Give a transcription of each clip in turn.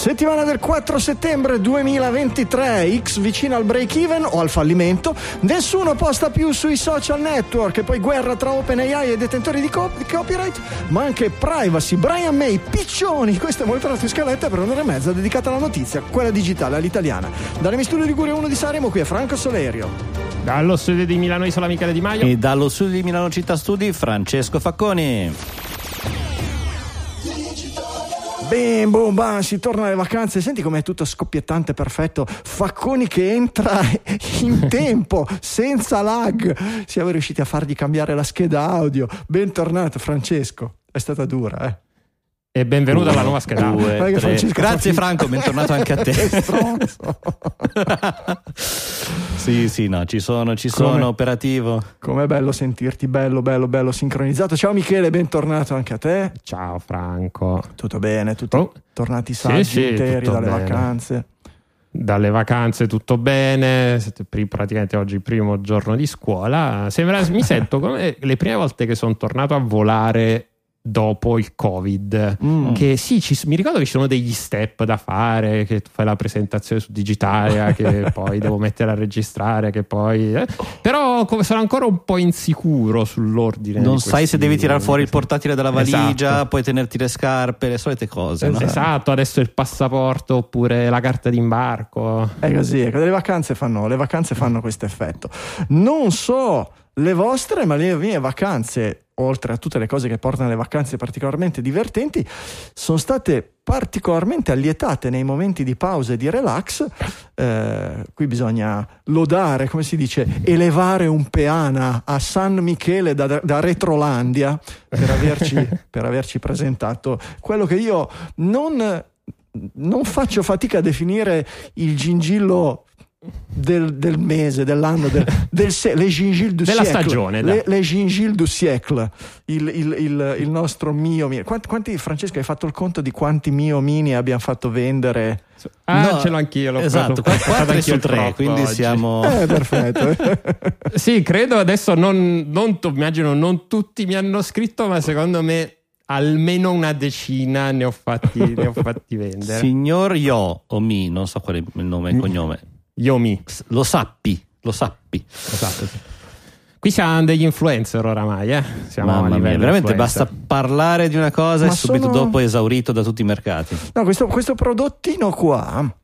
Settimana del 4 settembre 2023, X vicino al break even o al fallimento, nessuno posta più sui social network e poi guerra tra OpenAI e detentori di, co- di copyright, ma anche privacy, Brian May, piccioni, questa è molto la scaletta per un'ora e mezza dedicata alla notizia, quella digitale, all'italiana. Dalle mi studio di Guria 1 di Saremo, qui è Franco Solerio. Dallo studio di Milano Isola Michele Di Maio. E dallo studio di Milano Città Studi, Francesco Facconi. Bim, boom, bam, si torna alle vacanze. Senti com'è tutto scoppiettante, perfetto. Facconi che entra in tempo, senza lag. Siamo riusciti a fargli cambiare la scheda audio. Bentornato, Francesco. È stata dura, eh. E benvenuto alla nuova scheda. Due, Grazie Franco, bentornato anche a te. sì, sì, no, ci sono, ci Come? sono, operativo. Com'è bello sentirti, bello, bello, bello sincronizzato. Ciao Michele, bentornato anche a te. Ciao Franco. Tutto bene, tutti Oh. tornati saggi, sì, interi tutto dalle bene. vacanze. Dalle vacanze tutto bene, praticamente oggi il primo giorno di scuola. Sembra, mi sento come le prime volte che sono tornato a volare dopo il covid Mm. che sì ci- mi ricordo che ci sono degli step da fare che tu fai la presentazione su digitale che poi devo mettere a registrare che poi eh. però come sono ancora un po' insicuro sull'ordine Non sai se devi tirare fuori il portatile dalla valigia, Esatto. puoi tenerti le scarpe, le solite cose. no? Esatto, adesso il passaporto oppure la carta d'imbarco. È così, ecco, le vacanze fanno, le vacanze fanno questo effetto. Non so le vostre, ma le mie vacanze, oltre a tutte le cose che portano le vacanze particolarmente divertenti, sono state particolarmente allietate nei momenti di pausa e di relax. Eh, qui bisogna lodare, come si dice, elevare un peana a San Michele da, da Retrolandia per averci, per averci presentato quello che io non non faccio fatica a definire il gingillo del, del mese, dell'anno, del, del se- le gingilles du Della siècle. stagione, le, le gingilles du siècle, il, il- il- il nostro mio mio. Quanti, quanti- Francesco, hai fatto il conto di quanti mio mini abbiamo fatto vendere? Ah, No, ce l'ho anch'io. L'ho Esatto, fatto- fatto 4 anch'io su il 3, crop quindi oggi. siamo... Eh, perfetto. Sì, credo adesso non, non immagino non tutti mi hanno scritto, ma secondo me almeno una decina ne ho fatti, ne ho fatti vendere. Signor Yo o Mi, non so qual è il nome e il cognome. Yomi. S- Lo sappi, lo sappi. Esatto. sì. Qui siamo degli influencer oramai, eh? Siamo a Mamma mia, livello veramente influencer. basta parlare di una cosa Ma e subito sono- dopo è esaurito da tutti i mercati. No, questo, questo prodottino qua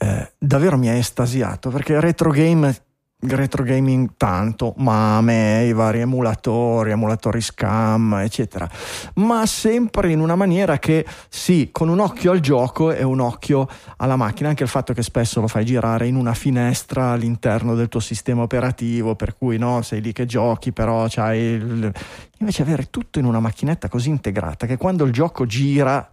eh, davvero mi ha estasiato perché retro game retro gaming tanto, mame, i vari emulatori, emulatori scam, eccetera, ma sempre in una maniera che sì, con un occhio al gioco e un occhio alla macchina, anche il fatto che spesso lo fai girare in una finestra all'interno del tuo sistema operativo, per cui no, sei lì che giochi, però c'hai il... invece avere tutto in una macchinetta così integrata che quando il gioco gira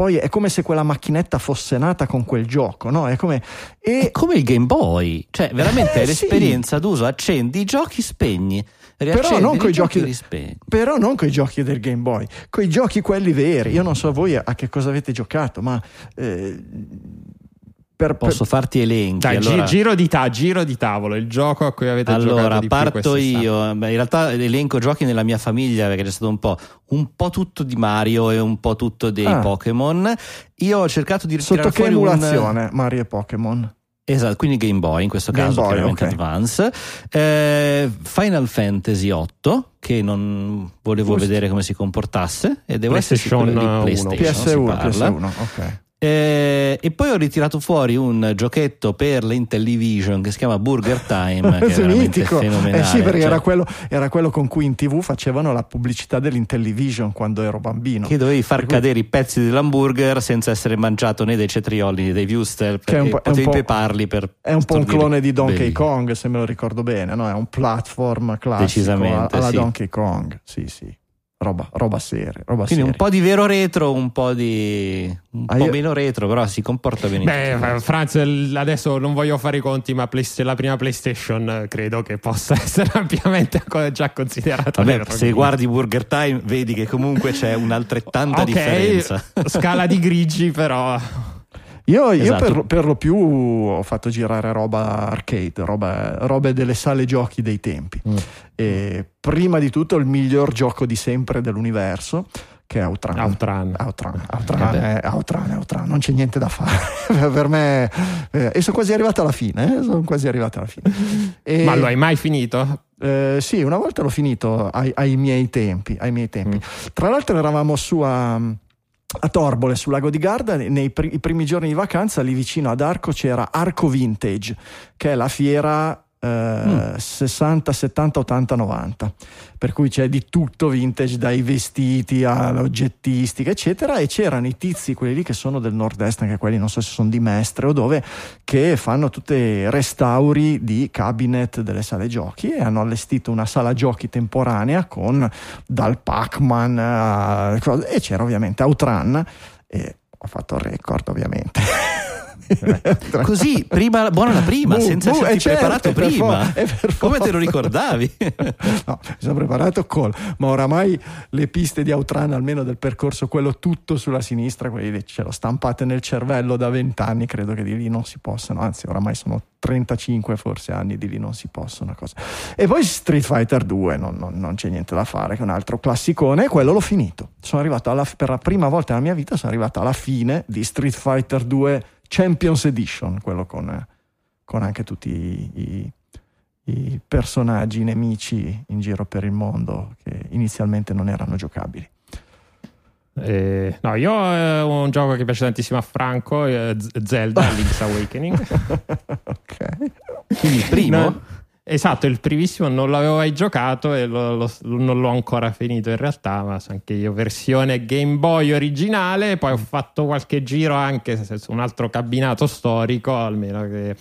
poi è come se quella macchinetta fosse nata con quel gioco, no? È come e È come il Game Boy, cioè veramente Eh, è l'esperienza d'uso, accendi i giochi, spegni, riaccendi non coi giochi giochi- però non con i giochi del Game Boy, con i giochi quelli veri. Io non so voi a che cosa avete giocato, ma eh, per, per- Posso farti elenchi. Dai, gi- allora, giro, di ta- giro di tavolo, il gioco a cui avete allora giocato di più parto io. Beh, in realtà elenco giochi nella mia famiglia perché c'è stato un po', un po' tutto di Mario e un po' tutto dei Ah. Pokémon. Io ho cercato di sotto ritirare che fuori un emulazione Mario e Pokémon? Esatto, quindi Game Boy in questo Game caso, Boy, chiaramente ok. Advance. Eh, Final Fantasy 8, che non volevo Giusto. vedere come si comportasse, e devo essere PlayStation sicuro di 1, PlayStation. si PS1, parla. PS1, ok. Eh, e poi ho ritirato fuori un giochetto per l'Intellivision che si chiama Burger Time, che è mitico. fenomenale. Eh sì, perché cioè, era, quello, era quello con cui in tv facevano la pubblicità dell'Intellivision quando ero bambino. che dovevi far Per cui- cadere i pezzi dell'hamburger senza essere mangiato né dai cetrioli né dai wuster Che è un perché po'- un potevi po'- peparli per È un po' un clone di Donkey belli. Kong, se me lo ricordo bene, no? È un platform classico Decisamente, alla sì. Donkey Kong. Sì, sì. Roba, roba seria, roba Quindi un seria. po' di vero retro, un po' di un Ah, po' io- meno retro, però si comporta bene. in Beh, eh, Franz, adesso non voglio fare i conti, ma Play- la prima PlayStation eh, credo che possa essere ampiamente già considerata Vabbè, retro se gaming. guardi Burger Time vedi che comunque c'è un'altrettanata Ok, differenza. scala di grigi, però Io, io Esatto. per, per lo più ho fatto girare roba arcade, roba, robe delle sale giochi dei tempi. Mm. Prima di tutto il miglior gioco di sempre dell'universo, che è Outran. Outran. Outran, Outran, Eh è Outran, non c'è niente da fare. per me, eh, e sono quasi arrivato alla fine. eh, Sono quasi arrivato alla fine. E- Ma lo hai mai finito? eh, sì, una volta l'ho finito ai, ai miei tempi. Ai miei tempi. Mm. Tra l'altro, eravamo su a, a Torbole, sul lago di Garda. Nei i primi giorni di vacanza, lì vicino ad Arco c'era Arco Vintage, che è la fiera. Eh, 60, 70, 80, 90 per cui c'è di tutto vintage dai vestiti all'oggettistica eccetera. E c'erano i tizi quelli lì che sono del nord-est anche quelli non so se sono di Mestre o dove che fanno tutti restauri di cabinet delle sale giochi e hanno allestito una sala giochi temporanea con dal Pac-Man a cose- e c'era ovviamente Outran e ho fatto il record ovviamente Così, prima, buona la prima, Bu- senza bu- esserti eh, certo, preparato prima. for- Come te lo ricordavi? No, mi sono preparato col, ma oramai le piste di Outran, almeno del percorso, quello tutto sulla sinistra, quelli ce l'ho stampate nel cervello da vent'anni, credo che di lì non si possano, anzi oramai sono 35 forse anni di lì non si possono. Cosa. E poi Street Fighter 2, non, non- non c'è niente da fare, che è un altro classicone, e quello l'ho finito. Sono arrivato alla, per la prima volta nella mia vita, sono arrivato alla fine di Street Fighter 2 Champions Edition, quello con, con anche tutti i- i i personaggi nemici in giro per il mondo che inizialmente non erano giocabili. Eh, no, io eh, ho un gioco che piace tantissimo a Franco, eh, Zelda Link's Awakening. ok. Quindi il primo? No, esatto, il primissimo non l'avevo mai giocato e lo- lo- non l'ho ancora finito in realtà, ma so anche io versione Game Boy originale, poi ho fatto qualche giro anche su un altro cabinato storico, almeno che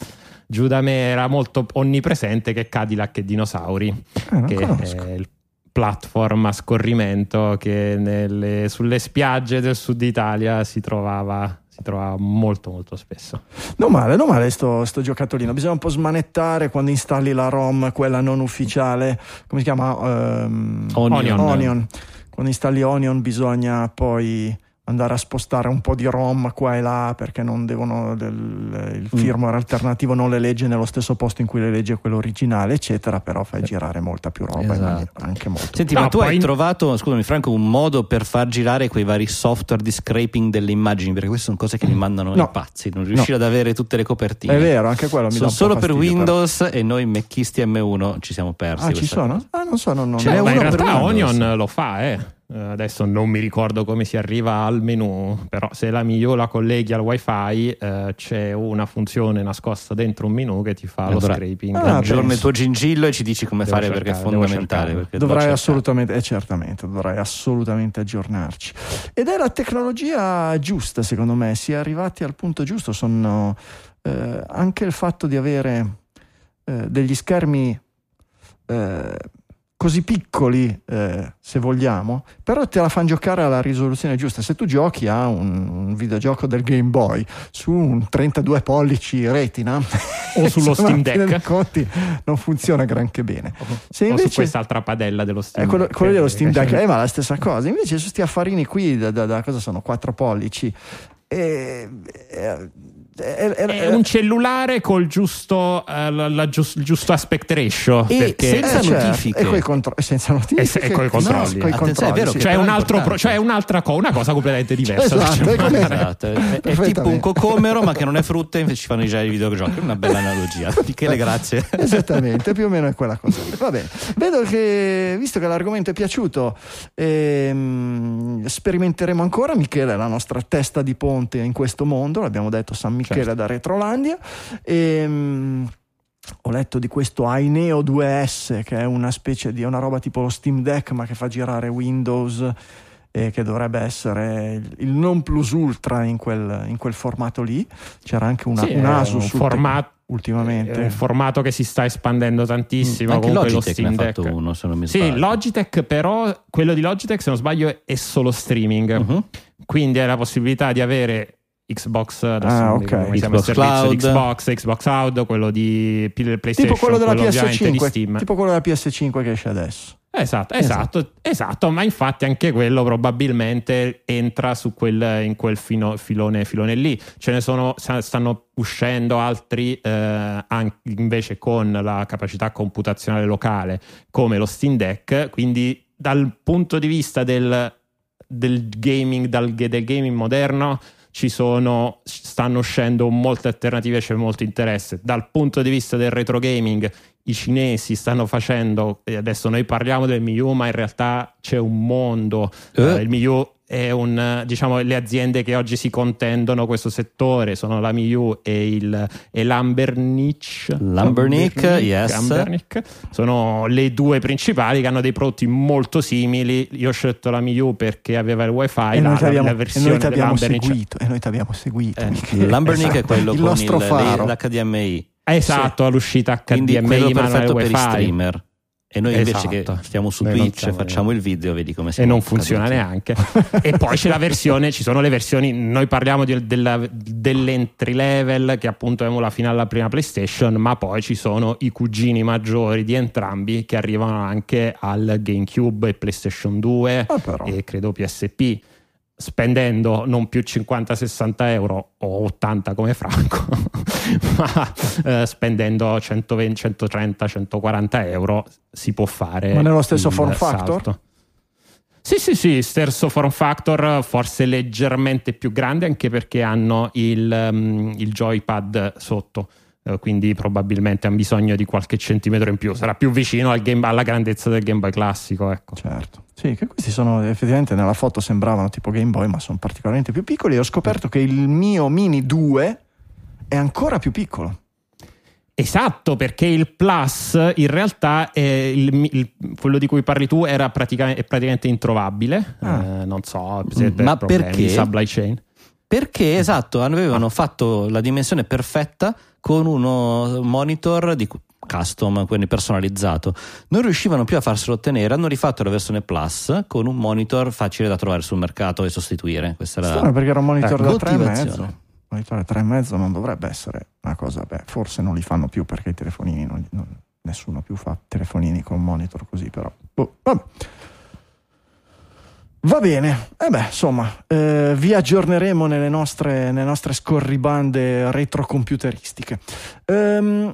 giù da me era molto onnipresente, che è Cadillac e Dinosauri, Ah, che conosco. è il platform a scorrimento che nelle- sulle spiagge del sud Italia si trovava, si trovava molto molto spesso. Non male, non male sto, sto giocattolino. Bisogna un po' smanettare quando installi la ROM, quella non ufficiale. Come si chiama? Ehm, Onion. Onion. Quando installi Onion bisogna poi andare a spostare un po' di ROM qua e là perché non devono del- il firmware alternativo non le legge nello stesso posto in cui le legge quello originale, eccetera, però fai girare molta più roba in Esatto. anche molto Senti, No, ma tu hai trovato, scusami Franco, un modo per far girare quei vari software di scraping delle immagini? Perché queste sono cose che mi mandano No. i pazzi, non riuscire ad avere tutte le copertine. È vero, anche quello mi Sono solo per fastidio, però. Windows e noi Mecchisti M1 ci siamo persi. Ah, ci sono? cosa. Ah, non so, non, non Eh, ma in realtà Windows. Onion lo fa, eh. Eh, Adesso non mi ricordo come si arriva al menu, però se la mio la colleghi al wifi eh, c'è una funzione nascosta dentro un menu che ti fa lo Allora, scraping. ah, Aggiorna penso. il tuo gingillo e ci dici come Devo fare perché è cercare, fondamentale. cercare. perché Dovrai cercare. assolutamente, eh, certamente, dovrai assolutamente aggiornarci. Ed è la tecnologia giusta, secondo me, si è arrivati al punto giusto. Sono eh, anche il fatto di avere eh, degli schermi eh, così piccoli, eh, se vogliamo, però te la fanno giocare alla risoluzione giusta. Se tu giochi a un, un videogioco del Game Boy su un 32 pollici retina O sullo Steam Deck. conti non funziona granché bene. Se o su invece quest'altra padella dello Steam è quello, Deck. quello dello Steam Deck, Eh, eh, ma la stessa cosa. Invece su sti affarini qui, da, da- da cosa sono? 4 pollici. E, e- e- e- È un cellulare col giusto, eh, la- la gius- il giusto aspect ratio. E senza eh, certo, notifiche. E coi contro- senza notifiche. E se- e coi controlli. No, coi controlli, è vero sì. cioè, un è altro pro- cioè un'altra co- una cosa completamente diversa. Esatto, Cioè, è Esatto, è, è tipo un cocomero ma che non è frutta e invece ci fanno girare i videogiochi. È una bella analogia. Michele, grazie. Esattamente, più o meno è quella cosa lì. Va bene. Vedo che, visto che l'argomento è piaciuto, ehm, sperimenteremo ancora. Michele è la nostra testa di ponte in questo mondo, l'abbiamo detto San Michele Certo. da Retrolandia. Ehm, ho letto di questo Aineo 2S, che è una specie di è una roba tipo lo Steam Deck, ma che fa girare Windows. E che dovrebbe essere il- non plus ultra in quel, in quel formato lì. C'era anche una, Sì, un è Asus un sul- formato ultimamente. È un formato che si sta espandendo tantissimo. Anche comunque lo Logitech ne ha Steam fatto Deck. uno, se non mi Sì. Logitech, però quello di Logitech, se non sbaglio, è solo streaming. Mhm. Quindi hai la possibilità di avere Xbox, adesso Ah, non ok. mi ricordo come si chiama il Xbox Cloud. Xbox, Xbox Cloud, quello di PlayStation, tipo quello della di PS5 Steam. tipo quello della PS5 che esce adesso Esatto, esatto, esatto, ma infatti anche quello probabilmente entra su quel, in quel fino- filone, filone lì. Ce ne sono, stanno uscendo altri eh, anche invece con la capacità computazionale locale come lo Steam Deck, quindi dal punto di vista del, del gaming, dal, del gaming moderno ci sono, stanno uscendo molte alternative, c'è molto interesse. Dal punto di vista del retro gaming, i cinesi stanno facendo, e adesso noi parliamo del Miu, ma in realtà c'è un mondo. Eh. Eh, il Miu un, eh, diciamo, le aziende che oggi si contendono questo settore sono la Miu e, il, e l'Ambernic. Lambernic, yes. Ambernic. Sono le due principali che hanno dei prodotti molto simili. Io ho scelto la Miu perché aveva il wifi, e la, noi abbiamo, la e versione noi ti abbiamo seguito e noi ti abbiamo seguito Eh. Lambernic è Esatto, quello il con nostro il, l'HDMI. Esatto, all'uscita Quindi HDMI quello ma non è perfetto per i wifi. streamer. E noi invece Esatto. che stiamo su Noi Twitch facciamo il video, vedi come e siamo non funziona caduti. neanche. e poi c'è la versione, ci sono le versioni, noi parliamo di- della- dell'entry level che appunto emula fino alla prima PlayStation, ma poi ci sono i cugini maggiori di entrambi che arrivano anche al GameCube e PlayStation 2 Ah, e credo PSP. Spendendo non più 50-60 euro o 80 come Franco, ma eh, spendendo 120, 130, 140 euro si può fare. Ma nello stesso form factor? salto. Sì, sì, sì, stesso form factor, forse leggermente più grande anche perché hanno il, um, il joypad sotto. Eh, Quindi probabilmente hanno bisogno di qualche centimetro in più. Sarà più vicino al Game- alla grandezza del Game Boy classico. Ecco. Certo. Sì, che questi sono effettivamente nella foto sembravano tipo Game Boy, ma sono particolarmente più piccoli. E ho scoperto che il mio Mini 2 è ancora più piccolo. Esatto, perché il Plus in realtà è il- il- quello di cui parli tu era pratica- è praticamente introvabile. Ah. Eh, non so se per Ma problemi perché? supply chain. Perché esatto, avevano fatto la dimensione perfetta con uno monitor di custom, quindi personalizzato. Non riuscivano più a farselo ottenere, hanno rifatto la versione Plus con un monitor facile da trovare sul mercato e sostituire. Questa era Strano perché era un monitor da 3,5. motivazione. Monitor da 3,5 non dovrebbe essere una cosa, beh, forse non li fanno più perché i telefonini, non- non- nessuno più fa telefonini con monitor così, però. boh, vabbè. Va bene, e beh, insomma, eh, vi aggiorneremo nelle nostre, nelle nostre scorribande retrocomputeristiche. Ehm,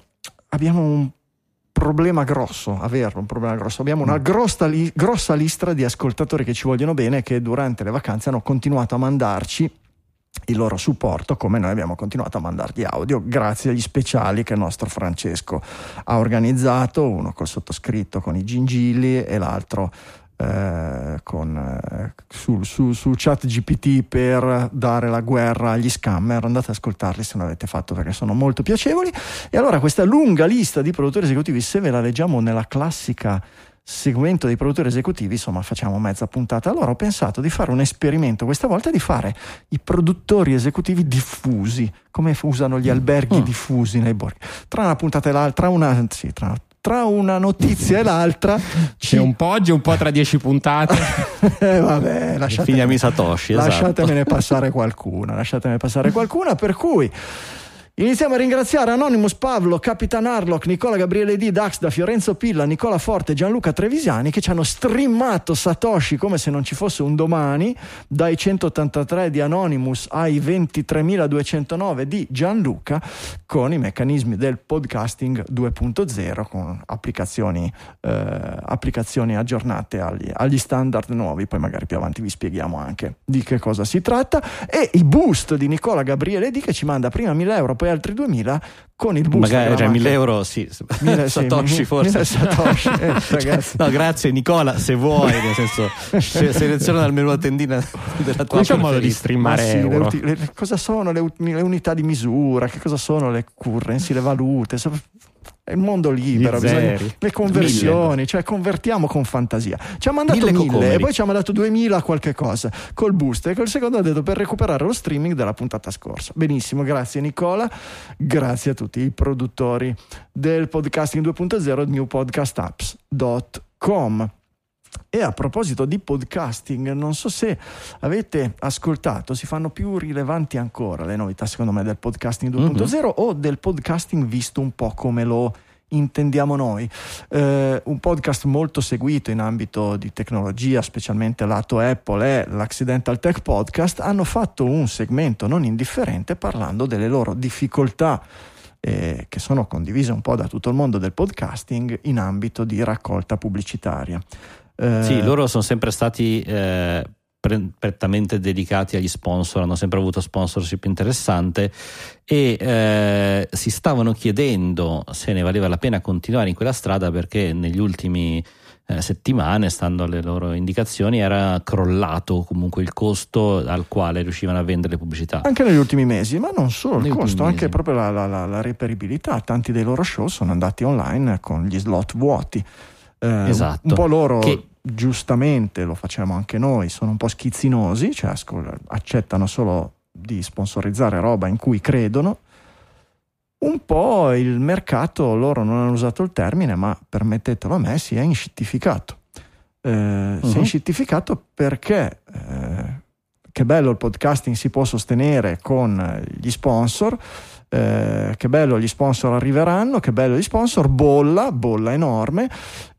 abbiamo un problema grosso, averlo un problema grosso. Abbiamo una grossa, li- grossa lista di ascoltatori che ci vogliono bene e che durante le vacanze hanno continuato a mandarci il loro supporto come noi abbiamo continuato a mandargli audio grazie agli speciali che il nostro Francesco ha organizzato, uno col sottoscritto con i gingilli e l'altro eh, con, eh, su, su, su chat GPT per dare la guerra agli scammer. Andate ad ascoltarli se non l'avete fatto perché sono molto piacevoli. E allora questa lunga lista di produttori esecutivi se ve la leggiamo nella classica segmento dei produttori esecutivi insomma facciamo mezza puntata. Allora ho pensato di fare un esperimento questa volta di fare i produttori esecutivi diffusi come usano gli alberghi Mm. diffusi nei borghi. Tra una puntata e l'altra una, sì, tra, tra una notizia e l'altra C'è un po' oggi, un po' tra dieci puntate. eh, vabbè, lasciatemi, Satoshi, esatto. lasciatemene passare qualcuna, lasciatemene passare qualcuna, per cui iniziamo a ringraziare Anonymous, Pavlo, Capitan Harlock, Nicola Gabriele D, Dax da Fiorenzo Pilla, Nicola Forte Gianluca Trevisiani che ci hanno streamato Satoshi come se non ci fosse un domani, dai 183 di Anonymous ai 23.209 di Gianluca con i meccanismi del podcasting 2.0 con applicazioni, eh, applicazioni aggiornate agli, agli standard nuovi, poi magari più avanti vi spieghiamo anche di che cosa si tratta. E il boost di Nicola Gabriele D che ci manda prima 1000 euro poi altri 2000 con il boost Magari cioè, 1000 macchina. euro, sì. Mille- sì, Satoshi mille- forse. mille Satoshi, eh, Cioè, ragazzi. no, grazie Nicola, se vuoi, nel senso, se- seleziona dal menu a tendina della tua c'è un modo di streamare Ma sì, le euro? uti- le- cosa sono le, le unità di misura? Che cosa sono le currency, le valute? So- È il mondo libero, bisogna- le conversioni, cioè convertiamo con fantasia. Ci ha mandato Mille 1000 cocomeri. e poi ci ha mandato 2000 qualche cosa col boost e col secondo ha detto per recuperare lo streaming della puntata scorsa. Benissimo, grazie Nicola, grazie a tutti i produttori del podcasting 2.0 newpodcastapps.com. E a proposito di podcasting, non so se avete ascoltato, si fanno più rilevanti ancora le novità secondo me del podcasting 2.0 mm-hmm. o del podcasting visto un po' come lo intendiamo noi. Eh, un podcast molto seguito in ambito di tecnologia, specialmente lato Apple, è l'Accidental Tech Podcast. Hanno fatto un segmento non indifferente parlando delle loro difficoltà. Eh, che sono condivise un po' da tutto il mondo del podcasting in ambito di raccolta pubblicitaria. Eh, sì, loro sono sempre stati eh, prettamente dedicati agli sponsor, hanno sempre avuto sponsorship interessante e eh, si stavano chiedendo se ne valeva la pena continuare in quella strada perché negli ultimi eh, settimane, stando alle loro indicazioni, era crollato comunque il costo al quale riuscivano a vendere le pubblicità. Anche negli ultimi mesi, ma non solo il costo, anche proprio la, la, la, la reperibilità. Tanti dei loro show sono andati online con gli slot vuoti. Eh, esatto. Un po' loro, che... giustamente, lo facciamo anche noi, sono un po' schizzinosi, cioè accettano solo di sponsorizzare roba in cui credono. Un po' il mercato, loro non hanno usato il termine, ma permettetelo a me, si è inscittificato. Eh, uh-huh. Si è mhm. inscittificato perché eh, che bello il podcasting si può sostenere con gli sponsor, eh, che bello gli sponsor arriveranno, che bello gli sponsor, bolla, bolla enorme,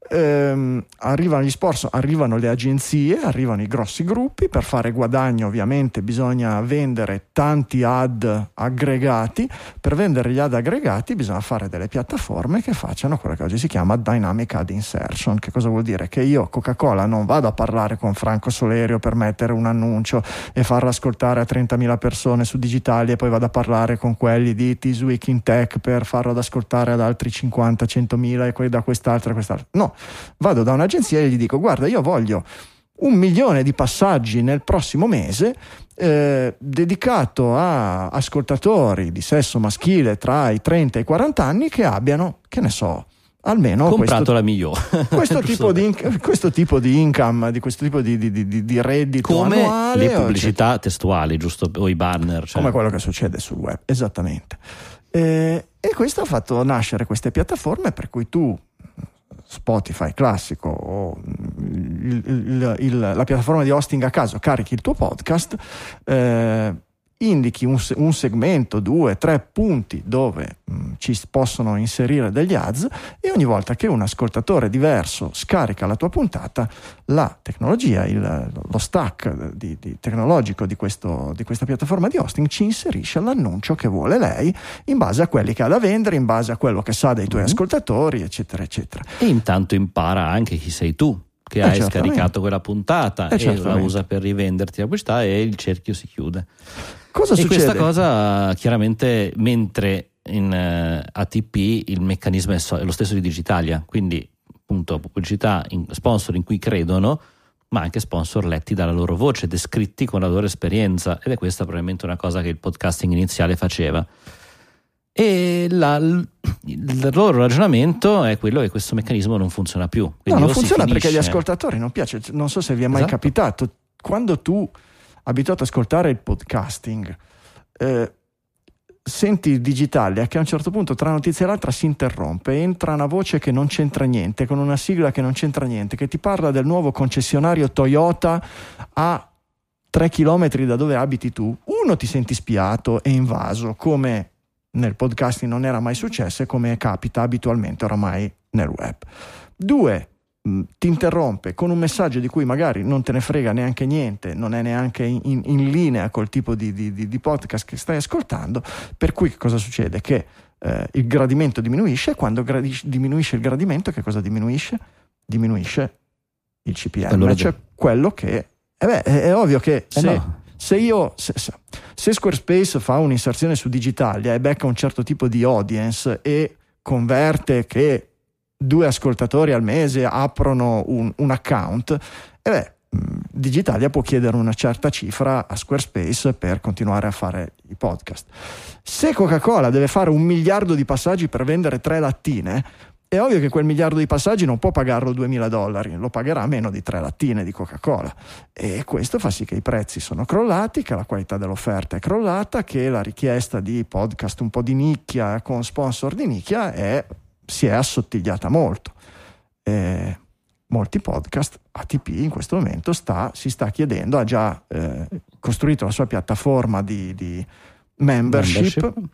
ehm, arrivano gli sponsor, arrivano le agenzie, arrivano i grossi gruppi, per fare guadagno ovviamente bisogna vendere tanti ad aggregati, per vendere gli ad aggregati bisogna fare delle piattaforme che facciano quello che oggi si chiama Dynamic Ad Insertion, che cosa vuol dire? Che io Coca-Cola non vado a parlare con Franco Solerio per mettere un annuncio e farlo ascoltare a 30.000 persone su digitali e poi vado a parlare con quelli di This Week in Tech per farlo ad ascoltare ad altri 50, 100.000 e poi da quest'altra e quest'altra. No, vado da un'agenzia e gli dico guarda io voglio un milione di passaggi nel prossimo mese eh, dedicato a ascoltatori di sesso maschile tra i 30 e i 40 anni che abbiano, che ne so, almeno comprato questo, la migliore questo, tipo di, questo tipo di income di questo tipo di, di, di, di reddito come annuale le pubblicità cioè, testuali giusto? O i banner cioè. come quello che succede sul web esattamente. Eh, e questo ha fatto nascere queste piattaforme per cui tu Spotify classico o il, il, il, la piattaforma di hosting a caso carichi il tuo podcast, eh, indichi un, un, segmento, due, tre punti dove mh, mm, ci possono inserire degli ads e ogni volta che un ascoltatore diverso scarica la tua puntata, la tecnologia, il, lo stack di, di tecnologico di, questo, di, questa piattaforma di hosting ci inserisce l'annuncio che vuole lei in base a quelli che ha da vendere, in base a quello che sa dei tuoi mm-hmm. ascoltatori, eccetera, eccetera. E intanto impara anche chi sei tu che eh, hai certamente. scaricato quella puntata eh, e la usa per rivenderti la pubblicità e il cerchio si chiude. Cosa e succede? questa cosa chiaramente mentre in eh, ATP il meccanismo è, so- è, lo stesso di Digitalia, quindi appunto pubblicità in, sponsor in cui credono, ma anche sponsor letti dalla loro voce, descritti con la loro esperienza ed è questa probabilmente una cosa che il podcasting iniziale faceva. E la, il loro ragionamento è quello che questo meccanismo non funziona più. No, non funziona perché agli ascoltatori non piace, non so se vi è mai esatto. capitato, quando tu abituato ad ascoltare il podcasting, eh, senti Digitalia che a un certo punto tra notizia e l'altra si interrompe, entra una voce che non c'entra niente, con una sigla che non c'entra niente, che ti parla del nuovo concessionario Toyota a 3 km da dove abiti tu. Uno ti senti spiato e invaso, come nel podcasting non era mai successo e come capita abitualmente oramai nel web. Due, ti interrompe con un messaggio di cui magari non te ne frega neanche niente, non è neanche in, in, in linea col tipo di, di, di, podcast che stai ascoltando, per cui che cosa succede? Che eh, il gradimento diminuisce e quando gradi- diminuisce il gradimento che cosa diminuisce? Diminuisce il CPM, allora, cioè quello che... Eh beh, è, è, ovvio che... Eh sì. no, se io se, se, Squarespace fa un'inserzione su Digitalia e becca un certo tipo di audience e converte che due ascoltatori al mese aprono un, un account, e beh, mm, Digitalia può chiedere una certa cifra a Squarespace per continuare a fare i podcast. Se Coca-Cola deve fare un miliardo di passaggi per vendere tre lattine, è ovvio che quel miliardo di passaggi non può pagarlo 2000 dollari, lo pagherà meno di tre lattine di Coca-Cola. E questo fa sì che i prezzi sono crollati, che la qualità dell'offerta è crollata, che la richiesta di podcast un po' di nicchia con sponsor di nicchia è si è assottigliata molto. Eh, molti podcast, ATP in questo momento sta, si sta chiedendo, ha già eh, costruito la sua piattaforma di, di membership, Membership.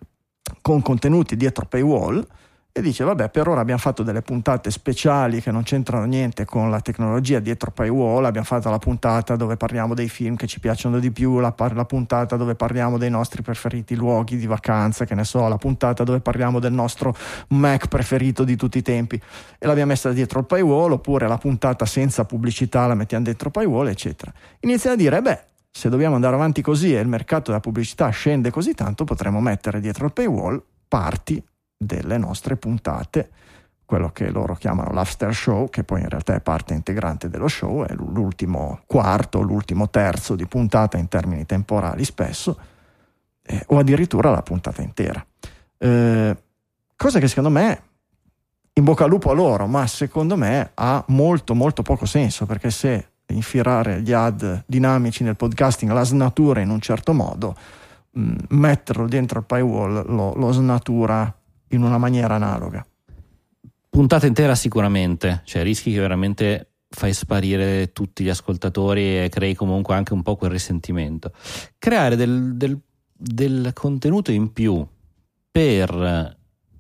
con contenuti dietro paywall e dice vabbè per ora abbiamo fatto delle puntate speciali che non c'entrano niente con la tecnologia dietro paywall abbiamo fatto la puntata dove parliamo dei film che ci piacciono di più la, par- la puntata dove parliamo dei nostri preferiti luoghi di vacanza che ne so la puntata dove parliamo del nostro Mac preferito di tutti i tempi. E l'abbiamo messa dietro il paywall oppure la puntata senza pubblicità la mettiamo dentro paywall eccetera. Inizia a dire beh se dobbiamo andare avanti così e il mercato della pubblicità scende così tanto potremmo mettere dietro il paywall parti delle nostre puntate, quello che loro chiamano l'after show, che poi in realtà è parte integrante dello show, è l'ultimo quarto, l'ultimo terzo di puntata in termini temporali spesso, eh, o addirittura la puntata intera. Eh, cosa che secondo me, in bocca al lupo a loro, ma secondo me ha molto molto poco senso, perché se infilare gli ad dinamici nel podcasting la snatura in un certo modo, mh, metterlo dentro il paywall lo, lo snatura in una maniera analoga. Puntata intera sicuramente, cioè rischi che veramente fai sparire tutti gli ascoltatori e crei comunque anche un po' quel risentimento. Creare del, del- del contenuto in più per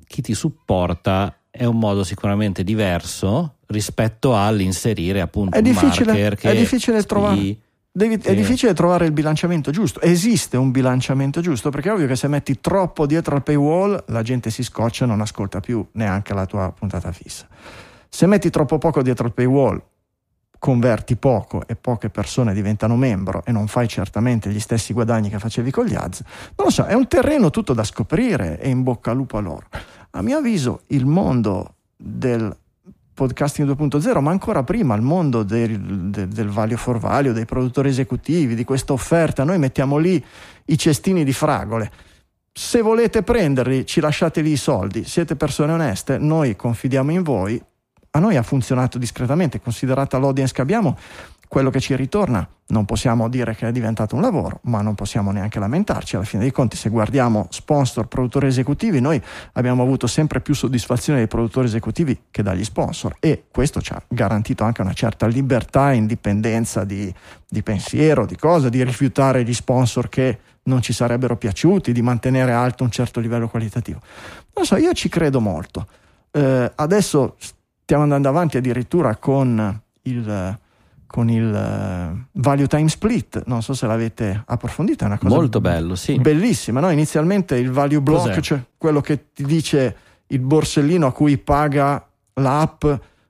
chi ti supporta è un modo sicuramente diverso rispetto all'inserire appunto È un marker che è difficile trovare- Devi- È Sì. difficile trovare il bilanciamento giusto. Esiste un bilanciamento giusto perché è ovvio che se metti troppo dietro al paywall la gente si scoccia e non ascolta più neanche la tua puntata fissa. Se metti troppo poco dietro al paywall, converti poco e poche persone diventano membro e non fai certamente gli stessi guadagni che facevi con gli ads. Non lo so, è un terreno tutto da scoprire e in bocca al lupo a loro. A mio avviso il mondo del podcasting 2.0, ma ancora prima il mondo del, del, del value for value, dei produttori esecutivi, di questa offerta. Noi mettiamo lì i cestini di fragole. Se volete prenderli, ci lasciate lì i soldi. Siete persone oneste, noi confidiamo in voi. A noi ha funzionato discretamente, considerata l'audience che abbiamo, quello che ci ritorna. Non possiamo dire che è diventato un lavoro, ma non possiamo neanche lamentarci. Alla fine dei conti, se guardiamo sponsor, produttori esecutivi, noi abbiamo avuto sempre più soddisfazione dai produttori esecutivi che dagli sponsor e questo ci ha garantito anche una certa libertà e indipendenza di, di pensiero, di cosa, di rifiutare gli sponsor che non ci sarebbero piaciuti, di mantenere alto un certo livello qualitativo. Non so, io ci credo molto. Eh, adesso stiamo andando avanti addirittura con il, con il eh, value time split, non so se l'avete approfondito, è una cosa Molto bello, sì. bellissima. No? Inizialmente il value block, Cos'è? cioè quello che ti dice il borsellino a cui paga l'app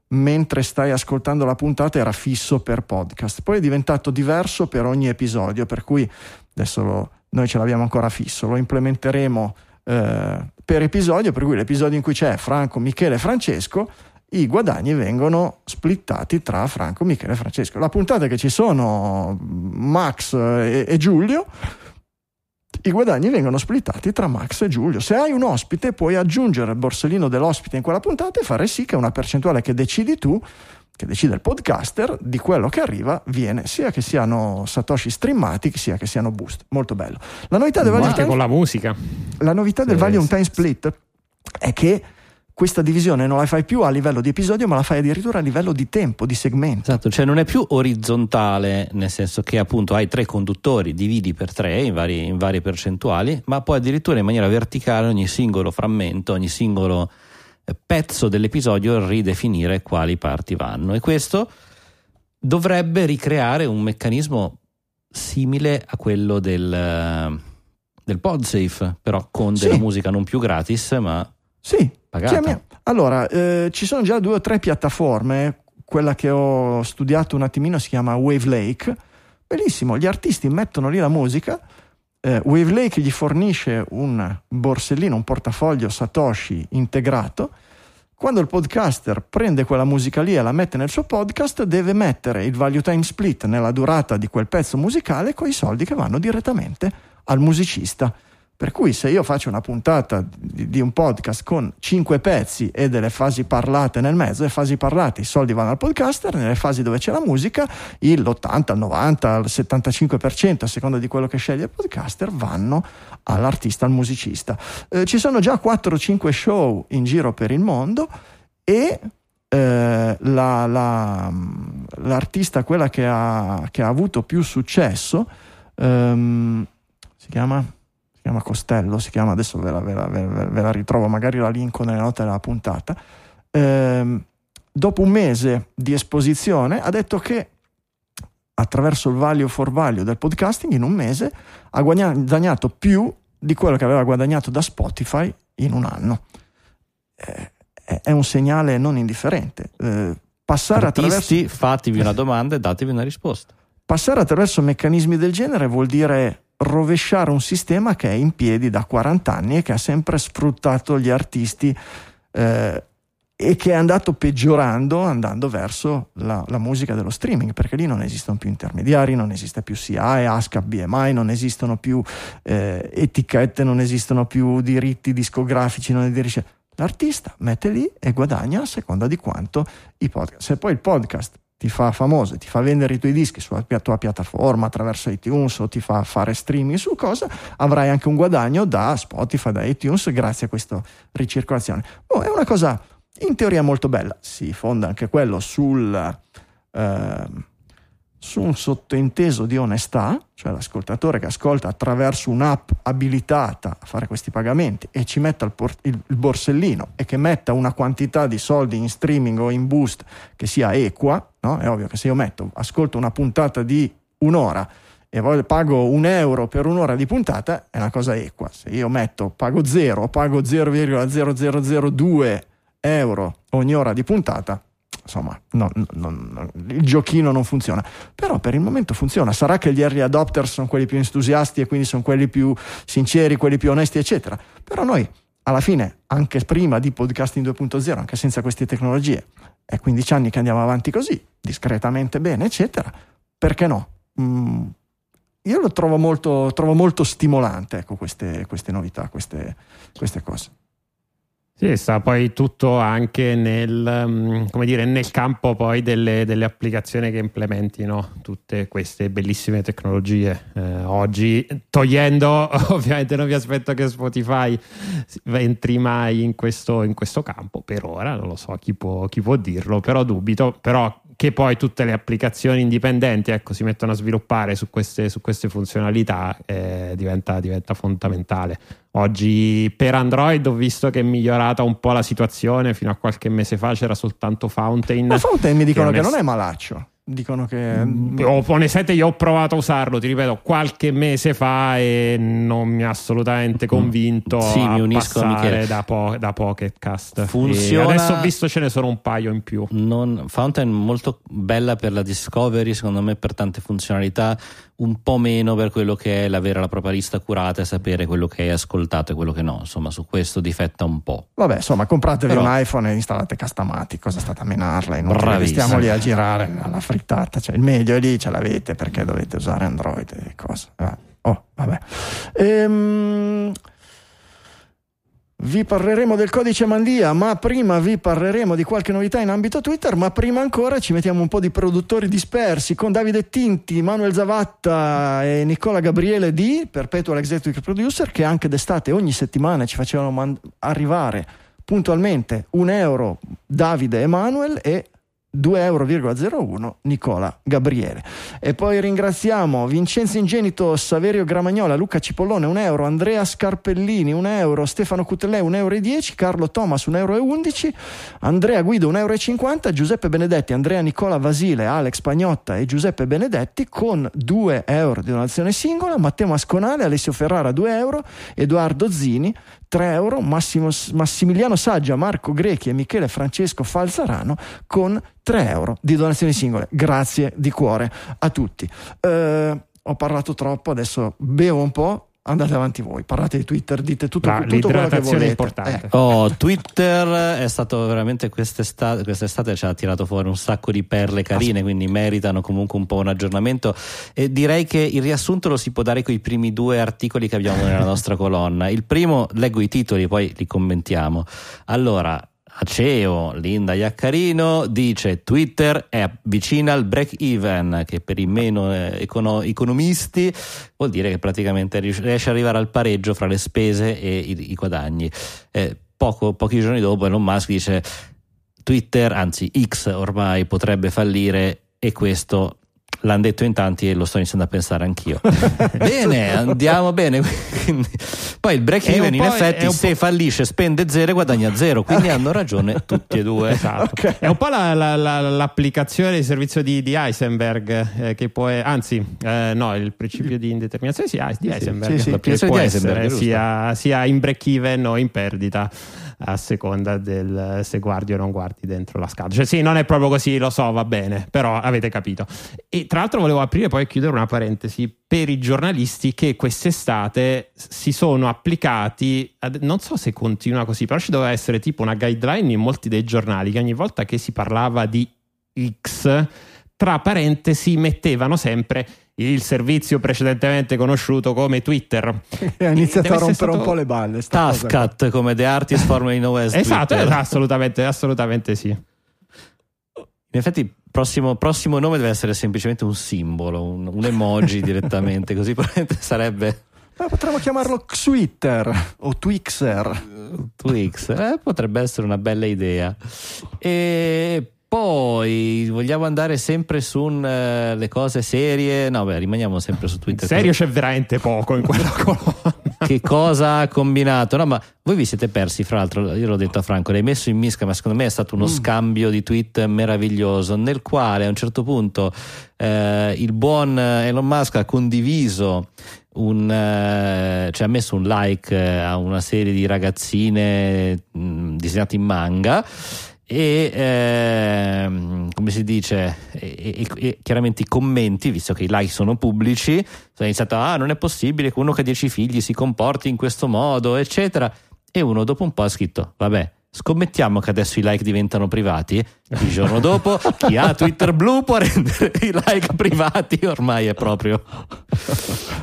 mentre stai ascoltando la puntata era fisso per podcast. Poi è diventato diverso per ogni episodio, per cui adesso lo- noi ce l'abbiamo ancora fisso, lo implementeremo eh, per episodio, per cui l'episodio in cui c'è Franco, Michele e Francesco, i guadagni vengono splittati tra Franco, Michele e Francesco. La puntata che ci sono Max e, e Giulio, i guadagni vengono splittati tra Max e Giulio. Se hai un ospite, puoi aggiungere il borsellino dell'ospite in quella puntata e fare sì che una percentuale che decidi tu, che decide il podcaster, di quello che arriva viene sia che siano Satoshi streamati, sia che siano boost. Molto bello. La novità del anche time con la musica. la novità del volume sì, time split è che questa divisione non la fai più a livello di episodio, ma la fai addirittura a livello di tempo, di segmento. Esatto, cioè non è più orizzontale, nel senso che appunto hai tre conduttori, dividi per tre in, vari- in varie percentuali, ma poi addirittura in maniera verticale ogni singolo frammento, ogni singolo eh, pezzo dell'episodio ridefinire quali parti vanno. E questo dovrebbe ricreare un meccanismo simile a quello del, eh, del PodSafe, però con Sì. della musica non più gratis, ma Sì, Pagata. chiami- allora eh, ci sono già due o tre piattaforme. Quella che ho studiato un attimino si chiama Wave Lake. Bellissimo, gli artisti mettono lì la musica. eh, Wave Lake gli fornisce un borsellino, un portafoglio Satoshi integrato. Quando il podcaster prende quella musica lì e la mette nel suo podcast, deve mettere il value time split nella durata di quel pezzo musicale con i soldi che vanno direttamente al musicista. Per cui se io faccio una puntata di, di un podcast con cinque pezzi e delle fasi parlate nel mezzo, le fasi parlate i soldi vanno al podcaster, nelle fasi dove c'è la musica il- l'80, il 90, il 75% a seconda di quello che sceglie il podcaster vanno all'artista, al musicista. Eh, ci sono già 4-5 show in giro per il mondo e eh, la- la- l'artista, quella che ha, che ha avuto più successo, ehm, si chiama? Si chiama Costello, si chiama, adesso ve la, ve la- ve la- ritrovo, magari la linko nelle note della puntata. Ehm, dopo un mese di esposizione ha detto che attraverso il value for value del podcasting in un mese ha guadagnato più di quello che aveva guadagnato da Spotify in un anno. Eh, è- un segnale non indifferente. Eh, passare, attraverso, Artisti, fatevi una domanda e datevi una risposta. passare attraverso meccanismi del genere vuol dire rovesciare un sistema che è in piedi da 40 anni e che ha sempre sfruttato gli artisti eh, e che è andato peggiorando andando verso la, la musica dello streaming, perché lì non esistono più intermediari, non esiste più SIAE, ASCAP, BMI, non esistono più eh, etichette, non esistono più diritti discografici, non dice l'artista mette lì e guadagna a seconda di quanto i podcast. Se poi il podcast ti fa famoso, ti fa vendere i tuoi dischi sulla tua piattaforma attraverso iTunes o ti fa fare streaming su cosa, avrai anche un guadagno da Spotify, da iTunes grazie a questa ricircolazione. Oh, è una cosa in teoria molto bella, si fonda anche quello sul, ehm, su un sottointeso di onestà, cioè l'ascoltatore che ascolta attraverso un'app abilitata a fare questi pagamenti e ci metta il, por- il- borsellino e che metta una quantità di soldi in streaming o in boost che sia equa, no? è ovvio che se io metto, ascolto una puntata di un'ora e pago un euro per un'ora di puntata è una cosa equa. Se io metto, pago 0 o pago 0,0002 euro ogni ora di puntata, insomma, no- no- no- il giochino non funziona. Però per il momento funziona. Sarà che gli early adopters sono quelli più entusiasti e quindi sono quelli più sinceri, quelli più onesti, eccetera. Però noi, alla fine, anche prima di podcasting 2.0, anche senza queste tecnologie, è 15 anni che andiamo avanti così, discretamente bene, eccetera. Perché no? Mm, io lo trovo molto, trovo molto stimolante, ecco, queste, queste novità, queste, queste cose. Sì, sta poi tutto anche nel, mm, dire, nel campo delle, delle applicazioni che implementino tutte queste bellissime tecnologie. Eh, oggi, togliendo, ovviamente non vi aspetto che Spotify entri mai in questo, in questo campo, per ora, non lo so chi può, chi può dirlo, però dubito, però che poi tutte le applicazioni indipendenti ecco, si mettono a sviluppare su queste, su queste funzionalità eh, diventa, diventa fondamentale. Oggi per Android ho visto che è migliorata un po' la situazione, fino a qualche mese fa c'era soltanto Fountain. Ma Fountain mi dicono che che non è- non è malaccio. Dicono che. Oh, onestamente io ho provato a usarlo, ti ripeto, qualche mese fa e non mi ha assolutamente convinto Sì, a mi unisco a passare Michele. da, po- da Pocket Cast. Funziona- E adesso ho visto ce ne sono un paio in più. Non, Fountain molto bella per la discovery, secondo me per tante funzionalità, un po' meno per quello che è l'avere la propria lista curata e sapere quello che hai ascoltato e quello che no. Insomma, su questo difetta un po'. Vabbè, insomma, compratevi Però- un iPhone e installate Castamati. Cosa state a menarla? Non stiamo lì a girare alla frittata. Cioè, il meglio è lì, ce l'avete perché dovete usare Android e cose. Eh, Oh, vabbè. Ehm, Vi parleremo del codice Mandia, ma prima vi parleremo di qualche novità in ambito Twitter, ma prima ancora ci mettiamo un po' di produttori dispersi con Davide Tinti, Manuel Zavatta e Nicola Gabriele di Perpetual Executive Producer che anche d'estate ogni settimana ci facevano man- arrivare puntualmente un euro Davide e Manuel e 2,01 euro Nicola Gabriele. E poi ringraziamo Vincenzo Ingenito, Saverio Gramagnola, Luca Cipollone 1 euro, Andrea Scarpellini 1 euro, Stefano Cutellè 1,10 euro, Carlo Thomas 1,11 euro, Andrea Guido 1,50 euro, Giuseppe Benedetti, Andrea Nicola Vasile, Alex Pagnotta e Giuseppe Benedetti con 2 euro di donazione singola, Matteo Masconale, Alessio Ferrara 2 euro, Edoardo Zini 3 euro, Massimo- Massimiliano Saggia, Marco Grechi e Michele Francesco Falzarano con 3 euro di donazioni singole. Grazie di cuore a tutti. Eh, ho parlato troppo, adesso bevo un po'. Andate avanti voi, parlate di Twitter, dite tutto, Bra- tutto quello che l'idratazione è volete. importante. Eh, Oh, Twitter è stato veramente quest'estate, quest'estate ci ha tirato fuori un sacco di perle carine, quindi meritano comunque un po' un aggiornamento. E direi che il riassunto lo si può dare con i primi due articoli che abbiamo nella nostra colonna. Il primo, leggo i titoli, poi li commentiamo. Allora, Aceo, Linda Iaccarino dice Twitter è vicina al break even che per i meno eh, econo- economisti vuol dire che praticamente riesce ad arrivare al pareggio fra le spese e i, i guadagni. Eh, poco- pochi giorni dopo Elon Musk dice Twitter, anzi X ormai potrebbe fallire e questo l'hanno detto in tanti e lo sto iniziando a pensare anch'io. bene, andiamo bene. Poi il break even in effetti se fallisce spende zero e guadagna zero, quindi hanno ragione tutti e due. Esatto. Ok. È un po' la- la- la- l'applicazione di servizio di, di Heisenberg, eh, che può, anzi, eh, no, il principio di indeterminazione sì, di Heisenberg, sì, sì. che L'applicazione può di Heisenberg, essere sia, sia in break even o in perdita a seconda del se guardi o non guardi dentro la scatola. Cioè, sì, non è proprio così, lo so, va bene, però avete capito. E tra l'altro volevo aprire poi e chiudere una parentesi per i giornalisti che quest'estate si sono applicati, ad- non so se continua così, però ci doveva essere tipo una guideline in molti dei giornali che ogni volta che si parlava di X, tra parentesi mettevano sempre il servizio precedentemente conosciuto come Twitter. E ha iniziato a rompere stato- un po' le balle. cut come The Artist Formerly Known as Esatto, Twitter. esatto, assolutamente, assolutamente sì. In effetti prossimo, prossimo nome deve essere semplicemente un simbolo, un, un emoji direttamente, così probabilmente sarebbe Ma potremmo chiamarlo Twitter o Twixer. Twix. Eh, potrebbe essere una bella idea. E poi vogliamo andare sempre sulle cose serie. No, beh, rimaniamo sempre su In Twitter. serio c'è veramente poco in quella colonna. Che cosa ha combinato? No, ma voi vi siete persi, fra l'altro, io l'ho detto a Franco, l'hai messo in misca, ma secondo me è stato uno scambio di tweet meraviglioso, nel quale a un certo punto eh, il buon Elon Musk ha condiviso un, eh, cioè ha messo un like eh, a una serie di ragazzine mh, disegnate in manga e ehm, come si dice e, e- e chiaramente i commenti visto che i like sono pubblici sono iniziato ah non è possibile che uno che ha 10 figli si comporti in questo modo eccetera e uno dopo un po' ha scritto vabbè scommettiamo che adesso i like diventano privati il giorno dopo chi ha Twitter blu può rendere i like privati ormai è proprio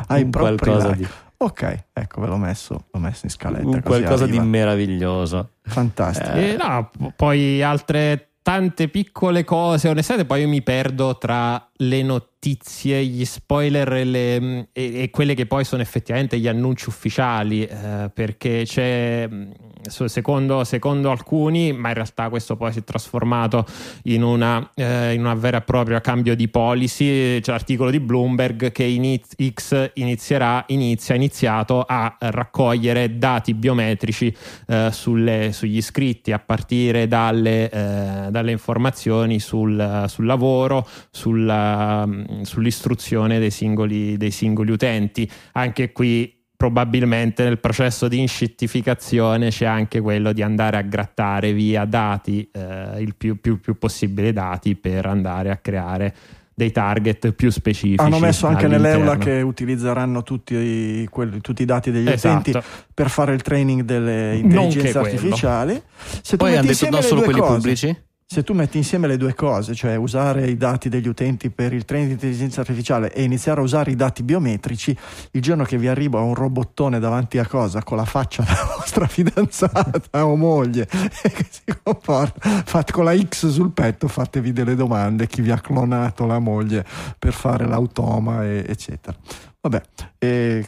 Hai qualcosa like. di, Ok, ecco, ve l'ho messo, l'ho messo in scaletta. così qualcosa di arriva. meraviglioso Fantastico. E no, poi altre tante piccole cose. Onestamente, poi io mi perdo tra le notizie, gli spoiler e, le- e- e quelle che poi sono effettivamente gli annunci ufficiali. eh, perché c'è, mh, so- secondo, secondo alcuni, ma in realtà questo poi si è trasformato in una, eh, in una vera e propria cambio di policy. C'è l'articolo di Bloomberg che iniz- X inizierà, inizia, iniziato a raccogliere dati biometrici eh, sulle- sugli iscritti a partire dalle, eh, dalle informazioni sul, sul lavoro, sulla- sull'istruzione dei singoli, dei singoli utenti. Anche qui probabilmente nel processo di inscittificazione c'è anche quello di andare a grattare via dati, eh, il più, più- più possibile dati per andare a creare dei target più specifici. Hanno messo anche nell'Eula che utilizzeranno tutti i, quelli- tutti i dati degli Esatto. utenti per fare il training delle intelligenze artificiali. Se tu poi hanno detto non solo quelli cose, pubblici Se tu metti insieme le due cose, cioè usare i dati degli utenti per il training di intelligenza artificiale e iniziare a usare i dati biometrici, il giorno che vi arriva un robottone davanti a cosa con la faccia della vostra fidanzata o moglie che si comporta, fate con la X sul petto, fatevi delle domande, chi vi ha clonato la moglie per fare l'automa, e- eccetera. Vabbè, e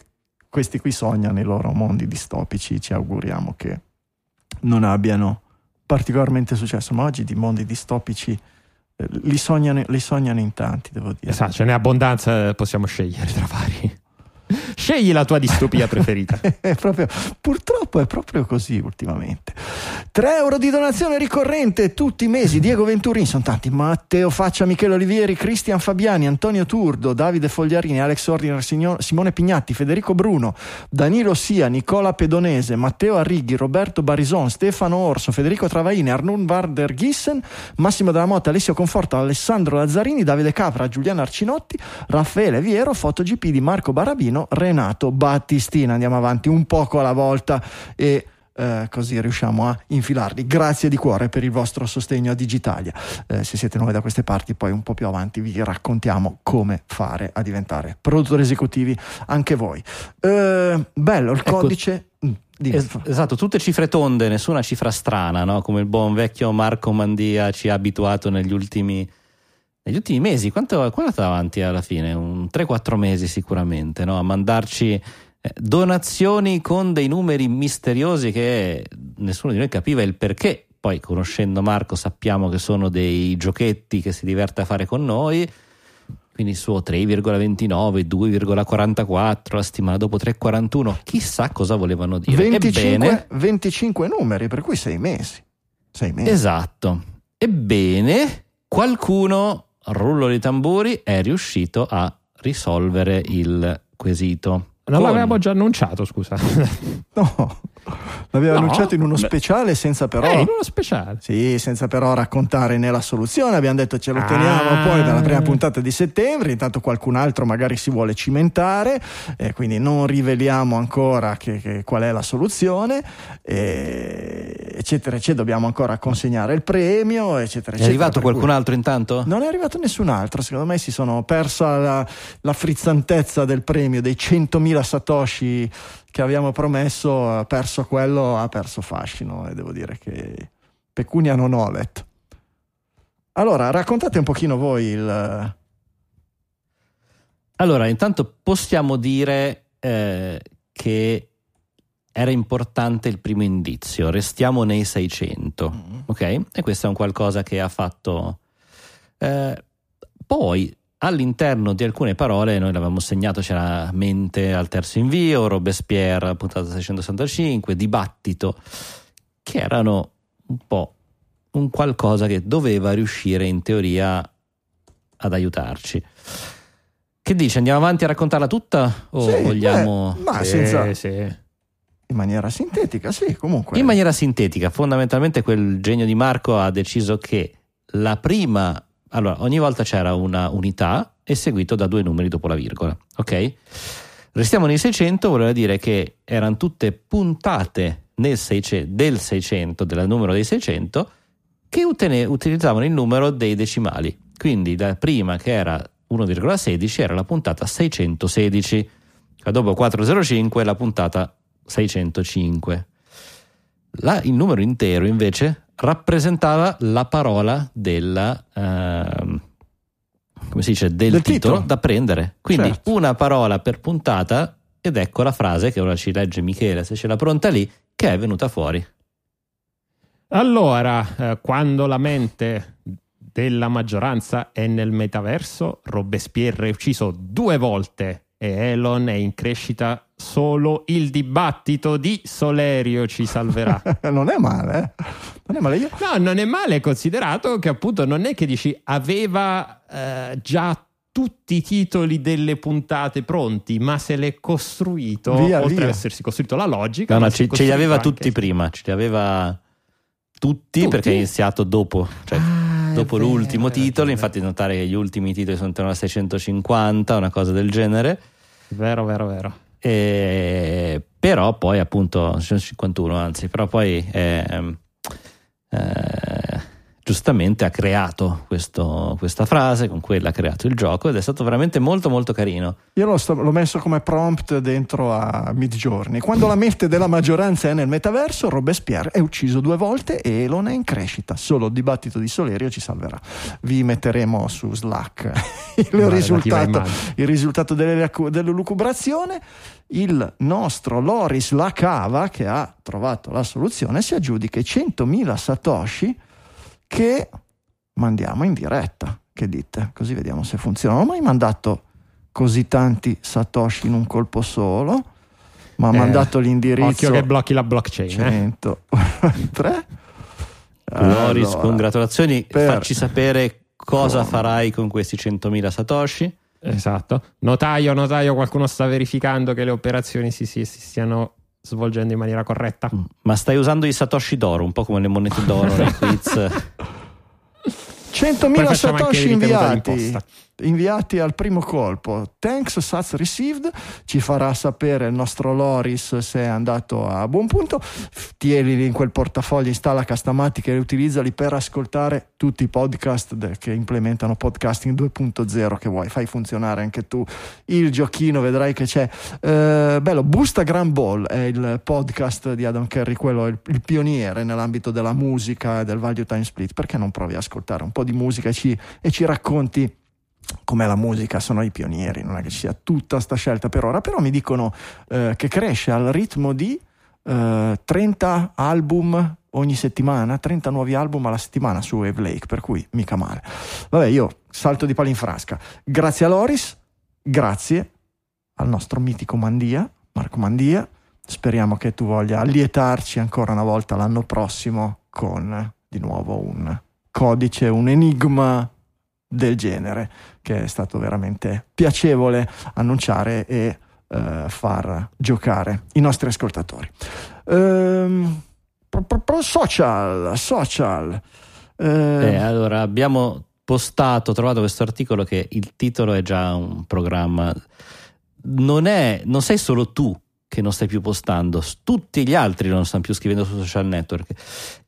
questi qui sognano i loro mondi distopici, ci auguriamo che non abbiano particolarmente successo, ma oggi di mondi distopici eh, li, sognano, li sognano in tanti, devo dire. Esatto, ce n'è abbondanza, eh, possiamo scegliere tra vari. Scegli la tua distopia preferita. È proprio- purtroppo è proprio così ultimamente. 3 euro di donazione ricorrente tutti i mesi. Diego Venturini, sono tanti. Matteo Faccia, Michele Olivieri, Cristian Fabiani, Antonio Turdo, Davide Fogliarini, Alex Ordiner, Signo- Simone Pignatti, Federico Bruno, Danilo Sia, Nicola Pedonese, Matteo Arrighi, Roberto Barison, Stefano Orso, Federico Travaini, Arnun Varder Gissen, Massimo Della Motta, Alessio Conforto, Alessandro Lazzarini, Davide Capra, Giuliano Arcinotti, Raffaele Viero, FotoGP di Marco Barabino, Renato Battistina. Andiamo avanti un poco alla volta e eh, così riusciamo a infilarli. Grazie di cuore per il vostro sostegno a Digitalia. Eh, se siete nuovi da queste parti, poi un po' più avanti vi raccontiamo come fare a diventare produttori esecutivi anche voi. Eh, bello, il Ecco. codice. Mm. Es- esatto, tutte cifre tonde, nessuna cifra strana, no? come il buon vecchio Marco Mandia ci ha abituato negli ultimi, negli ultimi mesi. Quanto, quanto è andato avanti alla fine? Un 3-4 mesi sicuramente, no? a mandarci eh, donazioni con dei numeri misteriosi che nessuno di noi capiva il perché. poi conoscendo Marco sappiamo che sono dei giochetti che si diverte a fare con noi, quindi il suo 3,29, 2,44, la settimana dopo 3,41, chissà cosa volevano dire. 25, Ebbene, 25 numeri, per cui sei mesi. Sei mesi. esatto. Ebbene, qualcuno, rullo di tamburi, è riuscito a risolvere il quesito. Non Con- l'avevamo già annunciato, scusa. No, l'aveva No? annunciato in uno speciale senza però... Eh, in uno speciale. Sì, senza però raccontare né la soluzione, abbiamo detto ce lo teniamo Ah. poi per la prima puntata di settembre, intanto qualcun altro magari si vuole cimentare, eh, quindi non riveliamo ancora che- che- qual è la soluzione, eh, eccetera, eccetera, dobbiamo ancora consegnare il premio, eccetera, È eccetera. arrivato per qualcun cui- altro intanto? Non è arrivato nessun altro, secondo me si sono persa la, la frizzantezza del premio, dei 100.000 satoshi che abbiamo promesso, ha perso quello, ha perso fascino e devo dire che pecunia non olet. Allora, raccontate un pochino voi il... Allora, intanto possiamo dire eh, che era importante il primo indizio, restiamo nei 600, ok? E questo è un qualcosa che ha fatto... eh, poi all'interno di alcune parole noi l'avevamo segnato, c'era mente al terzo invio, Robespierre puntata 665, dibattito, che erano un po' un qualcosa che doveva riuscire in teoria ad aiutarci. Che dici? Andiamo avanti a raccontarla tutta o Sì, vogliamo... beh, ma Sì, senza... sì. in maniera sintetica, sì, comunque. In maniera sintetica, fondamentalmente quel genio di Marco ha deciso che la prima, allora ogni volta c'era una unità e seguito da due numeri dopo la virgola, ok? Restiamo nei 600, voleva dire che erano tutte puntate nel 600 del 600, del numero dei 600, che utene- utilizzavano il numero dei decimali. Quindi la prima che era 1,16 era la puntata 616, la dopo 405 la puntata 605. La- il numero intero invece rappresentava la parola della, ehm, come si dice, del, Del titolo, titolo. da prendere. Quindi Certo. una parola per puntata ed ecco la frase che ora ci legge Michele se ce l'ha pronta lì che è venuta fuori. Allora, eh, quando la mente della maggioranza è nel metaverso, Robespierre è ucciso due volte e Elon è in crescita. Solo il dibattito di Solerio ci salverà. non è male, eh? Non è male. Io... No, non è male considerato che appunto non è che dici aveva eh, già tutti i titoli delle puntate pronti, ma se l'è costruito, Via, oltre via. ad essersi costruito la logica, No, no, ce, ce li aveva costruito tutti anche- prima, ce li aveva tutti, Tutti? perché è iniziato dopo, cioè Ah, dopo vero, l'ultimo hai titolo, ragione. infatti notare che gli ultimi titoli sono intorno a 650, una cosa del genere. Vero, vero, vero. E- però poi appunto 651 anzi però poi ehm, eh, giustamente ha creato questo- questa frase con quella ha creato il gioco ed è stato veramente molto molto carino Io l'ho, sta- l'ho messo come prompt dentro a Midjourney. Quando la mente della maggioranza è nel metaverso, Robespierre è ucciso due volte e Elon è in crescita. Solo il dibattito di Solerio ci salverà. Vi metteremo su Slack il, risultato, il risultato delle- dell'elucubrazione. Il nostro Loris Lacava, che ha trovato la soluzione, si aggiudica i 100.000 satoshi che mandiamo in diretta. Che dite? Così vediamo se funziona. Non ho mai mandato così tanti satoshi in un colpo solo, ma ha Eh, mandato l'indirizzo Occhio che blocchi la blockchain. eh. 103. Loris Allora, congratulazioni per- facci sapere cosa Come? farai con questi 100.000 satoshi Esatto. Notaio, notaio, qualcuno sta verificando che le operazioni si, si- si stiano svolgendo in maniera corretta. Mm, ma stai usando i satoshi d'oro un po' come le monete d'oro nei quiz 100.000 Poi facciamo anche satoshi inviati. Inviati al primo colpo. Thanks, Sats received. Ci farà sapere il nostro Loris se è andato a buon punto. Tienili in quel portafoglio, installa Castamatic e utilizzali per ascoltare tutti i podcast che implementano podcasting 2.0 che vuoi. Fai funzionare anche tu il giochino, vedrai che c'è. Eh, bello, Busta Grand Ball è il podcast di Adam Kerry, quello il, il pioniere nell'ambito della musica e del value time split. Perché non provi a ascoltare un po' di musica e ci, e ci racconti com'è la musica? Sono i pionieri, non è che ci sia tutta sta scelta per ora, però mi dicono eh, che cresce al ritmo di eh, 30 album ogni settimana, 30 nuovi album alla settimana su Wave Lake, per cui mica male. Vabbè, io salto di palo in frasca. Grazie a Loris, grazie al nostro mitico Mandia, Marco Mandia. Speriamo che tu voglia allietarci ancora una volta l'anno prossimo con di nuovo un codice, un enigma del genere, che è stato veramente piacevole annunciare e eh, far giocare i nostri ascoltatori. Ehm, social, social. Eh, Eh, allora abbiamo postato, trovato questo articolo che il titolo è già un programma. Non, è, non sei solo tu che non stai più postando, tutti gli altri non stanno più scrivendo su social network.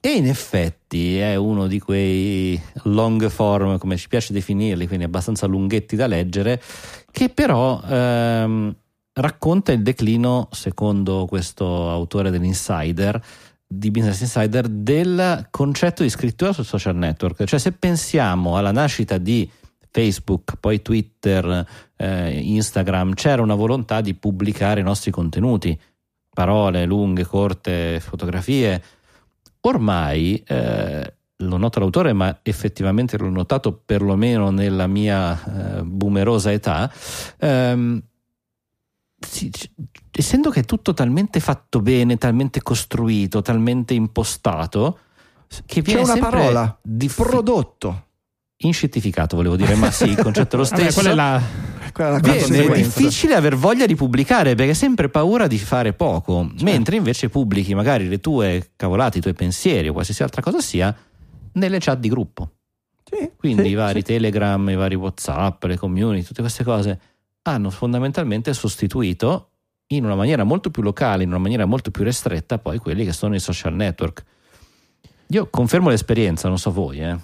E in effetti è uno di quei long form, come ci piace definirli, quindi abbastanza lunghetti da leggere, che però ehm, racconta il declino, secondo questo autore dell'Insider, di Business Insider, del concetto di scrittura sul social network. Cioè, se pensiamo alla nascita di Facebook, poi Twitter, eh, Instagram, c'era una volontà di pubblicare i nostri contenuti, parole lunghe, corte, fotografie. Ormai, eh, lo nota l'autore, ma effettivamente l'ho notato perlomeno nella mia eh, boomerosa età, ehm, sì, essendo che è tutto talmente fatto bene, talmente costruito, talmente impostato, che c'è viene una sempre parola, diffi- prodotto. Inscettificato, volevo dire, ma sì, il concetto è lo Vabbè, stesso. quella è la, Quella è la Viene difficile aver voglia di pubblicare perché hai sempre paura di fare poco, mentre invece pubblichi magari le tue cavolate, i tuoi pensieri o qualsiasi altra cosa sia nelle chat di gruppo. Sì, Quindi sì, i vari sì. Telegram, i vari WhatsApp, le community, tutte queste cose hanno fondamentalmente sostituito in una maniera molto più locale, in una maniera molto più ristretta, poi quelli che sono i social network. Io confermo l'esperienza, non so voi, eh.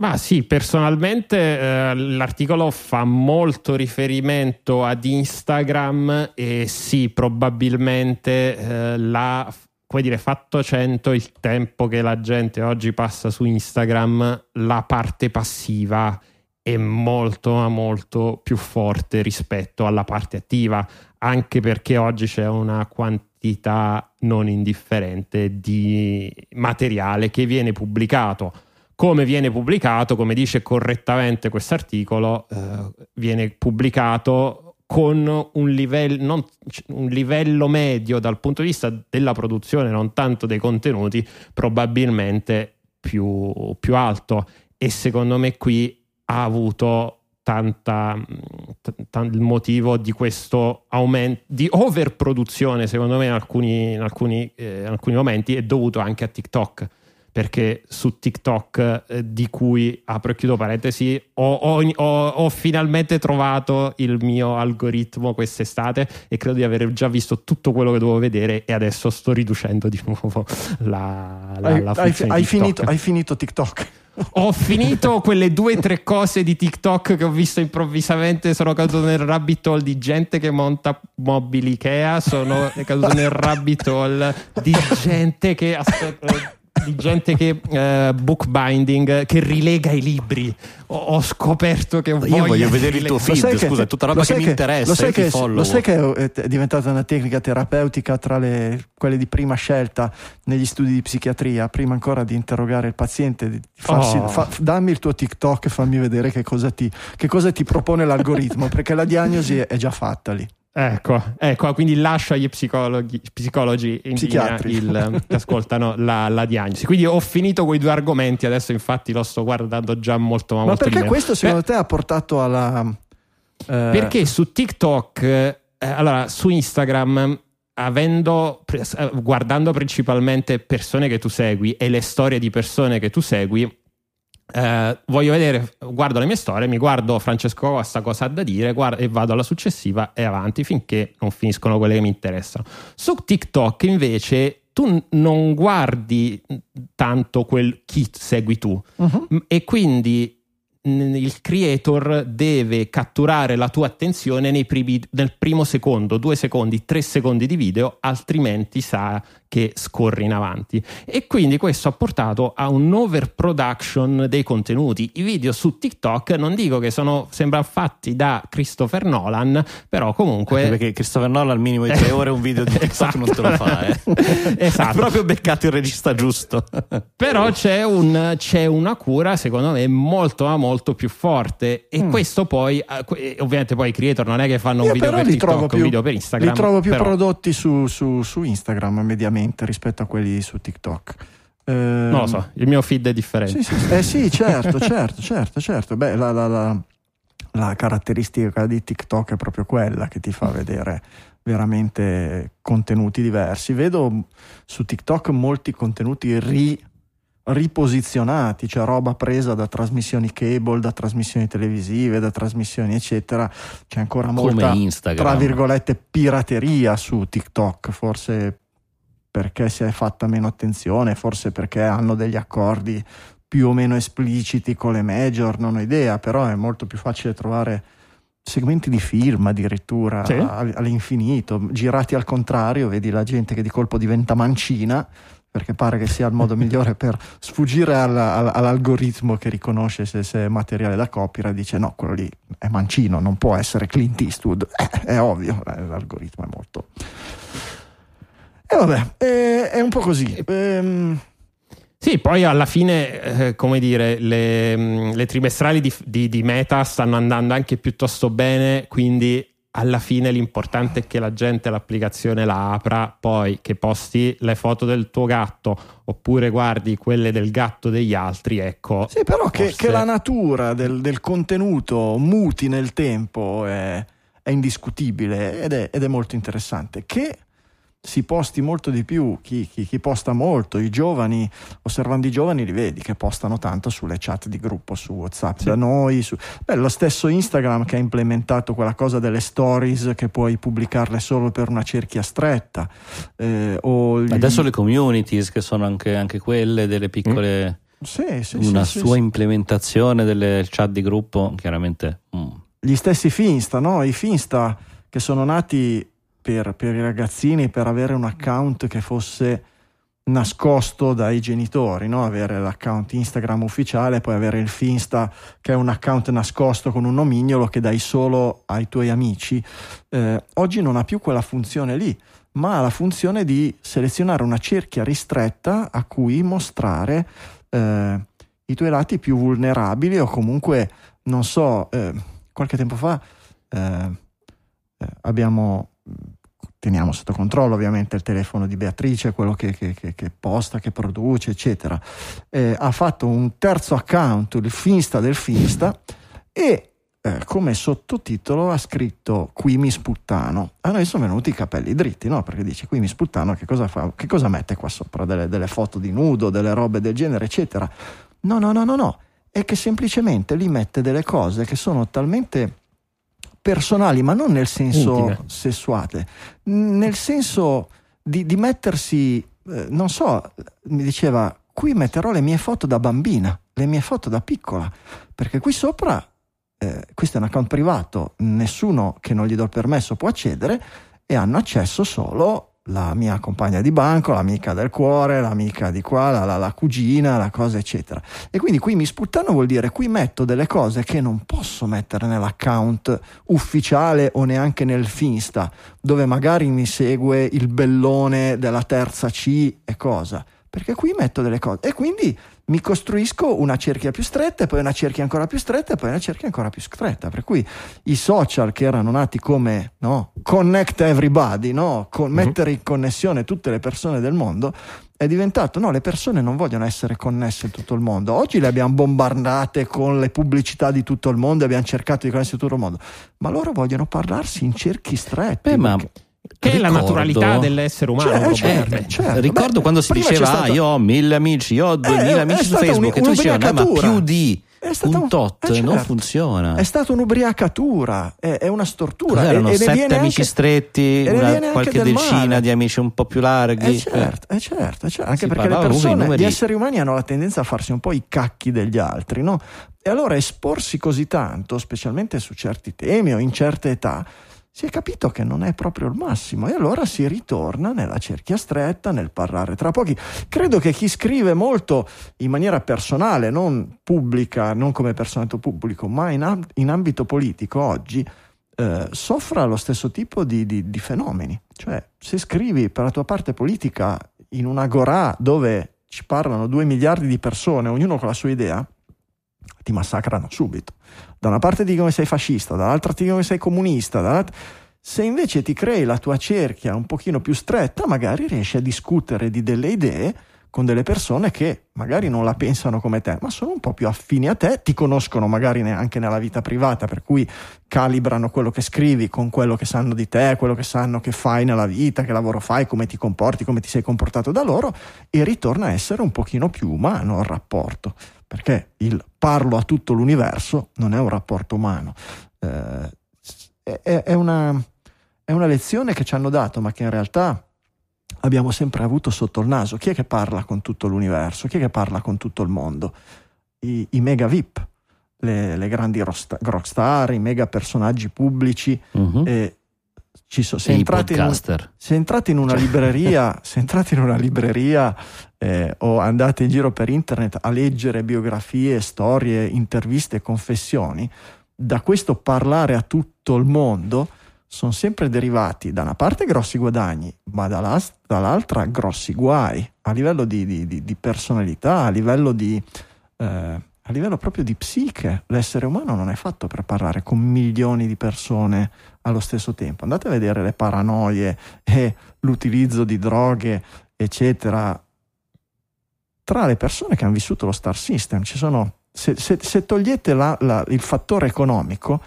Ma sì, personalmente eh, l'articolo fa molto riferimento ad Instagram e sì, probabilmente eh, l'ha come dire, fatto 100 il tempo che la gente oggi passa su Instagram, la parte passiva è molto ma molto più forte rispetto alla parte attiva, anche perché oggi c'è una quantità non indifferente di materiale che viene pubblicato come viene pubblicato, come dice correttamente questo articolo, eh, viene pubblicato con un livello, non- un livello medio dal punto di vista della produzione, non tanto dei contenuti, probabilmente più, più alto. E secondo me qui ha avuto tanta, t- il motivo di questo aumento di overproduzione, secondo me, in alcuni, in alcuni, eh, in alcuni momenti è dovuto anche a TikTok perché su TikTok, eh, di cui apro e chiudo parentesi, ho, ho- ho- ho finalmente trovato il mio algoritmo quest'estate e credo di aver già visto tutto quello che dovevo vedere e adesso sto riducendo di nuovo la, la, Hai, la hai- funzione hai finito, hai finito TikTok. Ho finito quelle due o tre cose di TikTok che ho visto improvvisamente. Sono caduto nel rabbit hole di gente che monta mobili Ikea. Sono caduto nel rabbit hole di gente che. aspetta, di gente che eh, bookbinding che rilega i libri ho, ho scoperto che Io voglio voglio vedere il tuo feed, che- scusa, è tutta roba che mi interessa, Lo sai, che, lo sai che è diventata una tecnica terapeutica tra le, quelle di prima scelta negli studi di psichiatria, prima ancora di interrogare il paziente, farsi, Oh. fa- dammi il tuo TikTok e fammi vedere che cosa ti, che cosa ti propone l'algoritmo, perché la diagnosi è già fatta lì. Ecco, ecco, quindi lascio agli psicologi, psicologi in Psichiatri. il- che ascoltano la, la diagnosi. Quindi ho finito quei due argomenti, adesso infatti lo sto guardando già molto ma Ma molto perché questo secondo te ha portato alla... eh, Perché su TikTok, eh, allora su Instagram, avendo, eh, guardando principalmente persone che tu segui e le storie di persone che tu segui, eh, voglio vedere, guardo le mie storie, mi guardo Francesco Costa cosa ha da dire guardo- e vado alla successiva e avanti finché non finiscono quelle che mi interessano. Su TikTok invece tu non guardi tanto quel chi segui tu. M- e quindi il creator deve catturare la tua attenzione nei primi- nel primo secondo, due secondi, tre secondi di video, altrimenti sa che scorri in avanti. E quindi questo ha portato a un overproduction dei contenuti. I video su TikTok non dico che sono sembrano fatti da Christopher Nolan, però comunque Anche perché Christopher Nolan al minimo di tre ore un video di TikTok non te lo fa. Eh. Esatto. Hai proprio beccato il regista giusto. Però c'è, un- c'è una cura, secondo me, molto ma molto più forte. E questo poi, eh, que- ovviamente, poi i creator non è che fanno un Io video però per TikTok, un video per Instagram. li trovo più però- prodotti su, su- su Instagram mediamente rispetto a quelli su TikTok. Ehm, Non lo so, il mio feed è differente. Sì, sì, eh sì, certo, certo, certo, certo. Beh, la, la- la- la caratteristica di TikTok è proprio quella che ti fa vedere veramente contenuti diversi. Vedo su TikTok molti contenuti ri- riposizionati, cioè roba presa da trasmissioni cable, da trasmissioni televisive, da trasmissioni eccetera. C'è ancora molta, tra virgolette, pirateria su TikTok, forse perché si è fatta meno attenzione, forse perché hanno degli accordi più o meno espliciti con le major, non ho idea, però è molto più facile trovare segmenti di film addirittura Sì. all- all'infinito, girati al contrario, vedi la gente che di colpo diventa mancina perché pare che sia il modo migliore per sfuggire alla- alla- all'algoritmo che riconosce se, se è materiale da copyright, dice no, quello lì è mancino, non può essere Clint Eastwood, Eh, è ovvio, eh, l'algoritmo è molto... E vabbè, eh, è un po' così. Ehm, Sì, poi alla fine, eh, come dire, le, mh, le trimestrali di, di- di Meta stanno andando anche piuttosto bene, quindi alla fine l'importante è che la gente l'applicazione la apra, poi che posti le foto del tuo gatto oppure guardi quelle del gatto degli altri, ecco. Sì, però che, forse- che la natura del, del contenuto muti nel tempo è, è indiscutibile ed è, ed è molto interessante. Che si posti molto di più, chi, chi- chi posta molto, i giovani, osservando i giovani li vedi che postano tanto sulle chat di gruppo su WhatsApp, da noi, su- beh, lo stesso Instagram che ha implementato quella cosa delle stories che puoi pubblicarle solo per una cerchia stretta. eh, o gli- Adesso le communities, che sono anche, anche quelle delle piccole. Sì, sì, una sì, sì, sua sì. implementazione delle chat di gruppo, chiaramente. mm. gli stessi Finsta, no? I Finsta che sono nati per, per i ragazzini per avere un account che fosse nascosto dai genitori, no? avere l'account Instagram ufficiale poi avere il Finsta che è un account nascosto con un nomignolo che dai solo ai tuoi amici. Eh, oggi non ha più quella funzione lì, ma ha la funzione di selezionare una cerchia ristretta a cui mostrare eh, i tuoi lati più vulnerabili o comunque, non so, eh, qualche tempo fa eh, eh, abbiamo teniamo sotto controllo ovviamente il telefono di Beatrice, quello che, che- che- che posta, che produce, eccetera. Eh, ha fatto un terzo account, il Finsta del Finsta, e eh, come sottotitolo ha scritto Qui mi sputtano. A noi sono venuti i capelli dritti, no? Perché dice Qui mi sputtano, che cosa fa? Che cosa mette qua sopra? Delle, delle foto di nudo, delle robe del genere, eccetera. No, no, no, no, no. È che semplicemente lì mette delle cose che sono talmente personali, ma non nel senso Intime. sessuale, nel senso di, di mettersi, eh, non so, mi diceva, qui metterò le mie foto da bambina, le mie foto da piccola, perché qui sopra, eh, questo è un account privato, nessuno che non gli do il permesso può accedere e hanno accesso solo la mia compagna di banco, l'amica del cuore, l'amica di qua, la, la- la cugina, la cosa eccetera. E quindi qui mi sputtano vuol dire qui metto delle cose che non posso mettere nell'account ufficiale o neanche nel Finsta, dove magari mi segue il bellone della terza C e cosa. Perché qui metto delle cose e quindi mi costruisco una cerchia più stretta e poi una cerchia ancora più stretta e poi una cerchia ancora più stretta. Per cui i social che erano nati come no, connect everybody, no, con- mettere in connessione tutte le persone del mondo, è diventato no, le persone non vogliono essere connesse in tutto il mondo. Oggi le abbiamo bombardate con le pubblicità di tutto il mondo e abbiamo cercato di connessere tutto il mondo, ma loro vogliono parlarsi in cerchi stretti. Beh, ma Che è la ricordo- naturalità dell'essere umano. Probabilmente. certo, certo. Ricordo Beh, quando si diceva c'è ah, io ho mille amici, io ho duemila Eh, è amici su Facebook e tu un- dicevi "No, ma un'ubriacatura." più di un tot, eh, non certo. funziona. È stata un'ubriacatura, è, è una stortura. Cos'erano e, e sette amici anche- stretti, una- qualche decina male. di amici un po' più larghi. Eh certo, eh certo, eh certo, anche Si perché le persone, numeri- gli esseri umani hanno la tendenza a farsi un po' i cacchi degli altri, no? E allora esporsi così tanto, specialmente su certi temi o in certe età, si è capito che non è proprio il massimo e allora si ritorna nella cerchia stretta, nel parlare tra pochi. Credo che chi scrive molto in maniera personale, non pubblica, non come personaggio pubblico, ma in, am- in ambito politico oggi, eh, soffra lo stesso tipo di, di- di fenomeni. Cioè, se scrivi per la tua parte politica in una gorà dove ci parlano due miliardi di persone, ognuno con la sua idea, ti massacrano subito. Da una parte dicono che sei fascista, dall'altra ti dicono che sei comunista, dall'altra... Se invece ti crei la tua cerchia un pochino più stretta, magari riesci a discutere di delle idee con delle persone che magari non la pensano come te, ma sono un po' più affini a te, ti conoscono magari anche nella vita privata, per cui calibrano quello che scrivi con quello che sanno di te, quello che sanno che fai nella vita, che lavoro fai, come ti comporti, come ti sei comportato da loro e ritorna a essere un pochino più umano il rapporto, perché il parlo a tutto l'universo non è un rapporto umano. Eh, è- è, una, è una lezione che ci hanno dato, ma che in realtà abbiamo sempre avuto sotto il naso. Chi è che parla con tutto l'universo? Chi è che parla con tutto il mondo? I, i mega VIP, le, le grandi rockstar, i mega personaggi pubblici. Mhm. E ci so- se, entrate in se entrate in una libreria, se entrate in una libreria eh, o andate in giro per internet a leggere biografie, storie, interviste, confessioni, da questo parlare a tutto il mondo sono sempre derivati da una parte grossi guadagni, ma dalla- dall'altra grossi guai a livello di, di- di- di personalità, a livello di eh, a livello proprio di psiche. L'essere umano non è fatto per parlare con milioni di persone allo stesso tempo. Andate a vedere le paranoie e l'utilizzo di droghe, eccetera, tra le persone che hanno vissuto lo star system. Ci sono, se, se- se togliete la- la- il fattore economico,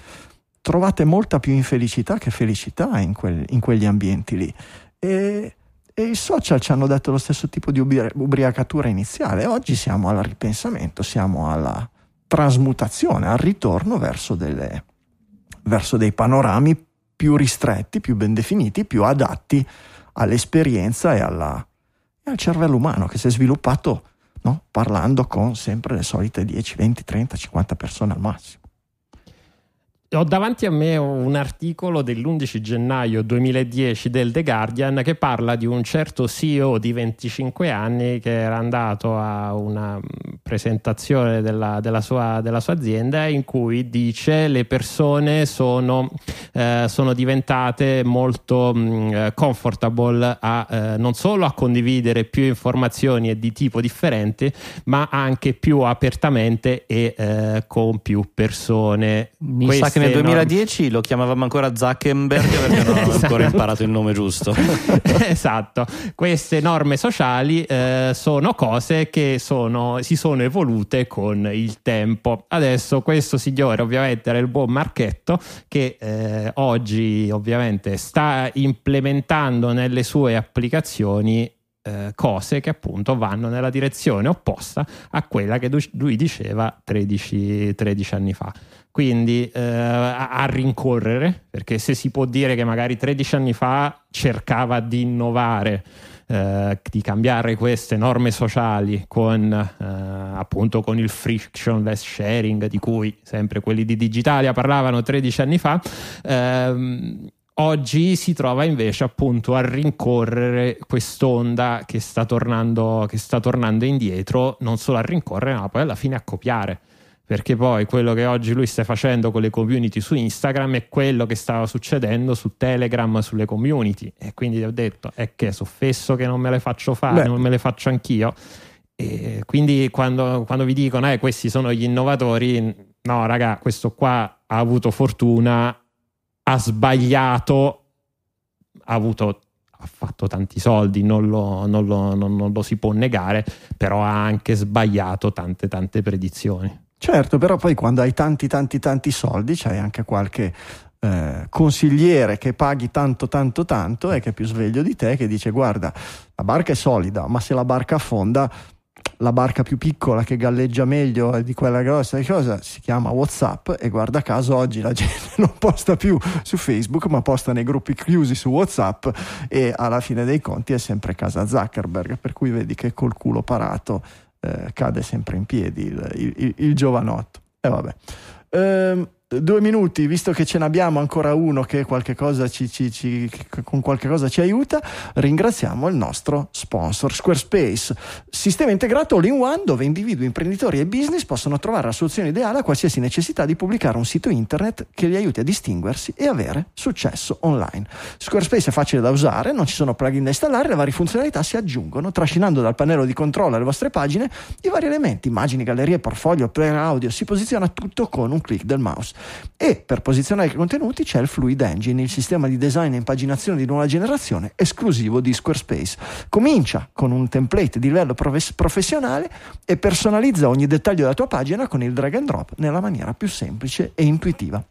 trovate molta più infelicità che felicità in, quel- in quegli ambienti lì. E, e i social ci hanno dato lo stesso tipo di ubri- ubriacatura iniziale. Oggi siamo al ripensamento, siamo alla trasmutazione, al ritorno verso, delle, verso dei panorami più ristretti, più ben definiti, più adatti all'esperienza e, alla- e al cervello umano che si è sviluppato no? parlando con sempre le solite 10, 20, 30, 50 persone al massimo. Ho davanti a me un articolo dell'11 gennaio 2010 del The Guardian che parla di un certo CEO di 25 anni che era andato a una presentazione della, della sua, della sua azienda in cui dice le persone sono, eh, sono diventate molto mh, eh, comfortable a, eh, non solo a condividere più informazioni e di tipo differente ma anche più apertamente e eh, con più persone. Mi Queste sa che nel norme- 2010 lo chiamavamo ancora Zuckerberg perché non avevo ancora imparato il nome giusto. esatto, queste norme sociali eh, sono cose che sono, si sono evolute con il tempo. Adesso questo signore ovviamente era il buon Marchetto che eh, oggi ovviamente sta implementando nelle sue applicazioni eh, cose che appunto vanno nella direzione opposta a quella che lui diceva 13, 13 anni fa. Quindi eh, a, a rincorrere, perché se si può dire che magari 13 anni fa cercava di innovare, eh, di cambiare queste norme sociali con eh, appunto con il frictionless sharing di cui sempre quelli di Digitalia parlavano 13 anni fa, ehm, Oggi si trova invece appunto a rincorrere quest'onda che sta tornando, che sta tornando indietro, non solo a rincorrere, ma poi alla fine a copiare. Perché poi quello che oggi lui sta facendo con le community su Instagram è quello che stava succedendo su Telegram sulle community. E quindi ho detto: è che sono fesso che non me le faccio fare, Beh. non me le faccio anch'io. E quindi quando, quando vi dicono eh, questi sono gli innovatori, no, raga, questo qua ha avuto fortuna, ha sbagliato, ha avuto ha fatto tanti soldi, non lo, non lo- non- non lo si può negare, però ha anche sbagliato tante tante predizioni. Certo, però poi quando hai tanti tanti tanti soldi c'hai anche qualche eh, consigliere che paghi tanto tanto tanto e che è più sveglio di te che dice guarda la barca è solida ma se la barca affonda la barca più piccola che galleggia meglio di quella grossa di cosa si chiama Whatsapp e guarda caso oggi la gente non posta più su Facebook ma posta nei gruppi chiusi su Whatsapp e alla fine dei conti è sempre casa Zuckerberg per cui vedi che col culo parato eh, cade sempre in piedi il, il, il, il giovanotto. E vabbè. Ehm, due minuti, visto che ce n'abbiamo ancora uno che qualche ci, ci, ci, con qualche cosa ci aiuta, ringraziamo il nostro sponsor Squarespace, sistema integrato all-in-one dove individui, imprenditori e business possono trovare la soluzione ideale a qualsiasi necessità di pubblicare un sito internet che li aiuti a distinguersi e avere successo online. Squarespace è facile da usare, non ci sono plugin da installare, le varie funzionalità si aggiungono, trascinando dal pannello di controllo alle vostre pagine i vari elementi, immagini, gallerie, portfolio, player audio, si posiziona tutto con un clic del mouse. E per posizionare i contenuti c'è il Fluid Engine, il sistema di design e impaginazione di nuova generazione esclusivo di Squarespace. Comincia con un template di livello professionale e personalizza ogni dettaglio della tua pagina con il drag and drop nella maniera più semplice e intuitiva.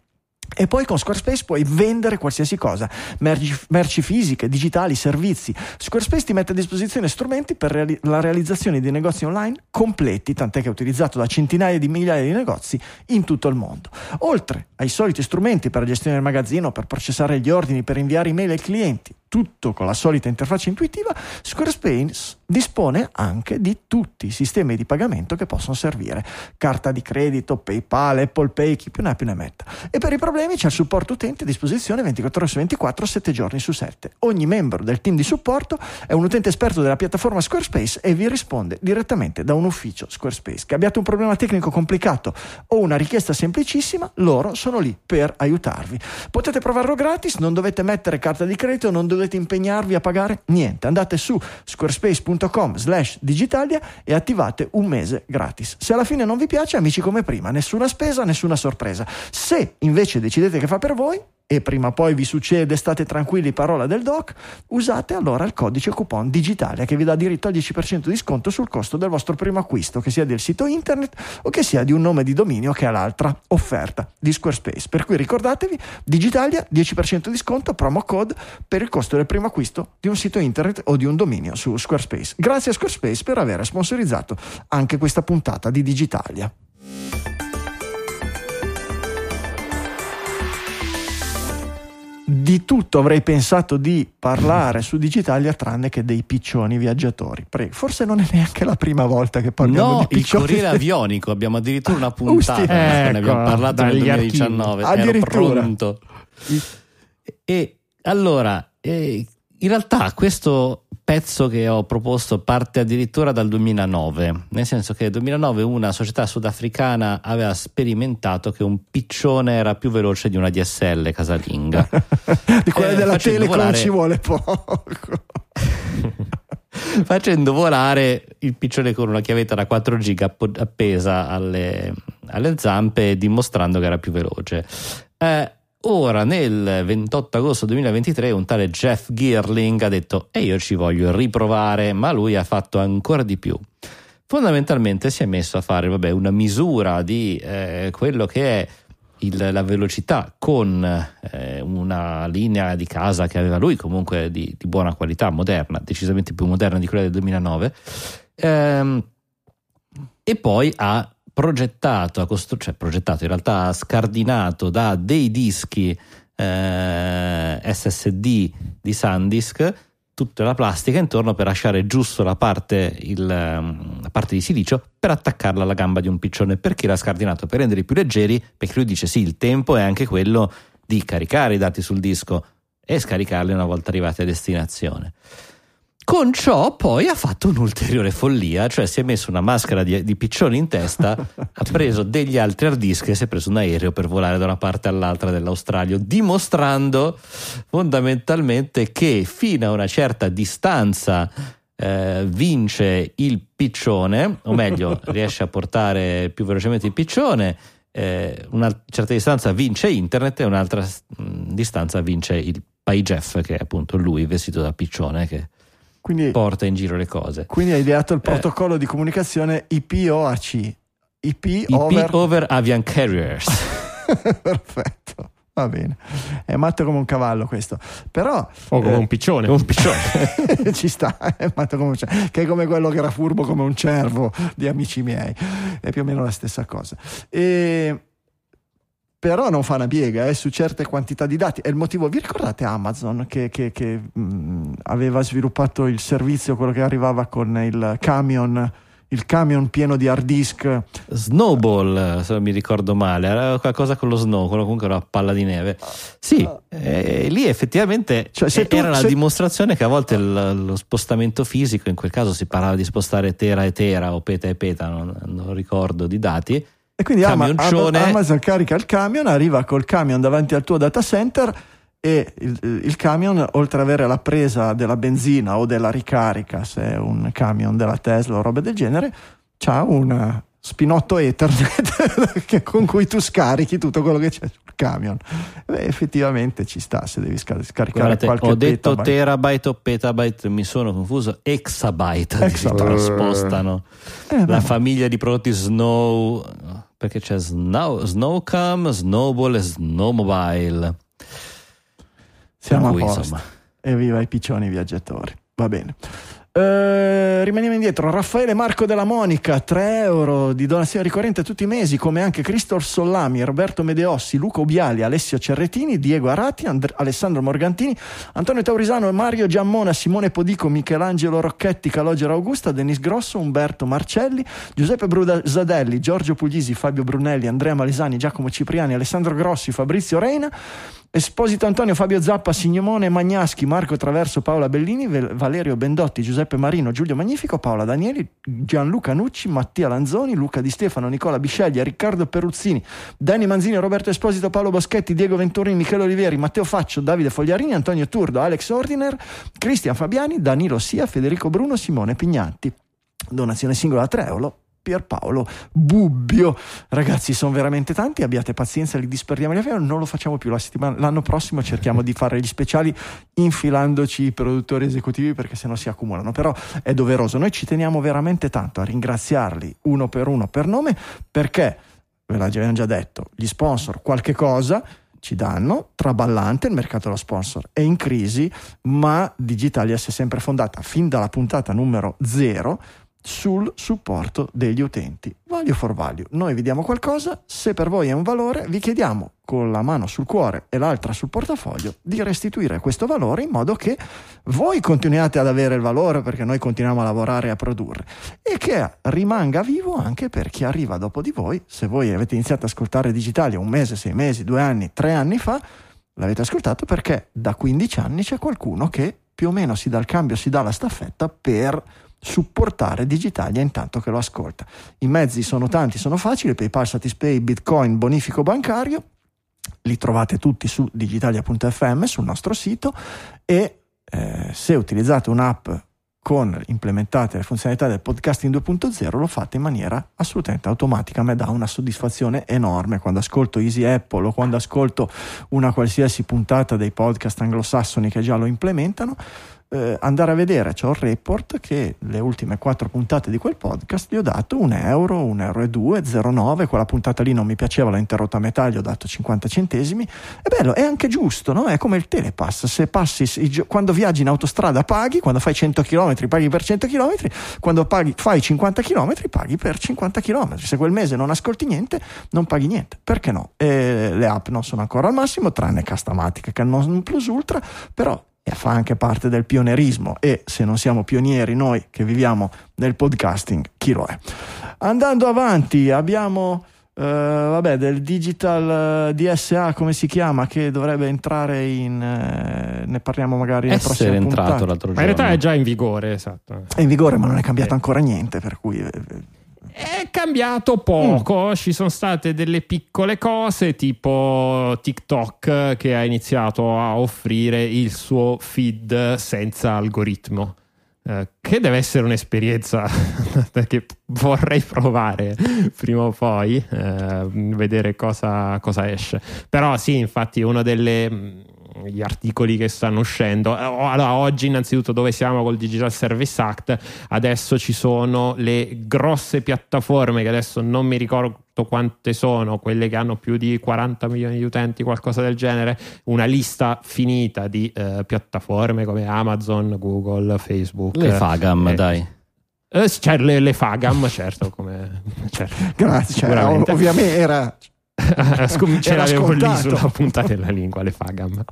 E poi con Squarespace puoi vendere qualsiasi cosa, merci, merci, fisiche, digitali, servizi. Squarespace ti mette a disposizione strumenti per reali- la realizzazione di negozi online completi, tant'è che è utilizzato da centinaia di migliaia di negozi in tutto il mondo. Oltre ai soliti strumenti per la gestione del magazzino, per processare gli ordini, per inviare email ai clienti, tutto con la solita interfaccia intuitiva, Squarespace dispone anche di tutti i sistemi di pagamento che possono servire. Carta di credito, PayPal, Apple Pay, chi più ne ha più ne metta. E per i problemi c'è il supporto utente a disposizione 24 ore su 24, 7 giorni su 7. Ogni membro del team di supporto è un utente esperto della piattaforma Squarespace e vi risponde direttamente da un ufficio Squarespace. Che abbiate un problema tecnico complicato o una richiesta semplicissima, loro sono lì per aiutarvi. Potete provarlo gratis, non dovete mettere carta di credito, non dovete impegnarvi a pagare niente. Andate su squarespace.com slash digitalia e attivate un mese gratis. Se alla fine non vi piace, amici come prima, nessuna spesa, nessuna sorpresa. Se invece decidete che fa per voi, e prima o poi vi succede, state tranquilli, parola del doc, usate allora il codice coupon digitale che vi dà diritto al 10% di sconto sul costo del vostro primo acquisto, che sia del sito internet o che sia di un nome di dominio che è l'altra offerta di Squarespace. Per cui ricordatevi, Digitalia 10% di sconto, promo code per il costo del primo acquisto di un sito internet o di un dominio su Squarespace. Grazie a Squarespace per aver sponsorizzato anche questa puntata di Digitalia. Di tutto avrei pensato di parlare su Digitalia tranne che dei piccioni viaggiatori. Prego. Forse non è neanche la prima volta che parliamo no, di piccioni. il Corriere Avionico, abbiamo addirittura una puntata, ecco, ne abbiamo parlato nel 2019, addirittura. pronto. E allora, eh, in realtà questo pezzo che ho proposto parte addirittura dal 2009, nel senso che nel 2009 una società sudafricana aveva sperimentato che un piccione era più veloce di una DSL casalinga. di quella eh, della Telecom volare... ci vuole poco. facendo volare il piccione con una chiavetta da 4 giga appesa alle, alle zampe dimostrando che era più veloce. Eh, Ora, nel 28 agosto 2023, un tale Jeff Geerling ha detto: E io ci voglio riprovare, ma lui ha fatto ancora di più. Fondamentalmente si è messo a fare vabbè, una misura di eh, quello che è il, la velocità con eh, una linea di casa che aveva lui, comunque di, di, buona qualità, moderna, decisamente più moderna di quella del 2009. Ehm, e poi ha progettato, costru- cioè progettato, in realtà scardinato da dei dischi eh, SSD di SanDisk tutta la plastica intorno per lasciare giusto la parte, il, la parte di silicio per attaccarla alla gamba di un piccione. Perché l'ha scardinato? Per renderli più leggeri, perché lui dice sì, il tempo è anche quello di caricare i dati sul disco e scaricarli una volta arrivati a destinazione. Con ciò poi ha fatto un'ulteriore follia, cioè si è messo una maschera di, di piccioni in testa, ha preso degli altri hard disk e si è preso un aereo per volare da una parte all'altra dell'Australia, dimostrando fondamentalmente che fino a una certa distanza eh, vince il piccione, o meglio riesce a portare più velocemente il piccione, eh, una certa distanza vince internet e un'altra mh, distanza vince il PyJeff, che è appunto lui vestito da piccione che quindi, porta in giro le cose. Quindi hai ideato il eh. protocollo di comunicazione IPOAC. IP, IP over, over Avian Carriers. Perfetto. Va bene, è matto come un cavallo questo, però... O come eh, un piccione. Un piccione. ci sta, è matto come un cervo, che è come quello che era furbo come un cervo di amici miei, è più o meno la stessa cosa. E però non fa una piega eh, su certe quantità di dati. È il motivo, vi ricordate Amazon che, che- che, mh, aveva sviluppato il servizio, quello che arrivava con il camion, il camion pieno di hard disk? Snowball, se non mi ricordo male, era qualcosa con lo snow, quello comunque era una palla di neve. Sì, eh, lì effettivamente Cioè, tu- era la se- dimostrazione che a volte il- lo spostamento fisico, in quel caso si parlava di spostare tera e tera o peta e peta, non, non ricordo di dati. E quindi Ama- Camioncione. Ama- Amazon carica il camion, arriva col camion davanti al tuo data center e il, il camion, oltre ad avere la presa della benzina o della ricarica, se è un camion della Tesla o roba del genere, c'ha un spinotto Ethernet con cui tu scarichi tutto quello che c'è sul camion. Beh, effettivamente ci sta se devi scar- scaricare Guardate, qualche ho detto petabyte. terabyte o petabyte, mi sono confuso. Exabyte, Exabyte. si spostano. Eh, La beh, famiglia di prodotti Snow, perché c'è Snow, Snowcam, Snowball e Snowmobile. siamo cui, a posto. insomma. Evviva i piccioni viaggiatori. Va bene. Eh, rimaniamo indietro. Raffaele Marco della Monica, 3 euro di donazione ricorrente tutti i mesi, come anche Cristol Sollami, Roberto Medeossi, Luca Obiali, Alessio Cerretini, Diego Arati, And- Alessandro Morgantini, Antonio Taurisano, Mario Giammona, Simone Podico, Michelangelo Rocchetti, Calogero Augusta, Denis Grosso, Umberto Marcelli, Giuseppe Brusadelli, Giorgio Puglisi, Fabio Brunelli, Andrea Malisani, Giacomo Cipriani, Alessandro Grossi, Fabrizio Reina, Esposito Antonio, Fabio Zappa, Signomone Magnaschi, Marco Traverso, Paola Bellini, Valerio Bendotti, Giuseppe Marino, Giulio Magnifico, Paola Danieli, Gianluca Nucci, Mattia Lanzoni, Luca Di Stefano, Nicola Bisceglia, Riccardo Peruzzini, Dani Manzini, Roberto Esposito, Paolo Boschetti, Diego Venturini, Michele Oliveri, Matteo Faccio, Davide Fogliarini, Antonio Turdo, Alex Ordiner, Cristian Fabiani, Danilo Sia, Federico Bruno, Simone Pignanti. Donazione singola a 3 euro. Pierpaolo Bubbio, ragazzi, sono veramente tanti. Abbiate pazienza, li disperdiamo. via. Non lo facciamo più la settimana. L'anno prossimo cerchiamo di fare gli speciali infilandoci i produttori esecutivi perché sennò si accumulano. Però è doveroso. Noi ci teniamo veramente tanto a ringraziarli uno per uno per nome perché, ve l'abbiamo già detto, gli sponsor qualche cosa ci danno, traballante, il mercato dello sponsor è in crisi, ma Digitalia si è sempre fondata fin dalla puntata numero zero sul supporto degli utenti. Value for value. Noi vi diamo qualcosa, se per voi è un valore, vi chiediamo con la mano sul cuore e l'altra sul portafoglio di restituire questo valore in modo che voi continuiate ad avere il valore perché noi continuiamo a lavorare e a produrre e che rimanga vivo anche per chi arriva dopo di voi. Se voi avete iniziato ad ascoltare Digitalia un mese, sei mesi, due anni, tre anni fa, l'avete ascoltato perché da 15 anni c'è qualcuno che più o meno si dà il cambio, si dà la staffetta per supportare Digitalia intanto che lo ascolta. I mezzi sono tanti, sono facili, PayPal, Satispay, Bitcoin, bonifico bancario, li trovate tutti su digitalia.fm sul nostro sito e eh, se utilizzate un'app con implementate le funzionalità del podcasting 2.0 lo fate in maniera assolutamente automatica. A me dà una soddisfazione enorme quando ascolto Easy Apple o quando ascolto una qualsiasi puntata dei podcast anglosassoni che già lo implementano. Eh, andare a vedere, c'ho il report che le ultime quattro puntate di quel podcast gli ho dato un euro, un euro e due, 0,9, quella puntata lì non mi piaceva, l'ho interrotta a metà, gli ho dato 50 centesimi, è bello, è anche giusto, no? è come il telepass, se passi, gio- quando viaggi in autostrada paghi, quando fai 100 km paghi per 100 km, quando paghi, fai 50 km paghi per 50 km, se quel mese non ascolti niente non paghi niente, perché no? E le app non sono ancora al massimo, tranne Castamatica che non plus ultra, però fa anche parte del pionerismo e se non siamo pionieri noi che viviamo nel podcasting, chi lo è? Andando avanti abbiamo eh, vabbè, del digital eh, DSA come si chiama che dovrebbe entrare in eh, ne parliamo magari nelle Essere prossime entrato l'altro Ma in realtà giorno. è già in vigore, esatto. è in vigore ma non è cambiato ancora niente per cui eh, È cambiato poco, ci sono state delle piccole cose tipo TikTok che ha iniziato a offrire il suo feed senza algoritmo. eh, che deve essere un'esperienza che vorrei provare prima o poi, eh, vedere cosa, cosa esce. Però sì, infatti uno delle gli articoli che stanno uscendo. Eh, Allora, oggi innanzitutto dove siamo col Digital Service Act, adesso ci sono le grosse piattaforme che adesso non mi ricordo quante sono quelle che hanno più di 40 milioni di utenti, qualcosa del genere, una lista finita di eh, piattaforme come Amazon, Google, Facebook. Le Fagam, eh, dai. eh, cioè, le, le Fagam, certo, come, certo, Grazie, cioè, ovviamente era Scom- ce l'avevo lì sulla punta della lingua, le Fagam.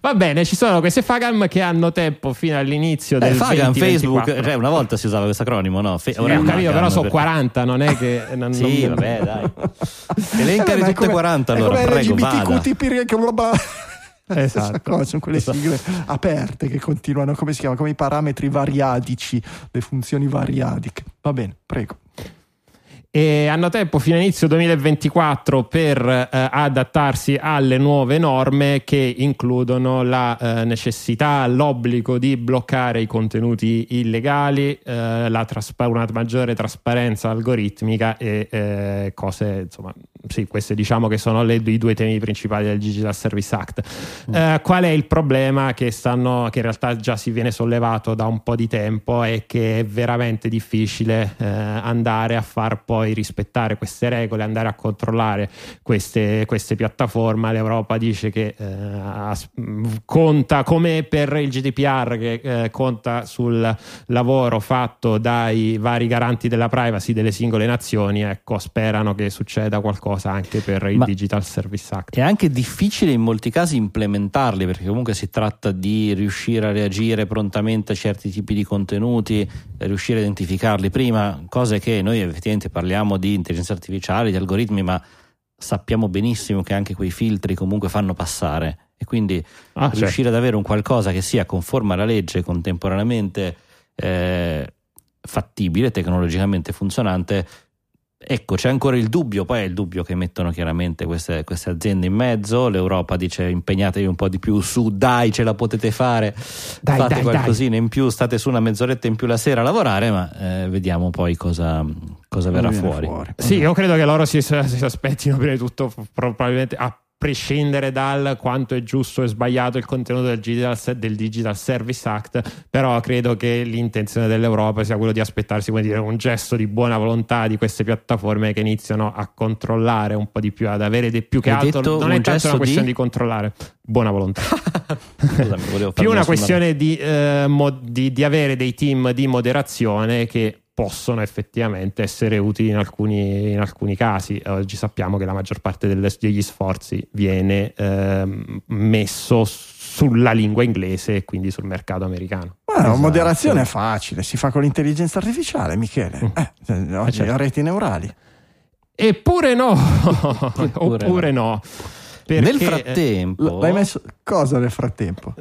Va bene, ci sono queste Fagam che hanno tempo fino all'inizio Eh, del Fagam, 2024. Facebook, cioè, una volta si usava questo acronimo, no? Fe- Sì, ora capito, però sono perché- 40, non è che... Non, Sì, non- vabbè, dai. Eh, ma è tutte come- 40 è allora, prego, vada. Esatto. cosa, sono quelle sigle aperte che continuano, come si chiama? Come i parametri variadici, le funzioni variadiche. Va bene, prego. E hanno tempo fino a inizio 2024 per eh, adattarsi alle nuove norme che includono la eh, necessità, l'obbligo di bloccare i contenuti illegali, eh, la traspa- una maggiore trasparenza algoritmica e eh, cose, insomma, sì, questi diciamo che sono le- i due temi principali del Digital Service Act. Eh, qual è il problema che, stanno, che in realtà già si viene sollevato da un po' di tempo è che è veramente difficile eh, andare a far poi rispettare queste regole, andare a controllare queste, queste piattaforme. L'Europa dice che eh, conta come per il GDPR che eh, conta sul lavoro fatto dai vari garanti della privacy delle singole nazioni, ecco, sperano che succeda qualcosa anche per il Ma- Digital Service Act. È anche difficile in molti casi implementarli perché comunque si tratta di riuscire a reagire prontamente a certi tipi di contenuti, riuscire a identificarli prima, cose che noi effettivamente parliamo di intelligenza artificiale, di algoritmi, ma sappiamo benissimo che anche quei filtri comunque fanno passare e quindi Ah, certo. riuscire ad avere un qualcosa che sia conforme alla legge, contemporaneamente eh, fattibile, tecnologicamente funzionante. Ecco, c'è ancora il dubbio, poi è il dubbio che mettono chiaramente queste, queste aziende in mezzo, l'Europa dice impegnatevi un po' di più su, dai ce la potete fare, Dai, fate dai, qualcosina in più, sate su una mezz'oretta in più la sera a lavorare, ma eh, vediamo poi cosa, cosa verrà Viene fuori. Sì, io credo che loro si, si aspettino prima di tutto probabilmente a prescindere dal quanto è giusto e sbagliato il contenuto del Digital, del Digital Service Act, però credo che l'intenzione dell'Europa sia quello di aspettarsi come dire, un gesto di buona volontà di queste piattaforme che iniziano a controllare un po' di più, ad avere di più che Hai altro. Non è tanto una questione di- di controllare, buona volontà. Scusami, più una questione di, eh, mo- di- di avere dei team di moderazione che possono effettivamente essere utili in alcuni, in alcuni casi. Oggi sappiamo che la maggior parte delle- degli sforzi viene ehm, messo sulla lingua inglese e quindi sul mercato americano. Ma la Esatto. moderazione è facile, si fa con l'intelligenza artificiale, Michele. Mm. Eh, oggi certo. reti neurali. Eppure no, Eppure oppure no. Perché, Nel frattempo, L- L'hai messo cosa nel frattempo?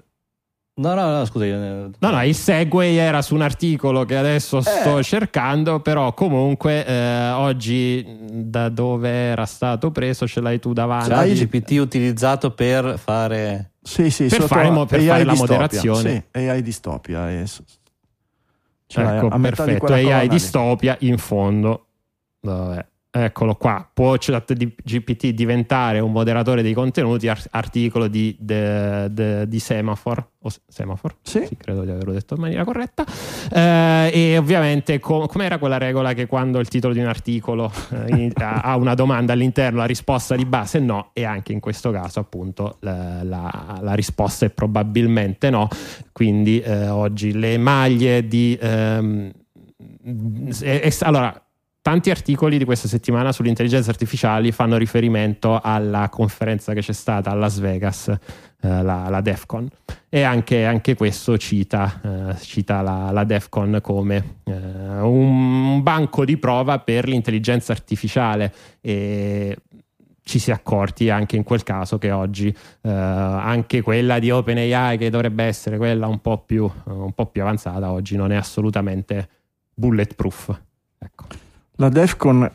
No, no, no, scusa, io- No, no, il segue era su un articolo che adesso sto cercando, però comunque eh, oggi da dove era stato preso ce l'hai tu davanti. Sai- GPT utilizzato per fare Sì, sì, Per sotto fare mo- per AI fare la distopia. moderazione. Sì, AI distopia. e ce l'hai ecco, a metà di perfetto. colonna AI distopia in fondo. Dov'è? Eccolo qua. Può GPT diventare un moderatore dei contenuti? Ar- articolo di, de- de- di Semaphore. O Semaphore? Sì. credo di averlo detto in maniera corretta. Eh, e ovviamente, com- com'era quella regola che quando il titolo di un articolo eh, ha una domanda all'interno, la risposta di base è no, e anche in questo caso, appunto, la, la- la risposta è probabilmente no. Quindi eh, oggi le maglie di. ehm, e- e- allora, tanti articoli di questa settimana sulle intelligenze artificiali fanno riferimento alla conferenza che c'è stata a Las Vegas, eh, la, la DEFCON, e anche, anche questo cita, eh, cita la, la DEFCON come eh, un banco di prova per l'intelligenza artificiale. E ci si è accorti anche in quel caso che oggi eh, anche quella di OpenAI che dovrebbe essere quella un po' più, un po' più avanzata oggi non è assolutamente bulletproof ecco. La DEFCON,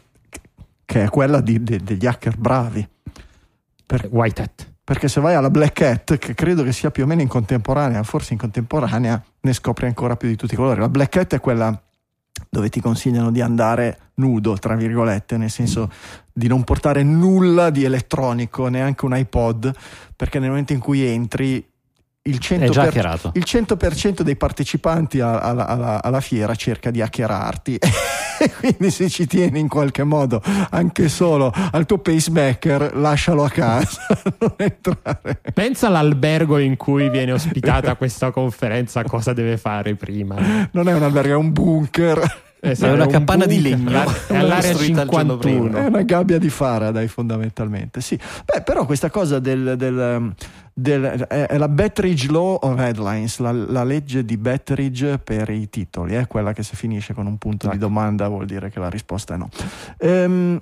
che è quella di- de- degli hacker bravi. Per- White Hat perché se vai alla Black Hat, che credo che sia più o meno in contemporanea, forse in contemporanea, ne scopri ancora più di tutti i colori. La Black Hat è quella dove ti consigliano di andare nudo, tra virgolette, nel senso di non portare nulla di elettronico, neanche un iPod, perché nel momento in cui entri il 100%, È già hackerato. il 100% dei partecipanti a- alla, alla- alla fiera cerca di hackerarti e quindi se ci tieni in qualche modo anche solo al tuo pacemaker lascialo a casa non entrare Pensa all'albergo in cui viene ospitata questa conferenza, cosa deve fare prima. non è un albergo è un bunker Eh, È una un capanna di bunker, legno. la- È all'area Costruita il giorno prima. 51. È una gabbia di fara, dai, fondamentalmente. Sì. Beh, però questa cosa del. del, um, del- è, è la Betteridge Law of Headlines, la, la legge di Betteridge per i titoli, è quella che se finisce con un punto di Ecco. domanda vuol dire che la risposta è no. Ehm,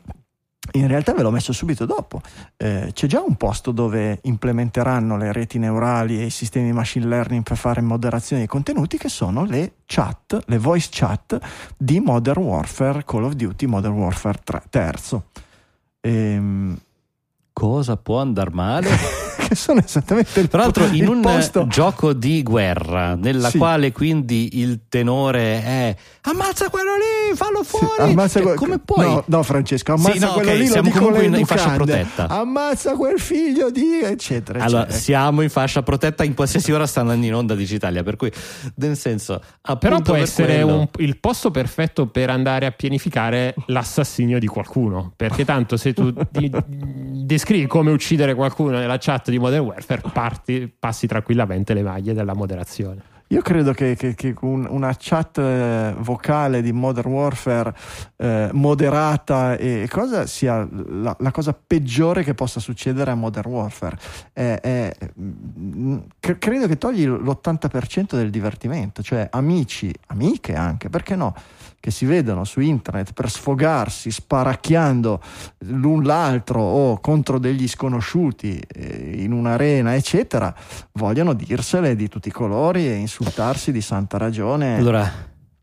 in realtà ve l'ho messo subito dopo. Eh, c'è già un posto dove implementeranno le reti neurali e i sistemi machine learning per fare moderazione dei contenuti, che sono le chat, le voice chat di Modern Warfare, Call of Duty Modern Warfare 3, terzo. Ehm, Cosa può andare male? che sono esattamente il Tra l'altro in il un posto. gioco di guerra nella Sì. quale quindi il tenore è ammazza quello lì, fallo Sì, fuori. ammazza Cioè, quel- come puoi? No, no, Francesco, ammazza Sì, no, quello ok, lì, lo siamo comunque in- in fascia protetta. Ammazza quel figlio di eccetera, Allora, eccetera. siamo in fascia protetta in qualsiasi ora sta andando in onda Digitalia, per cui nel senso Però può per essere quello- un- il posto perfetto per andare a pianificare l'assassinio di qualcuno. Perché tanto se tu descrivi come uccidere qualcuno nella chat di Modern Warfare, parti- passi tranquillamente le maglie della moderazione. Io credo che, che- che un- una chat eh, vocale di Modern Warfare eh, moderata e cosa sia la, la cosa peggiore che possa succedere a Modern Warfare. Mm, cre- credo che togli l'80% del divertimento, cioè amici, amiche anche, perché no? Che si vedono su internet per sfogarsi, sparacchiando l'un l'altro o contro degli sconosciuti eh, in un'arena, eccetera, vogliono dirsele di tutti i colori e insultarsi di santa ragione. Allora,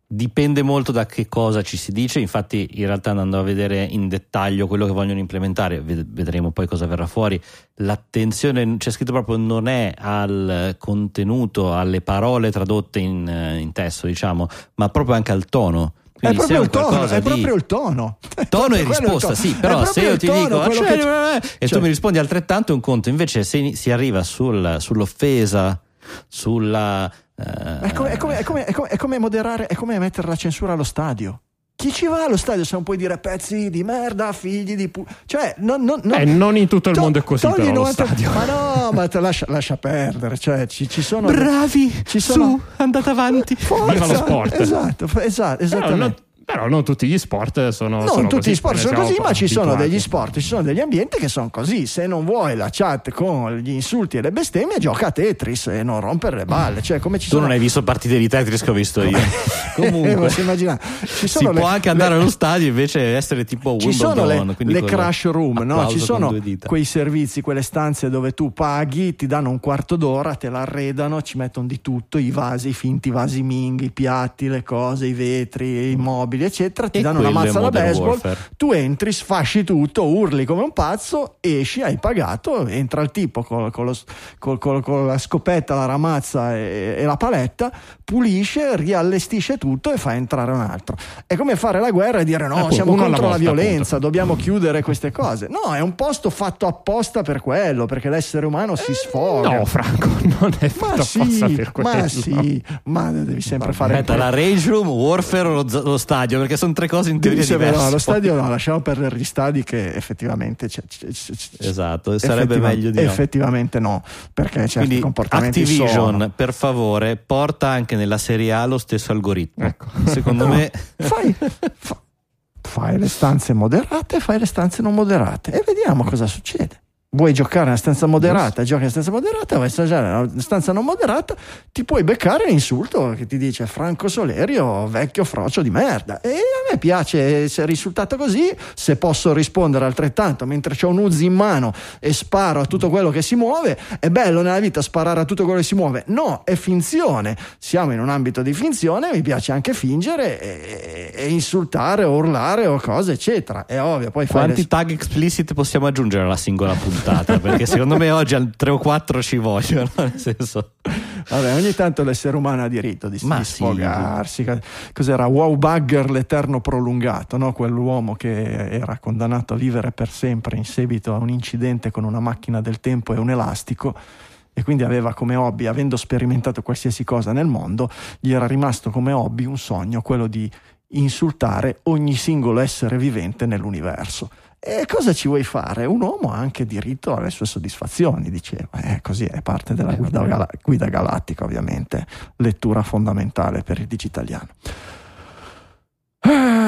dipende molto da che cosa ci si dice, infatti in realtà andando a vedere in dettaglio quello che vogliono implementare, ved- vedremo poi cosa verrà fuori, l'attenzione c'è scritto proprio non è al contenuto, alle parole tradotte in, eh, in testo, diciamo, ma proprio anche al tono. È Quindi proprio il tono, è di- proprio il tono. Tono e risposta, tono. sì, però se io ti tono, dico "Ah, che- cioè, e cioè- tu mi rispondi altrettanto è un conto, invece se si arriva sul- sull'offesa, sulla... eh, È come, è come- è come- è come- è come moderare, è come mettere la censura allo stadio. Chi ci va allo stadio se non puoi dire pezzi di merda, figli di pu... Cioè, non, non, non- Eh, non in tutto il to- mondo è così, però, il lo 90 stadio. Ma no, ma te lascia, lascia perdere. Cioè, ci, ci sono. Bravi, Ci sono- su, andate avanti. Forza, Viva lo sport. Esatto, f- esatto, Però non, tutti gli sport sono. Non sono tutti così, gli sport sono così, ma ci sono degli sport, ci sono degli ambienti che sono così. Se non vuoi la chat con gli insulti e le bestemmie, gioca a Tetris e non rompere le balle. Cioè, come ci Tu sono non hai visto partite di Tetris che ho visto io. Eh, Comunque, posso immaginare. Ci si sono può le- anche andare le- allo stadio invece essere tipo ci Wimbledon. sono le, le crash room, no? ci sono quei servizi, quelle stanze dove tu paghi, ti danno un quarto d'ora, te l'arredano, ci mettono di tutto, i vasi, i finti vasi Ming, i piatti, le cose, i vetri, i mobili, eccetera, ti E danno una mazza da baseball, Warfare. tu entri, sfasci tutto, urli come un pazzo, esci, hai pagato, entra il tipo con, con lo- col- con la scopetta, la ramazza e, e la paletta, pulisce, riallestisce tutto e fa entrare un altro. È come fare la guerra e dire no, Appunto, siamo contro la violenza, appunto. dobbiamo chiudere queste cose. No, è un posto fatto apposta per quello, perché l'essere umano si sfoga. No, Franco, non è fatto ma apposta sì, per quello. ma sì, ma devi sempre fare Aspetta, la range room, Warfare o lo, lo stadio? Perché sono tre cose in teoria sapere, diverse. no, lo stadio no, lasciamo perdere gli stadi che effettivamente c'è, c'è- c'è- Esatto, sarebbe effettiva- meglio di no. effettivamente no, perché certi Quindi comportamenti Activision, sono. per favore, porta anche nella Serie A lo stesso algoritmo. Ecco. Secondo me Fai, fa- fai le stanze moderate fai le stanze non moderate e vediamo cosa succede. Vuoi giocare nella stanza moderata, giochi nella stanza moderata, vuoi assaggiare nella stanza non moderata, ti puoi beccare l'insulto che ti dice Franco Solerio, vecchio frocio di merda. E a me piace essere risultato così, se posso rispondere altrettanto mentre ho un Uzi in mano e sparo a tutto quello che si muove. È bello nella vita sparare a tutto quello che si muove? No, è finzione. Siamo in un ambito di finzione, mi piace anche fingere e, e insultare o urlare o cose, eccetera. È ovvio, poi quanti le- tag explicit possiamo aggiungere alla singola puntata? Perché secondo me oggi al 3 o 4 ci vogliono. Nel senso, Vabbè, ogni tanto l'essere umano ha diritto di, Ma di sì. sfogarsi. Cos'era? Wow Bugger l'eterno prolungato, no? quell'uomo che era condannato a vivere per sempre in seguito a un incidente con una macchina del tempo e un elastico e quindi aveva come hobby, avendo sperimentato qualsiasi cosa nel mondo, gli era rimasto come hobby un sogno, quello di insultare ogni singolo essere vivente nell'universo. E cosa ci vuoi fare? Un uomo ha anche diritto alle sue soddisfazioni, diceva. Eh, così è parte della guida, gala- guida galattica, ovviamente, lettura fondamentale per il digitaliano. Ah,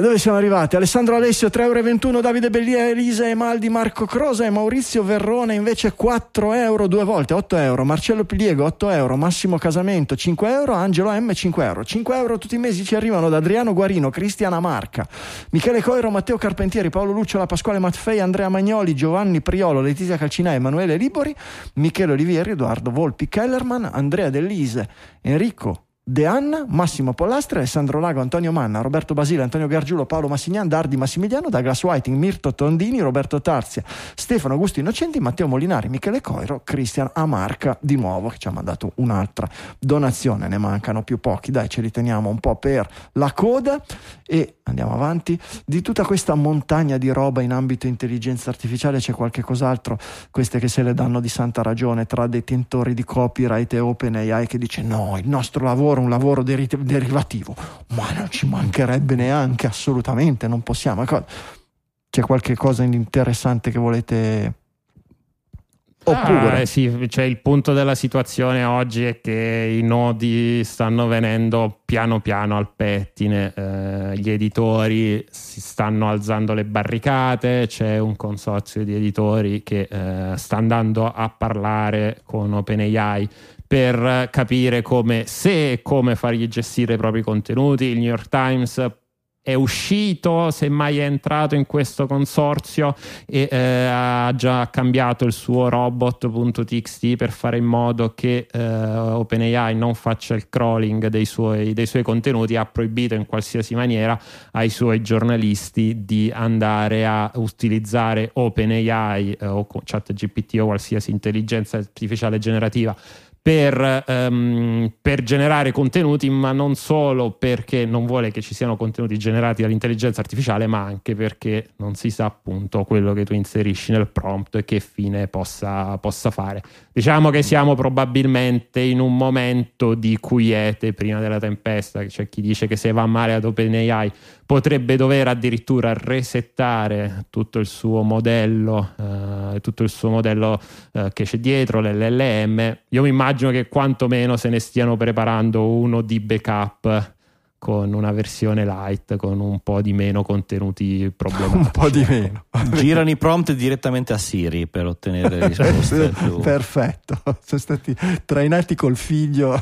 dove siamo arrivati? Alessandro Alessio 3,21 euro, Davide Bellia, Elisa Emaldi, Marco Crosa e Maurizio Verrone invece 4 euro due volte, 8 euro, Marcello Piliego 8 euro, Massimo Casamento 5 euro, Angelo M 5 euro, 5 euro tutti i mesi ci arrivano da Adriano Guarino, Cristiana Marca, Michele Coiro, Matteo Carpentieri, Paolo Lucciola, Pasquale Maffei, Andrea Magnoli, Giovanni Priolo, Letizia Calcinà, Emanuele Libori, Michele Olivieri, Edoardo Volpi, Kellerman, Andrea Dellise, Enrico De Anna, Massimo Pollastre, Alessandro Lago, Antonio Manna, Roberto Basile, Antonio Gargiulo, Paolo Massignan, Dardi Massimiliano, Douglas Whiting, Mirto Tondini, Roberto Tarzia, Stefano Augusto Innocenti, Matteo Molinari, Michele Coiro, Cristian Amarca di nuovo che ci ha mandato un'altra donazione, ne mancano più pochi, dai ce li teniamo un po' per la coda. E andiamo avanti. Di tutta questa montagna di roba in ambito intelligenza artificiale c'è qualche cos'altro, queste che se le danno di santa ragione tra detentori di copyright e OpenAI che dice no, il nostro lavoro lavoro un lavoro deri- derivativo, ma non ci mancherebbe neanche, assolutamente, non possiamo. C'è qualche cosa interessante che volete... Oppure... Ah, sì, cioè il punto della situazione oggi è che i nodi stanno venendo piano piano al pettine, eh, gli editori si stanno alzando le barricate, c'è un consorzio di editori che eh, sta andando a parlare con OpenAI per capire come, se e come fargli gestire i propri contenuti. Il New York Times è uscito, semmai è entrato in questo consorzio e eh, ha già cambiato il suo robot.txt per fare in modo che eh, OpenAI non faccia il crawling dei suoi, dei suoi, contenuti, ha proibito in qualsiasi maniera ai suoi giornalisti di andare a utilizzare OpenAI eh, o ChatGPT o qualsiasi intelligenza artificiale generativa per, um, per, generare contenuti, ma non solo perché non vuole che ci siano contenuti generati dall'intelligenza artificiale, ma anche perché non si sa appunto quello che tu inserisci nel prompt e che fine possa, possa fare. Diciamo che siamo probabilmente in un momento di quiete prima della tempesta, c'è chi dice che se va male ad OpenAI potrebbe dover addirittura resettare tutto il suo modello, eh, tutto il suo modello eh, che c'è dietro, l'LLM. Io mi immagino che quantomeno se ne stiano preparando uno di backup con una versione light con un po' di meno contenuti problematici. un po' di meno. Girano i prompt direttamente a Siri per ottenere le risposte. Perfetto, sono stati trainati col figlio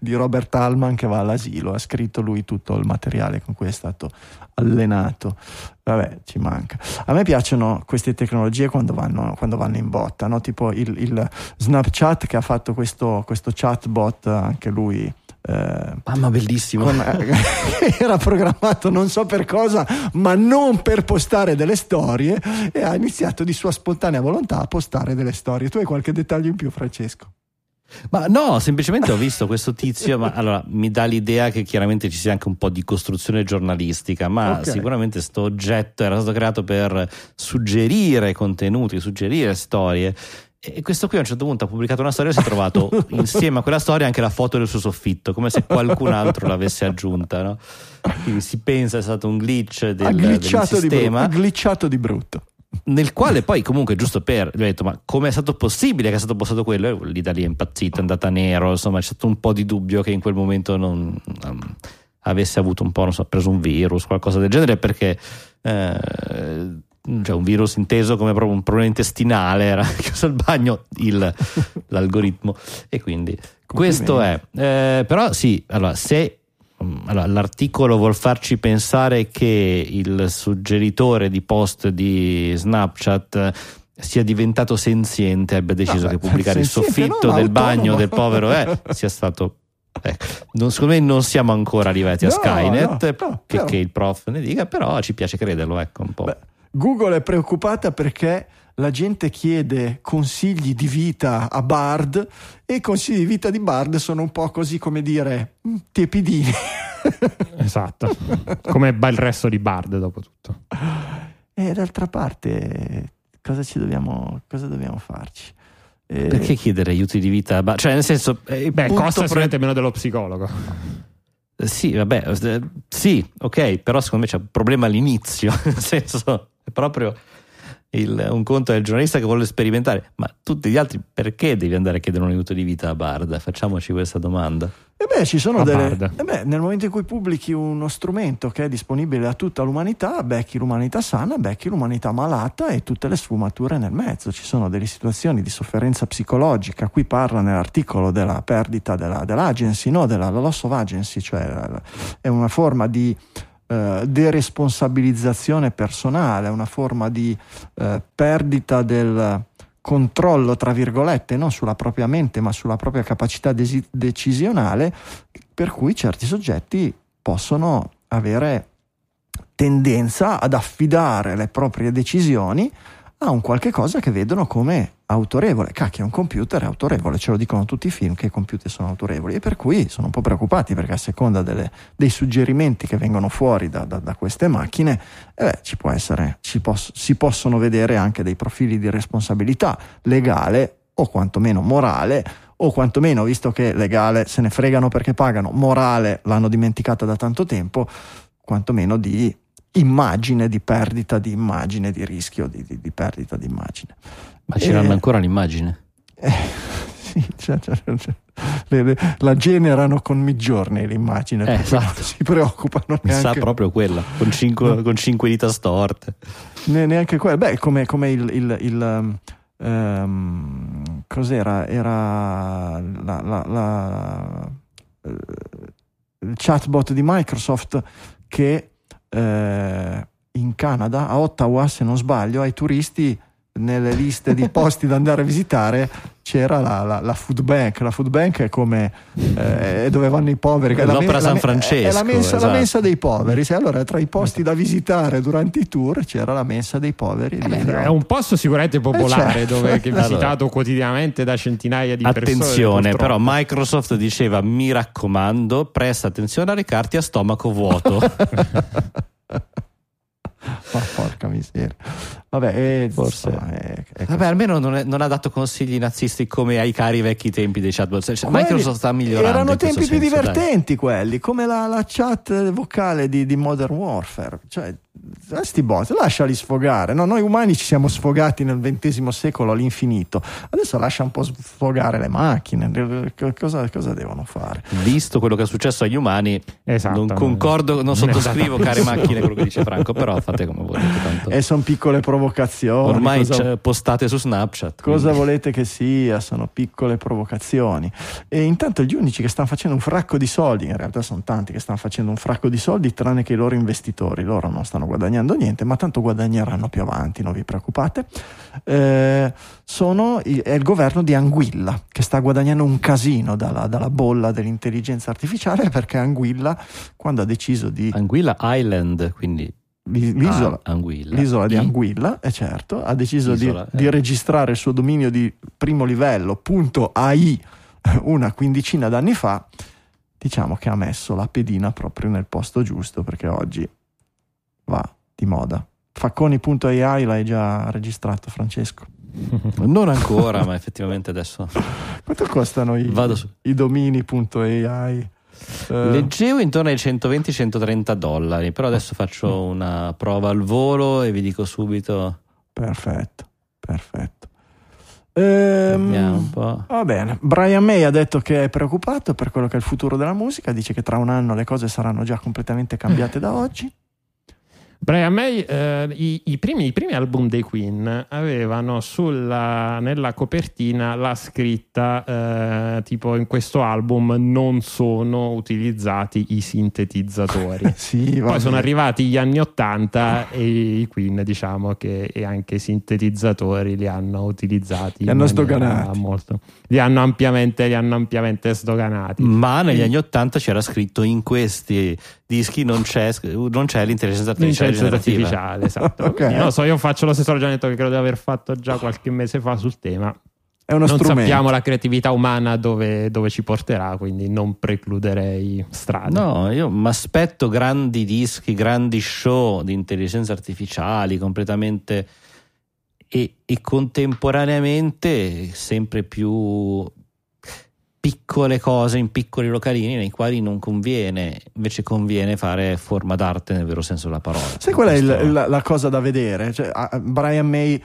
di Robert Allman che va all'asilo, ha scritto lui tutto il materiale con cui è stato allenato. Vabbè, ci manca. A me piacciono queste tecnologie quando vanno, quando vanno in botta, no? tipo il, il, Snapchat che ha fatto questo, questo chatbot, anche lui eh, Mamma bellissimo. Con, era programmato non so per cosa, ma non per postare delle storie e ha iniziato di sua spontanea volontà a postare delle storie. Tu hai qualche dettaglio in più, Francesco? Ma no, semplicemente ho visto questo tizio, ma allora mi dà l'idea che chiaramente ci sia anche un po' di costruzione giornalistica, ma okay. sicuramente questo oggetto era stato creato per suggerire contenuti, suggerire storie e questo qui a un certo punto ha pubblicato una storia e si è trovato insieme a quella storia anche la foto del suo soffitto, come se qualcun altro l'avesse aggiunta. No? Quindi si pensa è stato un glitch del, del sistema. Di glitchato di brutto. Nel quale poi comunque giusto per, gli ho detto ma come è stato possibile che è stato postato quello? E lì da lì è impazzito, è andata nero, insomma c'è stato un po' di dubbio che in quel momento non... Um, avesse avuto un po', non so, preso un virus, qualcosa del genere, perché eh, cioè un virus inteso come proprio un problema intestinale, era chiuso il bagno il, l'algoritmo. E quindi questo è. Eh, però sì, allora, se mm, allora, l'articolo vuol farci pensare che il suggeritore di post di Snapchat sia diventato senziente, abbia deciso no, che pubblicare il soffitto del bagno del povero eh, sia stato Ecco, non, secondo me non siamo ancora arrivati a no, Skynet, no, che, che, il prof ne dica, però ci piace crederlo, ecco un po'. Beh, Google è preoccupata perché la gente chiede consigli di vita a Bard e i consigli di vita di Bard sono un po' così come dire mm, tiepidini. esatto, come il resto di Bard dopo tutto. E d'altra parte cosa, ci dobbiamo, cosa dobbiamo farci? E- Perché chiedere aiuti di vita? Ba- Cioè, nel senso, eh, Beh, costa pre- sicuramente meno dello psicologo. Eh, Sì, vabbè, eh, sì, ok, però secondo me c'è un problema all'inizio, nel senso, è proprio il- un conto del giornalista che vuole sperimentare, ma tutti gli altri perché devi andare a chiedere un aiuto di vita a Barda? Facciamoci questa domanda. E beh, ci sono A delle. E beh, nel momento in cui pubblichi uno strumento che è disponibile a tutta l'umanità, becchi l'umanità sana, becchi l'umanità malata e tutte le sfumature nel mezzo. Ci sono delle situazioni di sofferenza psicologica. Qui parla nell'articolo della perdita della, dell'agency, no, della loss of agency, cioè è una forma di eh, deresponsabilizzazione personale, una forma di eh, perdita del controllo, tra virgolette, non sulla propria mente, ma sulla propria capacità desi- decisionale, per cui certi soggetti possono avere tendenza ad affidare le proprie decisioni a un qualche cosa che vedono come autorevole. Cacchio, un computer è autorevole, ce lo dicono tutti i film che i computer sono autorevoli e per cui sono un po' preoccupati perché a seconda delle- dei suggerimenti che vengono fuori da, da- da queste macchine, eh ci può essere, ci poss- si possono vedere anche dei profili di responsabilità legale o quantomeno morale o quantomeno, visto che legale se ne fregano perché pagano, morale l'hanno dimenticata da tanto tempo, quantomeno di immagine, di perdita di immagine, di rischio di, di- di perdita di immagine. Ma ce Eh, l'hanno ancora l'immagine? eh, sì, cioè, cioè, cioè, le- le- la generano con Midjourney l'immagine, Eh, esatto. si preoccupano Mi sa neanche, proprio quella, con cinque, con cinque dita storte. ne- neanche quello. Beh, come, come il, il- il, um, ehm, cos'era? Era la, la- la- eh, il chatbot di Microsoft che eh, in Canada, a Ottawa, se non sbaglio, ai turisti nelle liste di posti da andare a visitare c'era la, la, la food bank. La food bank è come eh, dove vanno i poveri. è la L'Opera men- San la- Francesco, È la mensa, la esatto. mensa dei poveri. Sì, allora, tra i posti da visitare durante i tour c'era la mensa dei poveri. lì. È un posto sicuramente popolare certo. dove è Allora. visitato quotidianamente da centinaia di persone. Attenzione, però Microsoft diceva mi raccomando, presta attenzione a recarti a stomaco vuoto. Ma porca miseria. Vabbè, eh, Forse. è- è Vabbè, almeno non, è- non ha dato consigli nazisti come ai cari vecchi tempi dei chatbot. Cioè, Microsoft sta migliorando. Erano tempi più senso, dai. divertenti quelli, come la, la chat vocale di, di Modern Warfare. Cioè, sti bot, lasciali sfogare. No, noi umani ci siamo sfogati nel XX secolo all'infinito. Adesso lascia un po' sfogare le macchine. Cosa, cosa devono fare? Visto quello che è successo agli umani, Esatto. non concordo, non sottoscrivo, andata care macchine, quello che dice Franco, però fate come volete. Tanto. E sono piccole provocazioni. Ormai cosa- postate su Snapchat. Cosa quindi- volete che sia? Sono piccole provocazioni. E intanto gli unici che stanno facendo un fracco di soldi, in realtà sono tanti che stanno facendo un fracco di soldi, tranne che i loro investitori. Loro non stanno guadagnando niente, ma tanto guadagneranno più avanti, non vi preoccupate. Eh, sono è il governo di Anguilla che sta guadagnando un casino dalla, dalla bolla dell'intelligenza artificiale perché Anguilla, quando ha deciso di. Anguilla Island, quindi l'isola, Ah. L'isola di Anguilla, è certo, ha deciso di, eh. di registrare il suo dominio di primo livello, punto AI, una quindicina d'anni fa. Diciamo che ha messo la pedina proprio nel posto giusto perché oggi va di moda. Facconi.ai l'hai già registrato, Francesco. Non ancora, ma effettivamente adesso Quanto costano i, su. i domini.ai? Eh, Leggevo intorno ai 120-130 dollari, però adesso faccio una prova al volo e vi dico subito. perfetto, perfetto. Ehm. Va bene, Brian May ha detto che è preoccupato per quello che è il futuro della musica, dice che tra un anno le cose saranno già completamente cambiate da oggi. Brian May, eh, i, i primi, i primi album dei Queen avevano sulla, nella copertina la scritta eh, tipo in questo album non sono utilizzati i sintetizzatori. sì, va Poi sono arrivati gli anni 80 e i Queen diciamo che e anche i sintetizzatori li hanno utilizzati. Li hanno maniera sdoganati. Molto, li, hanno ampiamente, li hanno ampiamente sdoganati. Ma negli anni 80 c'era scritto in questi dischi non c'è, non c'è l'intelligenza artificiale. L'intelligenza artificiale, esatto. Ok. Quindi, non lo so, io faccio lo stesso ragionamento che credo di aver fatto già qualche mese fa sul tema. È uno non strumento. sappiamo la creatività umana dove, dove ci porterà, quindi non precluderei strade. No, io mi aspetto grandi dischi, grandi show di intelligenza artificiali completamente e, e contemporaneamente sempre più piccole cose in piccoli localini nei quali non conviene, invece conviene fare forma d'arte nel vero senso della parola. Sai qual è il- la, la cosa da vedere? Cioè, Brian May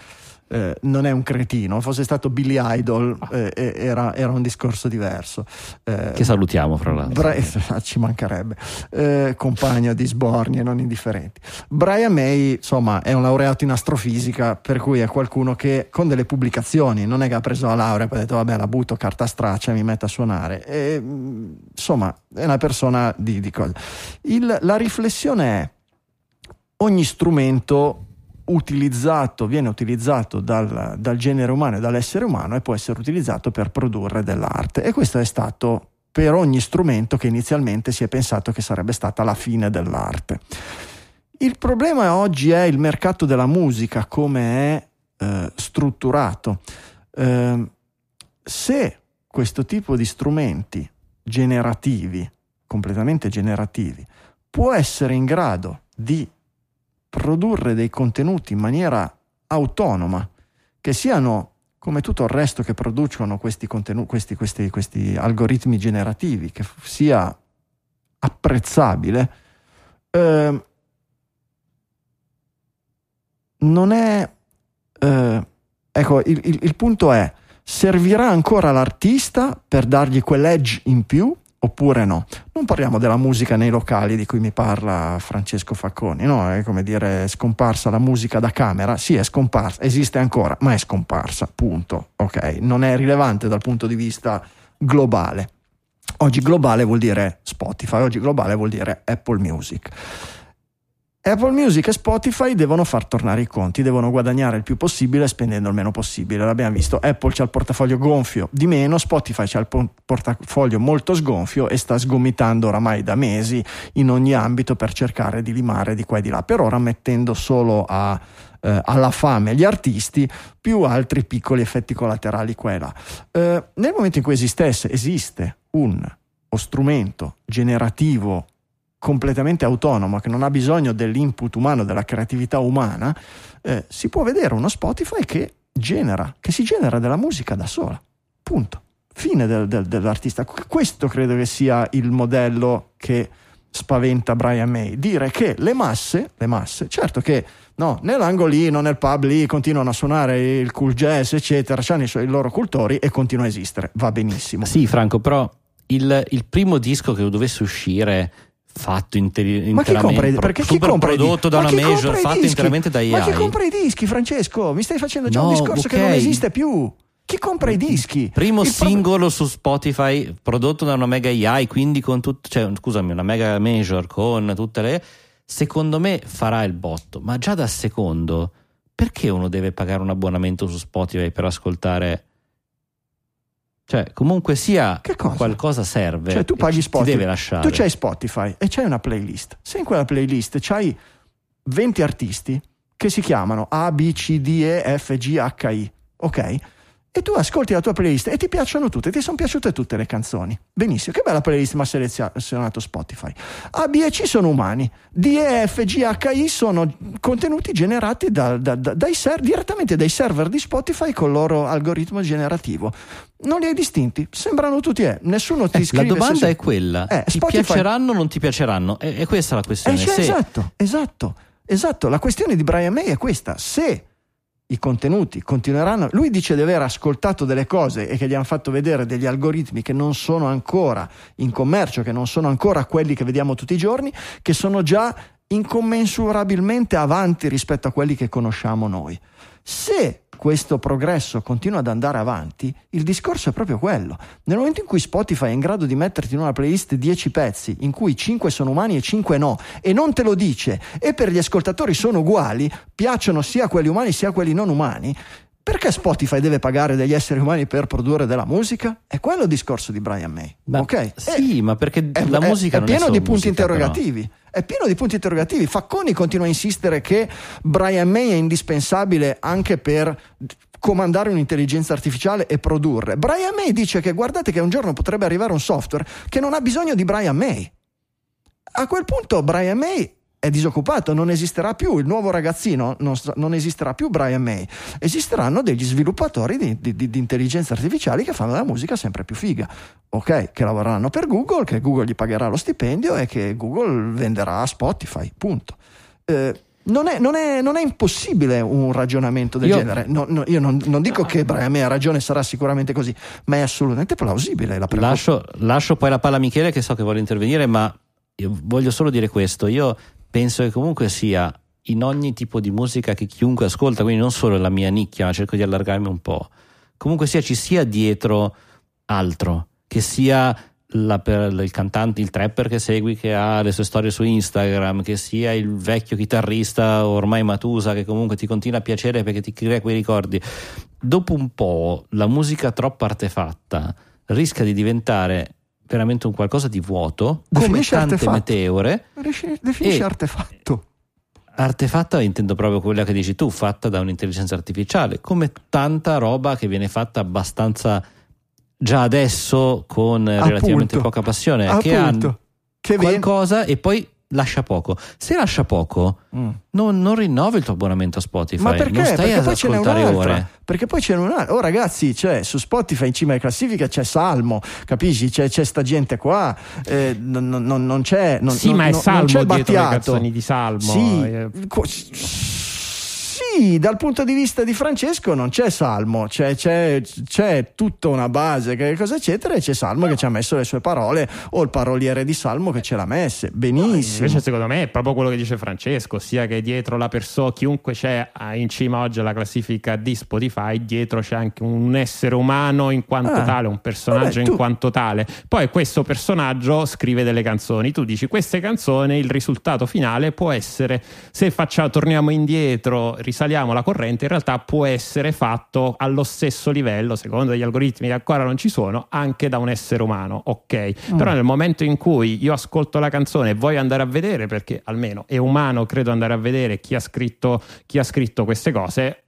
eh, non è un cretino, fosse stato Billy Idol eh, eh, era, era un discorso diverso. Eh, Che salutiamo fra l'altro. Bra- ci mancherebbe, Eh, compagno di sbornie non indifferenti. Brian May, insomma, è un laureato in astrofisica, per cui è qualcuno che con delle pubblicazioni non è che ha preso la laurea e poi ha detto vabbè la butto carta straccia e mi metto a suonare. E, insomma, è una persona di, di cose. Il- la riflessione è ogni strumento utilizzato, viene utilizzato dal, dal genere umano e dall'essere umano e può essere utilizzato per produrre dell'arte. E questo è stato per ogni strumento che inizialmente si è pensato che sarebbe stata la fine dell'arte. Il problema oggi è il mercato della musica, come è eh, strutturato. Eh, se questo tipo di strumenti generativi, completamente generativi, può essere in grado di produrre dei contenuti in maniera autonoma, che siano come tutto il resto che producono questi, questi, questi, questi algoritmi generativi, che sia apprezzabile, eh, non è... eh, ecco, il, il- il punto è, servirà ancora l'artista per dargli quell'edge in più oppure no? Non parliamo della musica nei locali di cui mi parla Francesco Facconi, no? È come dire scomparsa la musica da camera, sì è scomparsa, esiste ancora, ma è scomparsa, punto, ok? Non è rilevante dal punto di vista globale. Oggi globale vuol dire Spotify, oggi globale vuol dire Apple Music. Apple Music e Spotify devono far tornare i conti, devono guadagnare il più possibile spendendo il meno possibile. L'abbiamo visto, Apple c'ha il portafoglio gonfio di meno, Spotify c'ha il po- portafoglio molto sgonfio e sta sgomitando oramai da mesi in ogni ambito per cercare di limare di qua e di là, per ora mettendo solo a, eh, alla fame gli artisti più altri piccoli effetti collaterali qua e là. Eh, nel momento in cui esistesse, esiste un strumento generativo completamente autonomo, che non ha bisogno dell'input umano, della creatività umana, eh, si può vedere uno Spotify che genera, che si genera della musica da sola. Punto. Fine del- del- dell'artista. Questo credo che sia il modello che spaventa Brian May. Dire che le masse, le masse, certo che no, nell'angolino, nel pub lì continuano a suonare il cool jazz, eccetera, hanno i, suoi- i loro cultori e continua a esistere. Va benissimo. Sì, Franco, però il, il primo disco che dovesse uscire fatto interi- Ma chi compra i, interamente perché chi compra prodotto da ma una major fatto interamente da Ma chi AI compra i dischi, Francesco? Mi stai facendo già un No, discorso che ok. non esiste più. Chi compra i dischi? primo Il pro- singolo su Spotify prodotto da una mega AI quindi con tutto cioè scusami una mega major con tutte le secondo me farà il botto ma già dal secondo perché uno deve pagare un abbonamento su Spotify per ascoltare cioè comunque sia qualcosa serve Cioè, tu paghi ti Spotify. deve lasciare Tu c'hai Spotify e c'hai una playlist. Se in quella playlist c'hai 20 artisti che si chiamano A, B, C, D, E, F, G, H, I, ok? E tu ascolti la tua playlist e ti piacciono tutte, ti sono piaciute tutte le canzoni. Benissimo, che bella playlist mi ha selezionato Spotify. A, B e C sono umani, D, E, F, G, H, I sono contenuti generati da- da- da- dai ser- direttamente dai server di Spotify con il loro algoritmo generativo. Non li hai distinti, sembrano tutti E, nessuno ti Eh, scrive la domanda se- è quella Eh, ti Spotify- piaceranno o non ti piaceranno è, è questa la Eh, questione cioè, Se- Esatto, esatto, esatto. La questione di Brian May è questa. Se i contenuti continueranno, lui dice di aver ascoltato delle cose e che gli hanno fatto vedere degli algoritmi che non sono ancora in commercio, che non sono ancora quelli che vediamo tutti i giorni, che sono già incommensurabilmente avanti rispetto a quelli che conosciamo noi. Se questo progresso continua ad andare avanti, il discorso è proprio quello. Nel momento in cui Spotify è in grado di metterti in una playlist 10 pezzi, in cui 5 sono umani e 5 no, e non te lo dice, e per gli ascoltatori sono uguali, piacciono sia quelli umani sia quelli non umani, perché Spotify deve pagare degli esseri umani per produrre della musica? È quello il discorso di Brian May. Ma- ok? sì E- ma perché è, la è- musica è è pieno solo di punti musica, però. interrogativi. È pieno di punti interrogativi. Facconi continua a insistere che Brian May è indispensabile anche per comandare un'intelligenza artificiale e produrre. Brian May dice che guardate che un giorno potrebbe arrivare un software che non ha bisogno di Brian May. A quel punto Brian May è disoccupato, non esisterà più il nuovo ragazzino, non, non esisterà più Brian May, esisteranno degli sviluppatori di, di- di- intelligenza artificiali che fanno la musica sempre più figa, ok? Che lavoreranno per Google, che Google gli pagherà lo stipendio e che Google venderà a Spotify, punto. Eh, non è, non è- non è impossibile un ragionamento del Io- genere. No, no, io non, non dico che Brian May ha ragione, sarà sicuramente così, ma è assolutamente plausibile la. Lascio, lascio poi la palla a Michele che so che vuole intervenire, ma io voglio solo dire questo. Io penso che comunque sia in ogni tipo di musica che chiunque ascolta, quindi non solo la mia nicchia, ma cerco di allargarmi un po'. Comunque sia ci sia dietro altro, che sia la- il cantante, il trapper che segui che ha le sue storie su Instagram, che sia il vecchio chitarrista ormai matusa che comunque ti continua a piacere perché ti crea quei ricordi. Dopo un po' la musica troppo artefatta rischia di diventare veramente un qualcosa di vuoto, come Definisci tante artefatto. meteore. Definisci artefatto. Artefatta intendo proprio quella che dici tu, fatta da un'intelligenza artificiale, come tanta roba che viene fatta abbastanza già adesso con eh, relativamente Appunto. poca passione, che ha Appunto. Che ven- qualcosa e poi lascia poco. Se lascia poco, Mm. non, non rinnovi il tuo abbonamento a Spotify, Ma perché? non stai Perché ad poi ce n'è ascoltare un'altra. ore. Perché poi ce n'è un'altra. Oh, ragazzi, c'è su Spotify in cima alle classifiche c'è Salmo, capisci? C'è, c'è sta gente qua. eh, non, non- non- c'è. Non, sì, non- ma è Salmo non c'è dietro le canzoni di Salmo. Sì, Eh, dal punto di vista di Francesco non c'è Salmo, c'è, c'è- c'è tutta una base, che cosa eccetera, e c'è Salmo che ci ha messo le sue parole, o il paroliere di Salmo che ce l'ha messe. Benissimo. Invece, secondo me, è proprio quello che dice Francesco: sia che dietro la persona, chiunque c'è ah, in cima oggi alla classifica di Spotify, dietro c'è anche un essere umano in quanto Ah, tale, un personaggio vabbè, in quanto tale. Poi questo personaggio scrive delle canzoni. Tu dici queste canzoni, il risultato finale può essere, se facciamo, torniamo indietro, risaliamo la corrente, in realtà può essere fatto allo stesso livello, secondo degli algoritmi che ancora non ci sono, anche da un essere umano. Ok, Mm. però nel momento in cui io ascolto la canzone e voglio andare a vedere, perché almeno è umano, credo andare a vedere chi ha scritto, chi ha scritto queste cose.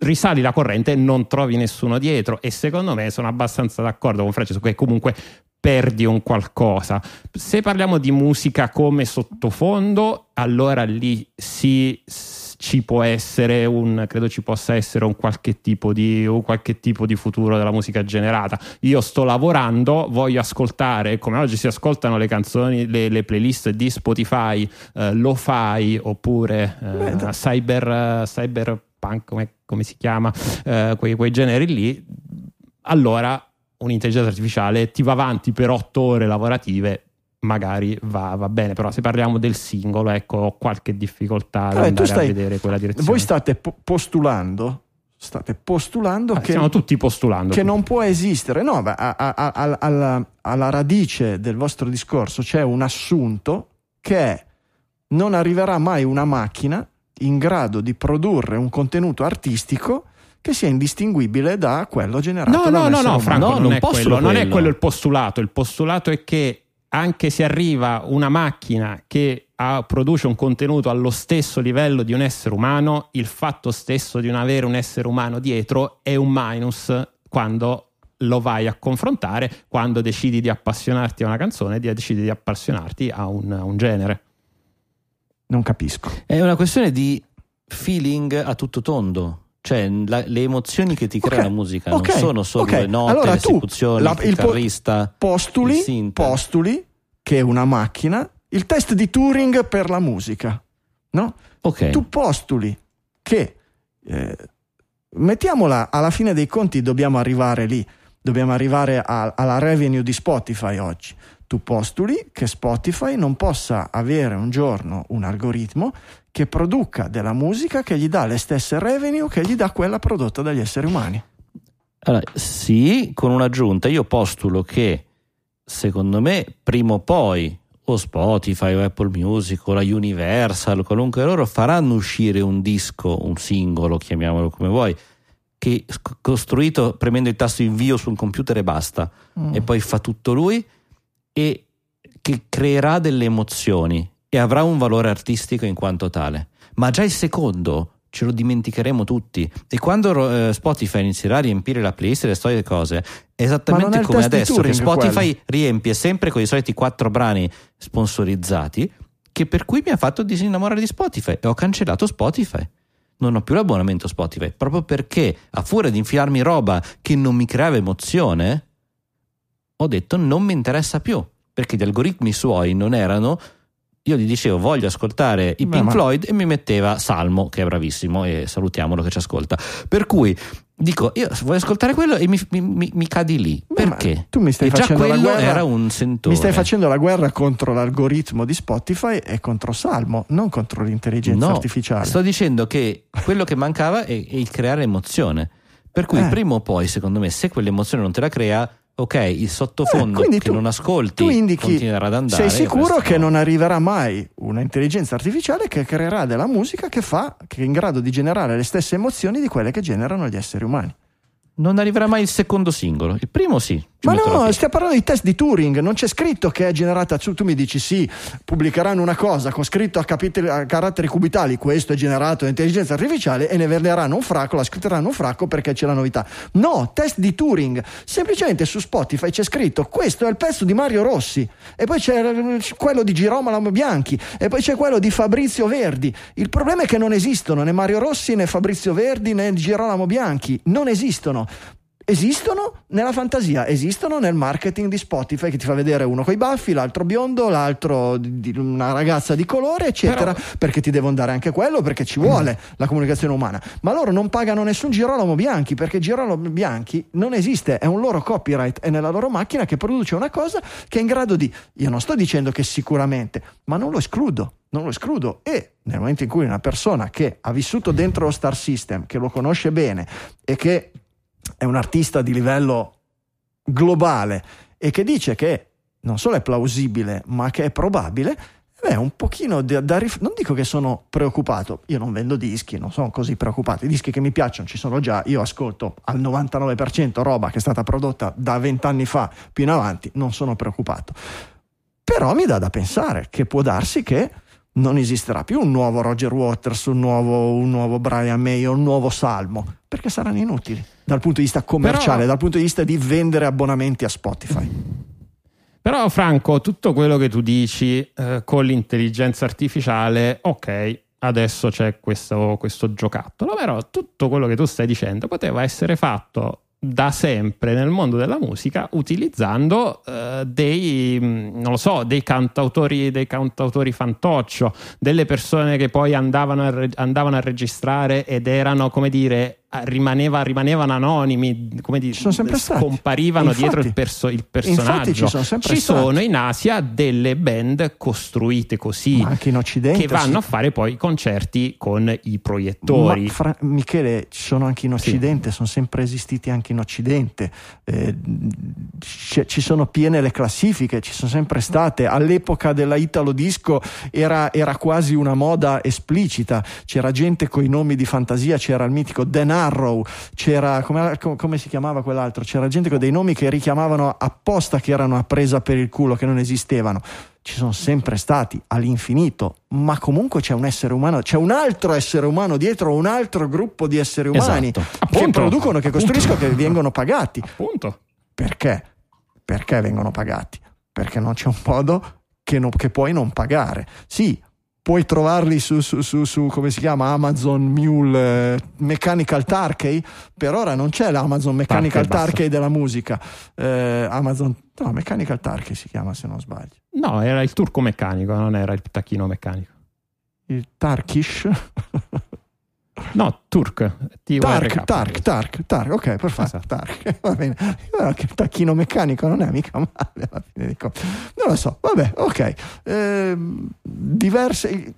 Risali la corrente e non trovi nessuno dietro. E secondo me sono abbastanza d'accordo con Francesco che comunque perdi un qualcosa. Se parliamo di musica come sottofondo, allora lì sì, s- ci può essere un credo ci possa essere un qualche tipo di un qualche tipo di futuro della musica generata. Io sto lavorando, voglio ascoltare come oggi si ascoltano le canzoni, le, le playlist di Spotify, eh, lo fai oppure eh, cyber cyberpunk come, come si chiama, eh, quei, quei generi lì. Allora un'intelligenza artificiale ti va avanti per otto ore lavorative magari va, va bene però se parliamo del singolo ecco ho qualche difficoltà ad tu andare stai- a vedere quella direzione Voi state po- postulando, state postulando Ah, che, stiamo tutti postulando che non può esistere. No, beh, a- a- a- al- alla, alla radice del vostro discorso c'è un assunto che non arriverà mai una macchina in grado di produrre un contenuto artistico che sia indistinguibile da quello generato No, da no, no, no. Franco, No, non, non è posso quello, non è quello. quello il postulato. Il postulato è che anche se arriva una macchina che ha- produce un contenuto allo stesso livello di un essere umano, il fatto stesso di non avere un essere umano dietro è un minus quando lo vai a confrontare, quando decidi di appassionarti a una canzone, di- decidi di appassionarti a un, a un genere. Non capisco. È una questione di feeling a tutto tondo. Cioè, la- le emozioni che ti crea Ok, la musica ok, non sono solo ok. le note, Allora l'esecuzione, la- il il po- chitarrista. Postuli, Il postuli che è una macchina, il test di Turing per la musica. No? Ok. tu postuli che eh, mettiamola alla fine dei conti dobbiamo arrivare lì dobbiamo arrivare a- alla revenue di Spotify oggi tu postuli che Spotify non possa avere un giorno un algoritmo che produca della musica che gli dà le stesse revenue che gli dà quella prodotta dagli esseri umani Allora, sì, con un'aggiunta. Io postulo che secondo me prima o poi o Spotify o Apple Music o la Universal, qualunque loro faranno uscire un disco, un singolo, chiamiamolo come vuoi, che costruito premendo il tasto invio su un computer e basta, Mm. e poi fa tutto lui e che creerà delle emozioni e avrà un valore artistico in quanto tale. Ma già il secondo ce lo dimenticheremo tutti. E quando eh, Spotify inizierà a riempire la playlist e le solite cose, esattamente come adesso che Spotify quello. riempie sempre con i soliti quattro brani sponsorizzati che per cui mi ha fatto disinnamorare di Spotify e ho cancellato Spotify. Non ho più l'abbonamento Spotify proprio perché a furia di infilarmi roba che non mi creava emozione, ho detto non mi interessa più perché gli algoritmi suoi non erano io gli dicevo voglio ascoltare i Pink Floyd e mi metteva Salmo che è bravissimo e salutiamolo che ci ascolta per cui dico io voglio ascoltare quello e mi, mi- mi- cadi lì Beh, perché? tu mi stai e già facendo la guerra- era un sentore Mi stai facendo la guerra contro l'algoritmo di Spotify e contro Salmo, non contro l'intelligenza no, artificiale. sto dicendo che quello che mancava è, è il creare emozione per cui Eh. prima o poi secondo me se quell'emozione non te la crea ok il sottofondo Eh, che tu- non ascolti tu indichi, continuerà ad andare sei sicuro che no. non arriverà mai un'intelligenza artificiale che creerà della musica che fa che è in grado di generare le stesse emozioni di quelle che generano gli esseri umani. non arriverà mai il secondo singolo il primo sì ci Ma no, stiamo parlando di test di Turing, non c'è scritto che è generata. Tu, tu mi dici sì, pubblicheranno una cosa con scritto a, capitoli- a caratteri cubitali, questo è generato da intelligenza artificiale e ne venderanno un fracco, la scritteranno un fracco perché c'è la novità. No, test di Turing, semplicemente su Spotify c'è scritto questo è il pezzo di Mario Rossi e poi c'è eh, quello di Girolamo Bianchi e poi c'è quello di Fabrizio Verdi. Il problema è che non esistono né Mario Rossi né Fabrizio Verdi né Girolamo Bianchi, non esistono. Esistono nella fantasia, esistono nel marketing di Spotify che ti fa vedere uno coi baffi, l'altro biondo, l'altro di, di una ragazza di colore, eccetera, perché ti devono dare anche quello, perché ci vuole la comunicazione umana. Ma loro non pagano nessun Girolamo Bianchi, perché Girolamo Bianchi non esiste, è un loro copyright, è nella loro macchina che produce una cosa che è in grado di... Io non sto dicendo che sicuramente, ma non lo escludo. Non lo escludo e nel momento in cui una persona che ha vissuto dentro lo Star System, che lo conosce bene e che è un artista di livello globale e che dice che non solo è plausibile, ma che è probabile, beh, un pochino da, da rif- non dico che sono preoccupato, io non vendo dischi, non sono così preoccupato, i dischi che mi piacciono ci sono già, io ascolto al 99% roba che è stata prodotta da vent'anni fa più in avanti, non sono preoccupato. Però mi dà da pensare che può darsi che non esisterà più un nuovo Roger Waters, un nuovo, un nuovo Brian May, un nuovo Salmo, perché saranno inutili dal punto di vista commerciale, Però- dal punto di vista di vendere abbonamenti a Spotify. Però Franco, tutto quello che tu dici eh, con l'intelligenza artificiale, ok, adesso c'è questo, questo giocattolo, però tutto quello che tu stai dicendo poteva essere fatto da sempre nel mondo della musica utilizzando eh, dei mh, non lo so dei cantautori dei cantautori fantoccio delle persone che poi andavano a, andavano a registrare ed erano come dire rimaneva- rimanevano anonimi come stati. scomparivano Infatti- dietro il, perso- il personaggio ci sono ci sono in Asia delle band costruite così anche in Occidente. che vanno a sì. fare poi concerti con i proiettori Ma Fra- Michele, ci sono anche in Occidente, sono sempre esistiti anche in Occidente, Eh, ci ci sono piene le classifiche, ci sono sempre state. All'epoca della Italo Disco era, era quasi una moda esplicita, c'era gente con i nomi di fantasia, c'era il mitico Dan Arrow, c'era come, com- come si chiamava quell'altro? C'era gente con dei nomi che richiamavano apposta che erano a presa per il culo, che non esistevano ci sono sempre stati all'infinito, ma comunque c'è un essere umano, c'è un altro essere umano dietro un altro gruppo di esseri umani Esatto. che Appunto, producono, che appunto. costruiscono, che vengono pagati. appunto Perché? Perché vengono pagati? Perché non c'è un modo che, non- che puoi non pagare. Sì, puoi trovarli su, su- su- su, come si chiama Amazon Mule eh, Mechanical Turkey, per ora non c'è l'Amazon Mechanical. Turkey della musica. Eh, Amazon, no, Mechanical Turkey si chiama se non sbaglio. no era il turco meccanico non era il tacchino meccanico Il Turkish. no turk Tark, Tark, Tark, Tark, ok, perfetto. Esatto. Tark, va bene. Guarda che il tacchino meccanico non è mica male alla fine di conti. Non lo so, vabbè, ok. Ehm, diverse.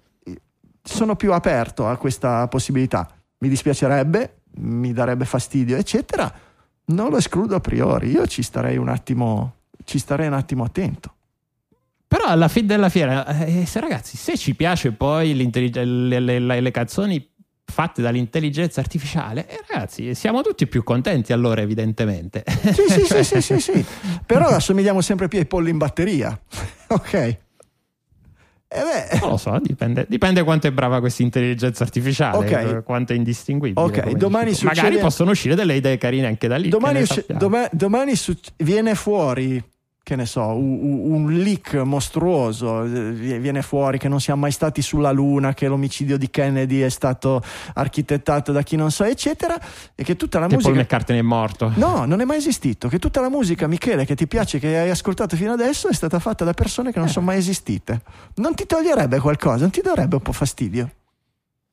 Sono più aperto a questa possibilità. Mi dispiacerebbe, mi darebbe fastidio, eccetera. Non lo escludo a priori. Io ci starei un attimo, ci starei un attimo attento. Però alla fine della fiera, eh, se ragazzi, se ci piace poi le, le- le- le canzoni fatte dall'intelligenza artificiale, eh, ragazzi, siamo tutti più contenti allora, evidentemente. Sì, sì, sì, sì, sì, sì. Però assomigliamo sempre più ai polli in batteria. ok. E beh, Non lo so, dipende, dipende quanto è brava questa intelligenza artificiale, Ok. eh, quanto è indistinguibile. Ok, domani succede- Magari possono uscire delle idee carine anche da lì. domani, usci- sappiamo. doma- domani suc- viene fuori che ne so, un leak mostruoso, eh, vi- viene fuori che non siamo mai stati sulla Luna, che l'omicidio di Kennedy è stato architettato da chi non so, eccetera, e che tutta la Che Paul musica... McCartney è morto. No, non è mai esistito. Che tutta la musica, Michele, che ti piace, che hai ascoltato fino adesso, è stata fatta da persone che non sono mai esistite. Non ti toglierebbe qualcosa? Non ti darebbe un po' fastidio?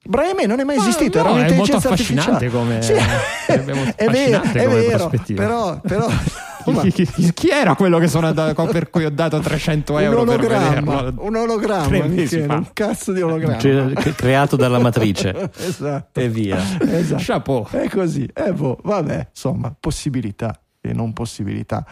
Brian May non è mai esistito, no, era è un'intelligenza affascinante artificiale. come- Sì. sarebbe molto è vero, affascinante è come vero, però, però Chi, chi- era quello che sono andato, per cui ho dato 300 un euro per ologramma, un ologramma, Tre mesi Michele, fa. un cazzo di ologramma. Cioè, creato dalla matrice esatto. e via. esatto. Chapeau. È così, eh, boh, vabbè, insomma, possibilità e non possibilità.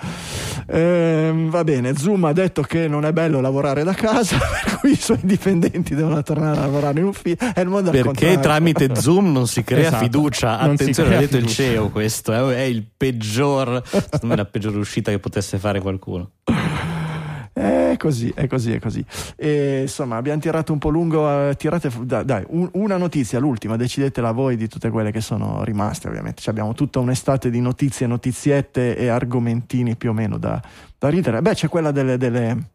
Ehm, va bene, Zoom ha detto che non è bello lavorare da casa, per cui i suoi dipendenti devono tornare a lavorare in ufficio. È il mondo Perché contrario. tramite Zoom non si crea Esatto, fiducia. Attenzione, crea ha detto il fiducia. CEO questo, è, è il peggior, secondo me la peggior uscita che potesse fare qualcuno. È così, è così, è così. E, insomma, abbiamo tirato un po' lungo. eh, tirate, dai, dai, un- una notizia, l'ultima, decidetela voi di tutte quelle che sono rimaste, ovviamente. Cioè, abbiamo tutta un'estate di notizie, notiziette e argomentini più o meno da, da ridere. Beh, c'è quella delle, delle-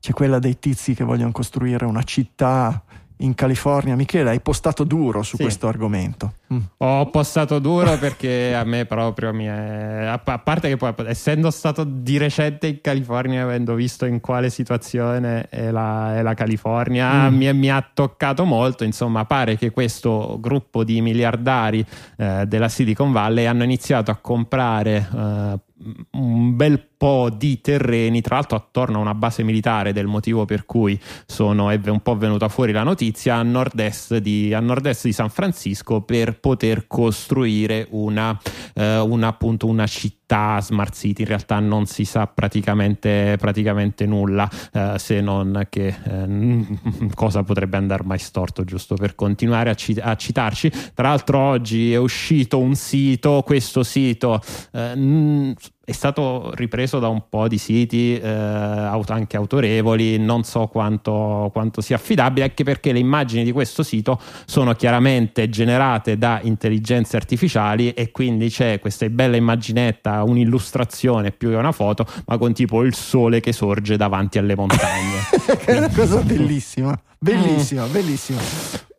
C'è quella dei tizi che vogliono costruire una città in California. Michele, hai postato duro su Sì. questo argomento. Mm. Ho postato duro perché a me proprio mi è. A parte che poi, essendo stato di recente in California, avendo visto in quale situazione è la, è la California, Mm. mi, è- mi ha toccato molto. Insomma, pare che questo gruppo di miliardari eh, della Silicon Valley hanno iniziato a comprare. eh, un bel po' di terreni, tra l'altro attorno a una base militare, del motivo per cui sono, è un po' venuta fuori la notizia, a nord-est di, a nord-est di San Francisco per poter costruire una, eh, una, appunto, una città smart city. In realtà non si sa praticamente, praticamente nulla, eh, se non che eh, cosa potrebbe andare mai storto, giusto per continuare a, ci- a citarci. Tra l'altro oggi è uscito un sito, questo sito eh, mh, è stato ripreso da un po' di siti eh, anche autorevoli, non so quanto, quanto sia affidabile, anche perché le immagini di questo sito sono chiaramente generate da intelligenze artificiali e quindi c'è questa bella immaginetta, un'illustrazione più che una foto, ma con tipo il sole che sorge davanti alle montagne. è una cosa bellissima, bellissima, bellissima.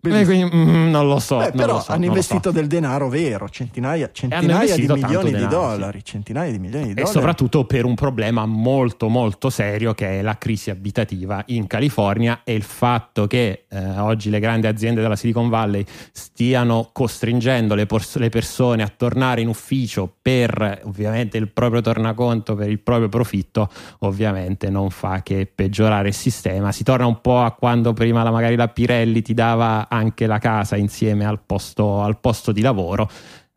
Quindi, mm, non lo so. Beh, non però lo so, hanno investito so. del denaro vero, centinaia, centinaia di milioni di denaro, dollari, centinaia di milioni di E dollari. soprattutto per un problema molto molto serio che è la crisi abitativa in California e il fatto che eh, oggi le grandi aziende della Silicon Valley stiano costringendo le, pors- le persone a tornare in ufficio per ovviamente il proprio tornaconto, per il proprio profitto, ovviamente non fa che peggiorare il sistema. Si torna un po' a quando prima la, magari la Pirelli ti dava anche la casa insieme al posto, al posto di lavoro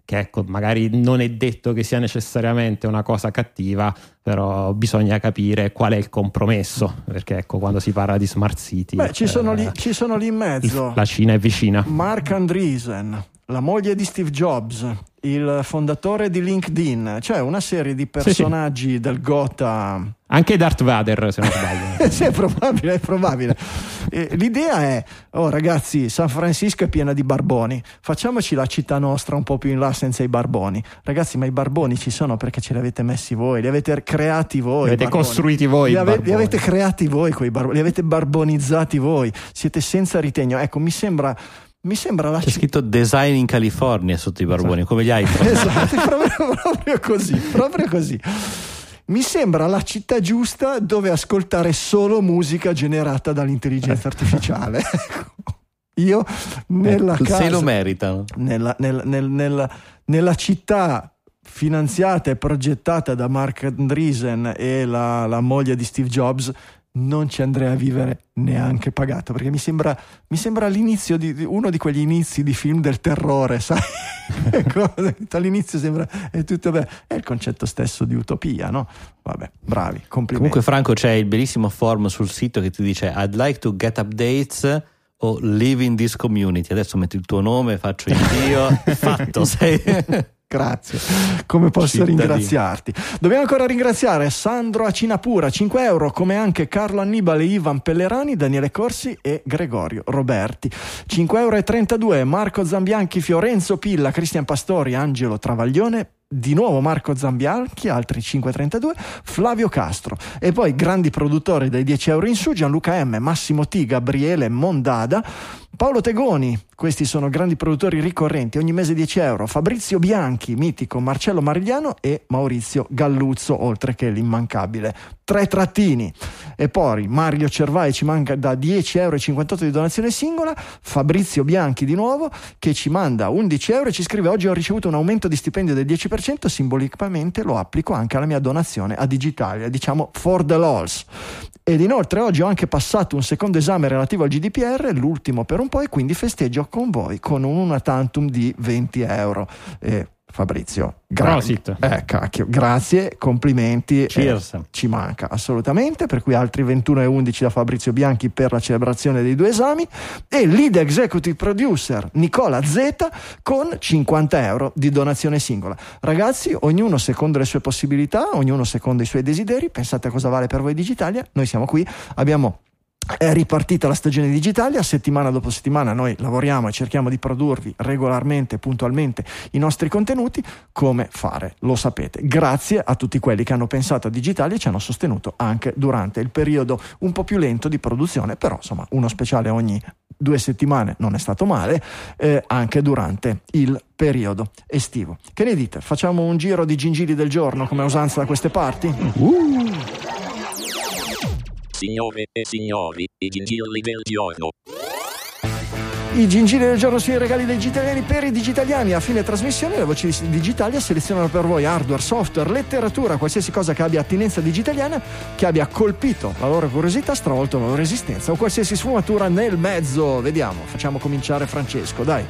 che ecco, magari non è detto che sia necessariamente una cosa cattiva, però bisogna capire qual è il compromesso, perché ecco, quando si parla di smart city, Beh, ci sono, eh, lì, ci sono lì in mezzo la Cina è vicina. Mark Andreessen, la moglie di Steve Jobs, il fondatore di LinkedIn, cioè una serie di personaggi del Gotham. Anche Darth Vader, se non sbaglio. sì, è probabile, è probabile. L'idea è, oh ragazzi, San Francisco è piena di barboni, facciamoci la città nostra un po' più in là senza i barboni. Ragazzi, ma i barboni ci sono perché ce li avete messi voi, li avete creati voi. Li avete barboni. costruiti voi, Li, ave- li avete creati voi quei barboni, li avete barbonizzati voi, siete senza ritegno. Ecco, mi sembra... Mi sembra la C'è scritto design in California sotto i barboni, come gli iPhone. Esatto, proprio, proprio così, proprio così. Mi sembra la città giusta dove ascoltare solo musica generata dall'intelligenza artificiale. Ecco. Io nella Se casa, lo meritano. nella, nel- nel- nel- nella città finanziata e progettata da Mark Andreessen e la, la moglie di Steve Jobs non ci andrei a vivere neanche pagato perché mi sembra, mi sembra l'inizio di, di- uno di quegli inizi di film del terrore sai all'inizio sembra è tutto bene è il concetto stesso di utopia no? vabbè bravi complimenti Comunque, Franco, c'è il bellissimo form sul sito che ti dice I'd like to get updates o live in this community. Adesso metti il tuo nome, faccio invio, fatto. Sei... Grazie, come posso Cittadino. ringraziarti? Dobbiamo ancora ringraziare Sandro Acinapura, 5 euro, come anche Carlo Annibale, Ivan Pellerani, Daniele Corsi e Gregorio Roberti. 5,32 euro, Marco Zambianchi, Fiorenzo Pilla, Cristian Pastori, Angelo Travaglione, di nuovo Marco Zambianchi, altri 5,32, Flavio Castro e poi grandi produttori dai 10 euro in su, Gianluca M, Massimo T, Gabriele Mondada, Paolo Tegoni, questi sono grandi produttori ricorrenti, ogni mese 10 euro, Fabrizio Bianchi, mitico, Marcello Marigliano e Maurizio Galluzzo, oltre che l'immancabile. Tre trattini. E poi Mario Cervai ci manca da 10,58 euro di donazione singola, Fabrizio Bianchi di nuovo che ci manda 11 euro e ci scrive oggi ho ricevuto un aumento di stipendio del 10%, simbolicamente lo applico anche alla mia donazione a Digitalia, diciamo for the lols. Ed inoltre oggi ho anche passato un secondo esame relativo al GDPR, l'ultimo per un po', e quindi festeggio con voi con un una tantum di 20 euro. Eh, Fabrizio, grazie. Eh, cacchio, grazie, complimenti. Eh, ci manca assolutamente. Per cui altri 21 e 11 da Fabrizio Bianchi per la celebrazione dei due esami. E lead executive producer Nicola Z con 50 euro di donazione singola. Ragazzi, ognuno secondo le sue possibilità, ognuno secondo i suoi desideri. Pensate a cosa vale per voi Digitalia. Noi siamo qui, abbiamo è ripartita la stagione digitale, settimana dopo settimana noi lavoriamo e cerchiamo di produrvi regolarmente, puntualmente i nostri contenuti. Come fare? Lo sapete. Grazie a tutti quelli che hanno pensato a digitali e ci hanno sostenuto anche durante il periodo un po' più lento di produzione, però insomma uno speciale ogni due settimane non è stato male, eh, anche durante il periodo estivo. Che ne dite? Facciamo un giro di gingili del giorno come usanza da queste parti? Uh! Signore e signori, i gingilli del giorno. I gingilli del giorno sui regali dei digitaliani per i digitaliani. A fine trasmissione le voci digitali selezionano per voi hardware, software, letteratura, qualsiasi cosa che abbia attinenza digitaliana, che abbia colpito la loro curiosità, stravolto la loro esistenza o qualsiasi sfumatura nel mezzo. Vediamo, facciamo cominciare Francesco, dai.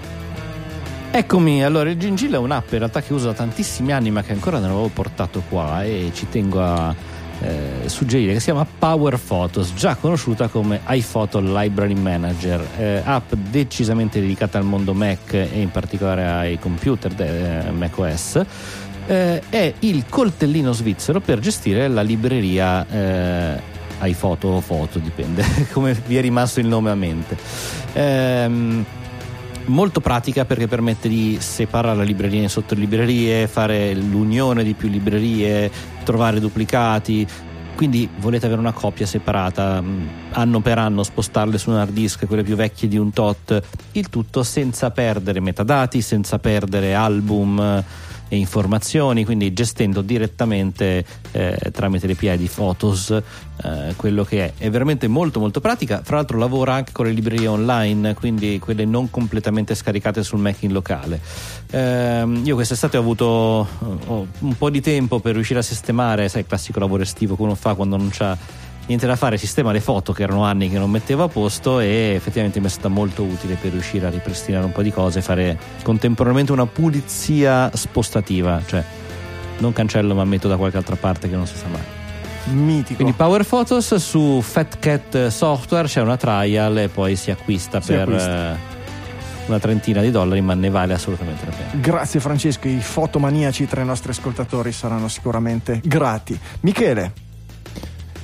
Eccomi, allora il Gingillo è un'app in realtà che uso da tantissimi anni ma che ancora non avevo portato qua e ci tengo a eh, suggerire che si chiama Power Photos, già conosciuta come iPhoto Library Manager, eh, app decisamente dedicata al mondo Mac e in particolare ai computer eh, Mac OS. Eh, è il coltellino svizzero per gestire la libreria eh, iPhoto o foto, dipende come vi è rimasto il nome a mente. Ehm, molto pratica perché permette di separare la libreria in sotto-librerie, fare l'unione di più librerie, trovare duplicati. Quindi volete avere una copia separata, mm, anno per anno spostarle su un hard disk, quelle più vecchie di un tot, il tutto senza perdere metadati, senza perdere album e informazioni, quindi gestendo direttamente eh, tramite le piedi Photos eh, quello che è. È veramente molto molto pratica, fra l'altro lavora anche con le librerie online, quindi quelle non completamente scaricate sul Mac in locale. Eh, io quest'estate ho avuto ho un po' di tempo per riuscire a sistemare, sai, il classico lavoro estivo che uno fa quando non c'ha niente da fare, sistema le foto che erano anni che non mettevo a posto e effettivamente mi è stata molto utile per riuscire a ripristinare un po' di cose e fare contemporaneamente una pulizia spostativa, cioè non cancello ma metto da qualche altra parte che non si sa mai. Mitico. Quindi Power Photos su Fat Cat Software c'è una trial e poi si acquista si per acquista. Eh, una trentina di dollari, ma ne vale assolutamente la pena. Grazie Francesco, i fotomaniaci tra i nostri ascoltatori saranno sicuramente grati. Michele.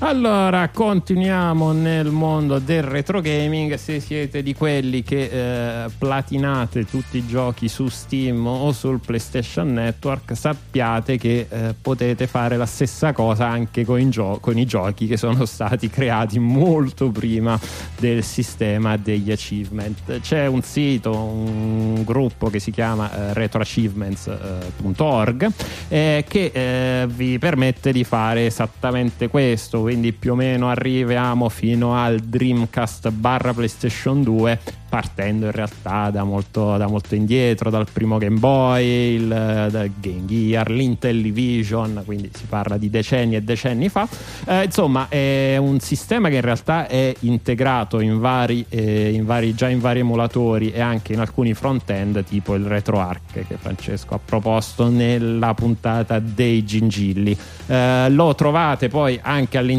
Allora, continuiamo nel mondo del retro gaming. Se siete di quelli che eh, platinate tutti i giochi su Steam o sul PlayStation Network, sappiate che eh, potete fare la stessa cosa anche con i, gio- con i, giochi che sono stati creati molto prima del sistema degli achievement. C'è un sito, un gruppo che si chiama eh, retroachievements.org eh, che eh, vi permette di fare esattamente questo quindi più o meno arriviamo fino al Dreamcast barra PlayStation 2 partendo in realtà da molto, da molto indietro, dal primo Game Boy, il, Game Gear, l'Intellivision, quindi si parla di decenni e decenni fa. Eh, insomma, è un sistema che in realtà è integrato in vari, eh, in vari, già in vari emulatori e anche in alcuni front-end, tipo il RetroArch che Francesco ha proposto nella puntata dei gingilli. Eh, lo trovate poi anche all'interno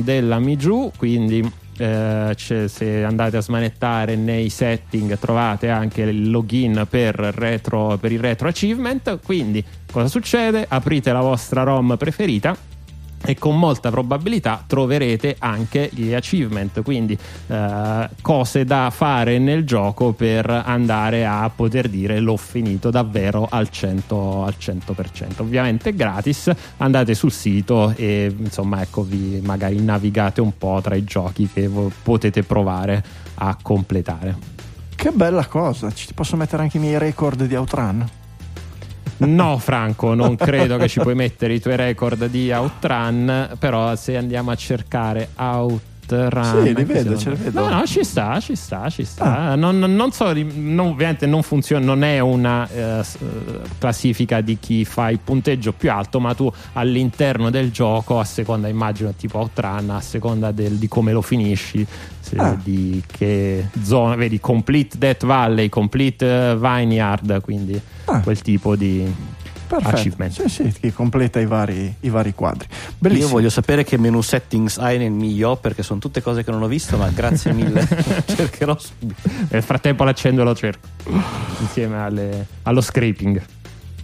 della Miju, quindi eh, se andate a smanettare nei setting trovate anche il login per, retro, per il retro achievement quindi cosa succede? aprite la vostra ROM preferita e con molta probabilità troverete anche gli achievement, quindi eh, cose da fare nel gioco per andare a poter dire l'ho finito davvero al 100%. Al 100%. Ovviamente gratis, andate sul sito e insomma ecco vi magari navigate un po' tra i giochi che potete provare a completare. Che bella cosa, ci posso mettere anche i miei record di Outrun? No, Franco, non credo che ci puoi mettere i tuoi record di Outrun, però se andiamo a cercare Outrun Run. Sì, li vedo, ce li vedo. No, no, ci sta, ci sta, ci sta. Ah. Non, non, so, non, ovviamente non funziona, non è una eh, classifica di chi fa il punteggio più alto, ma tu all'interno del gioco, a seconda, immagino, tipo Outrun, a seconda del, di come lo finisci, ah. di che zona, vedi, Complete Death Valley, Complete eh, Vineyard, quindi ah. quel tipo di Perfetto. achievement. Sì, sì, che completa i vari, i vari quadri. Bellissimo. Io voglio sapere che menu settings hai nel mio perché sono tutte cose che non ho visto, ma grazie mille. Cercherò subito. Nel frattempo l'accendo e lo cerco insieme alle, allo scraping.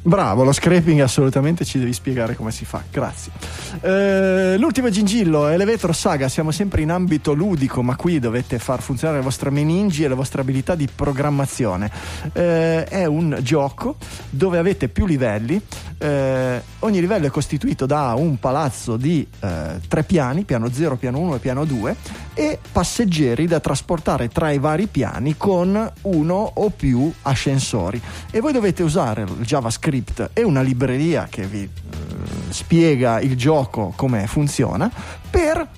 Bravo, lo scraping assolutamente ci devi spiegare come si fa, grazie. Eh, l'ultimo gingillo, Elevator Saga, siamo sempre in ambito ludico, ma qui dovete far funzionare le vostre meningi e le vostre abilità di programmazione. Eh, è un gioco dove avete più livelli, eh, ogni livello è costituito da un palazzo di eh, tre piani, piano 0, piano 1 e piano 2, e passeggeri da trasportare tra i vari piani con uno o più ascensori. E voi dovete usare il JavaScript script e una libreria che vi eh, spiega il gioco come funziona per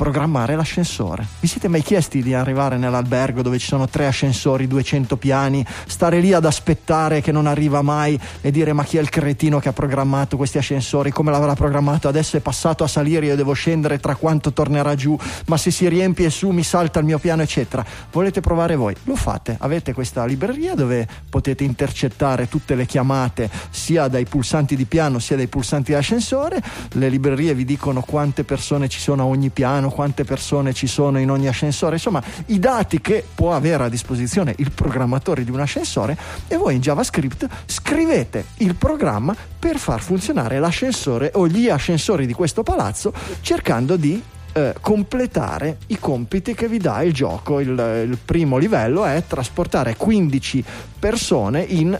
programmare l'ascensore. Vi siete mai chiesti di arrivare nell'albergo dove ci sono tre ascensori, 200 piani, stare lì ad aspettare che non arriva mai e dire ma chi è il cretino che ha programmato questi ascensori, come l'avrà programmato, adesso è passato a salire, io devo scendere, tra quanto tornerà giù, ma se si riempie su mi salta il mio piano, eccetera. Volete provare voi? Lo fate, avete questa libreria dove potete intercettare tutte le chiamate sia dai pulsanti di piano sia dai pulsanti di ascensore, le librerie vi dicono quante persone ci sono a ogni piano, quante persone ci sono in ogni ascensore, insomma i dati che può avere a disposizione il programmatore di un ascensore e voi in JavaScript scrivete il programma per far funzionare l'ascensore o gli ascensori di questo palazzo cercando di eh, completare i compiti che vi dà il gioco. Il, il, primo livello è trasportare 15 persone in,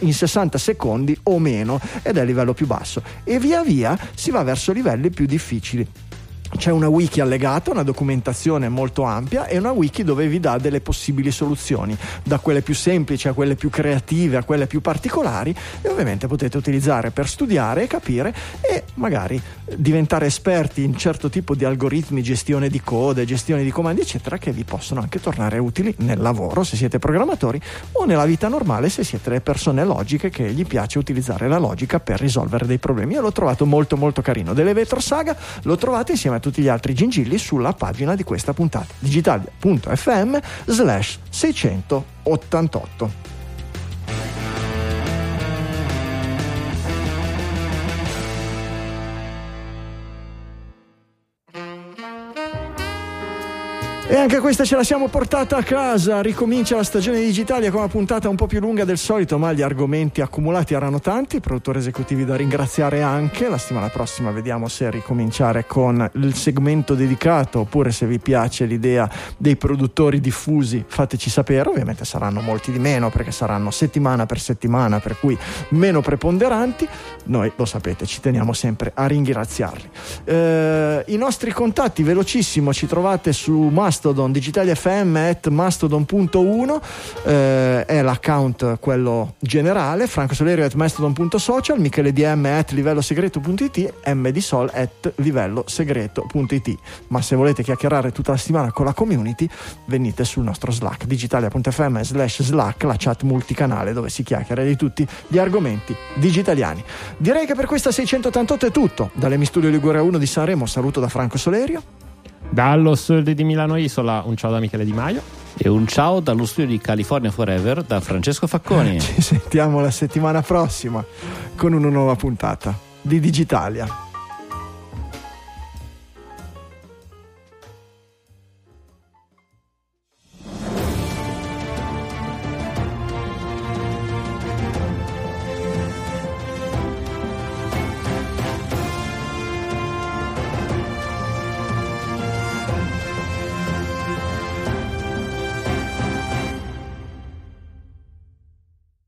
in 60 secondi o meno ed è il livello più basso. E via via si va verso livelli più difficili c'è una wiki allegata, una documentazione molto ampia e una wiki dove vi dà delle possibili soluzioni, da quelle più semplici a quelle più creative a quelle più particolari e ovviamente potete utilizzare per studiare e capire e magari diventare esperti in certo tipo di algoritmi, gestione di code, gestione di comandi eccetera che vi possono anche tornare utili nel lavoro se siete programmatori o nella vita normale se siete le persone logiche che gli piace utilizzare la logica per risolvere dei problemi. Io l'ho trovato molto molto carino. Dell'Evetro Saga lo trovate insieme a tutti gli altri gingilli sulla pagina di questa puntata. Digitalia.fm slash 688 E anche questa ce la siamo portata a casa. Ricomincia la stagione digitale con una puntata un po' più lunga del solito, ma gli argomenti accumulati erano tanti. Produttori esecutivi da ringraziare anche. La settimana prossima vediamo se ricominciare con il segmento dedicato oppure se vi piace l'idea dei produttori diffusi, fateci sapere. Ovviamente saranno molti di meno perché saranno settimana per settimana, per cui meno preponderanti. Noi lo sapete, ci teniamo sempre a ringraziarli. Eh, I nostri contatti velocissimo ci trovate su Mastodon Mastodon, Digitali FM at mastodon.1 eh, è l'account quello generale, Franco Solerio at mastodon.social, Michele DM at livellosegreto.it, M di Sol at livellosegreto.it. Ma se volete chiacchierare tutta la settimana con la community, venite sul nostro Slack, digitalia.fm slash Slack, la chat multicanale dove si chiacchiera di tutti gli argomenti digitaliani. Direi che per questa 688 è tutto. Dalle Studio Liguria 1 di Sanremo, saluto da Franco Solerio. Dallo studio di Milano Isola, un ciao da Michele Di Maio. E un ciao dallo studio di California Forever da Francesco Facconi. Ci sentiamo la settimana prossima con una nuova puntata di Digitalia.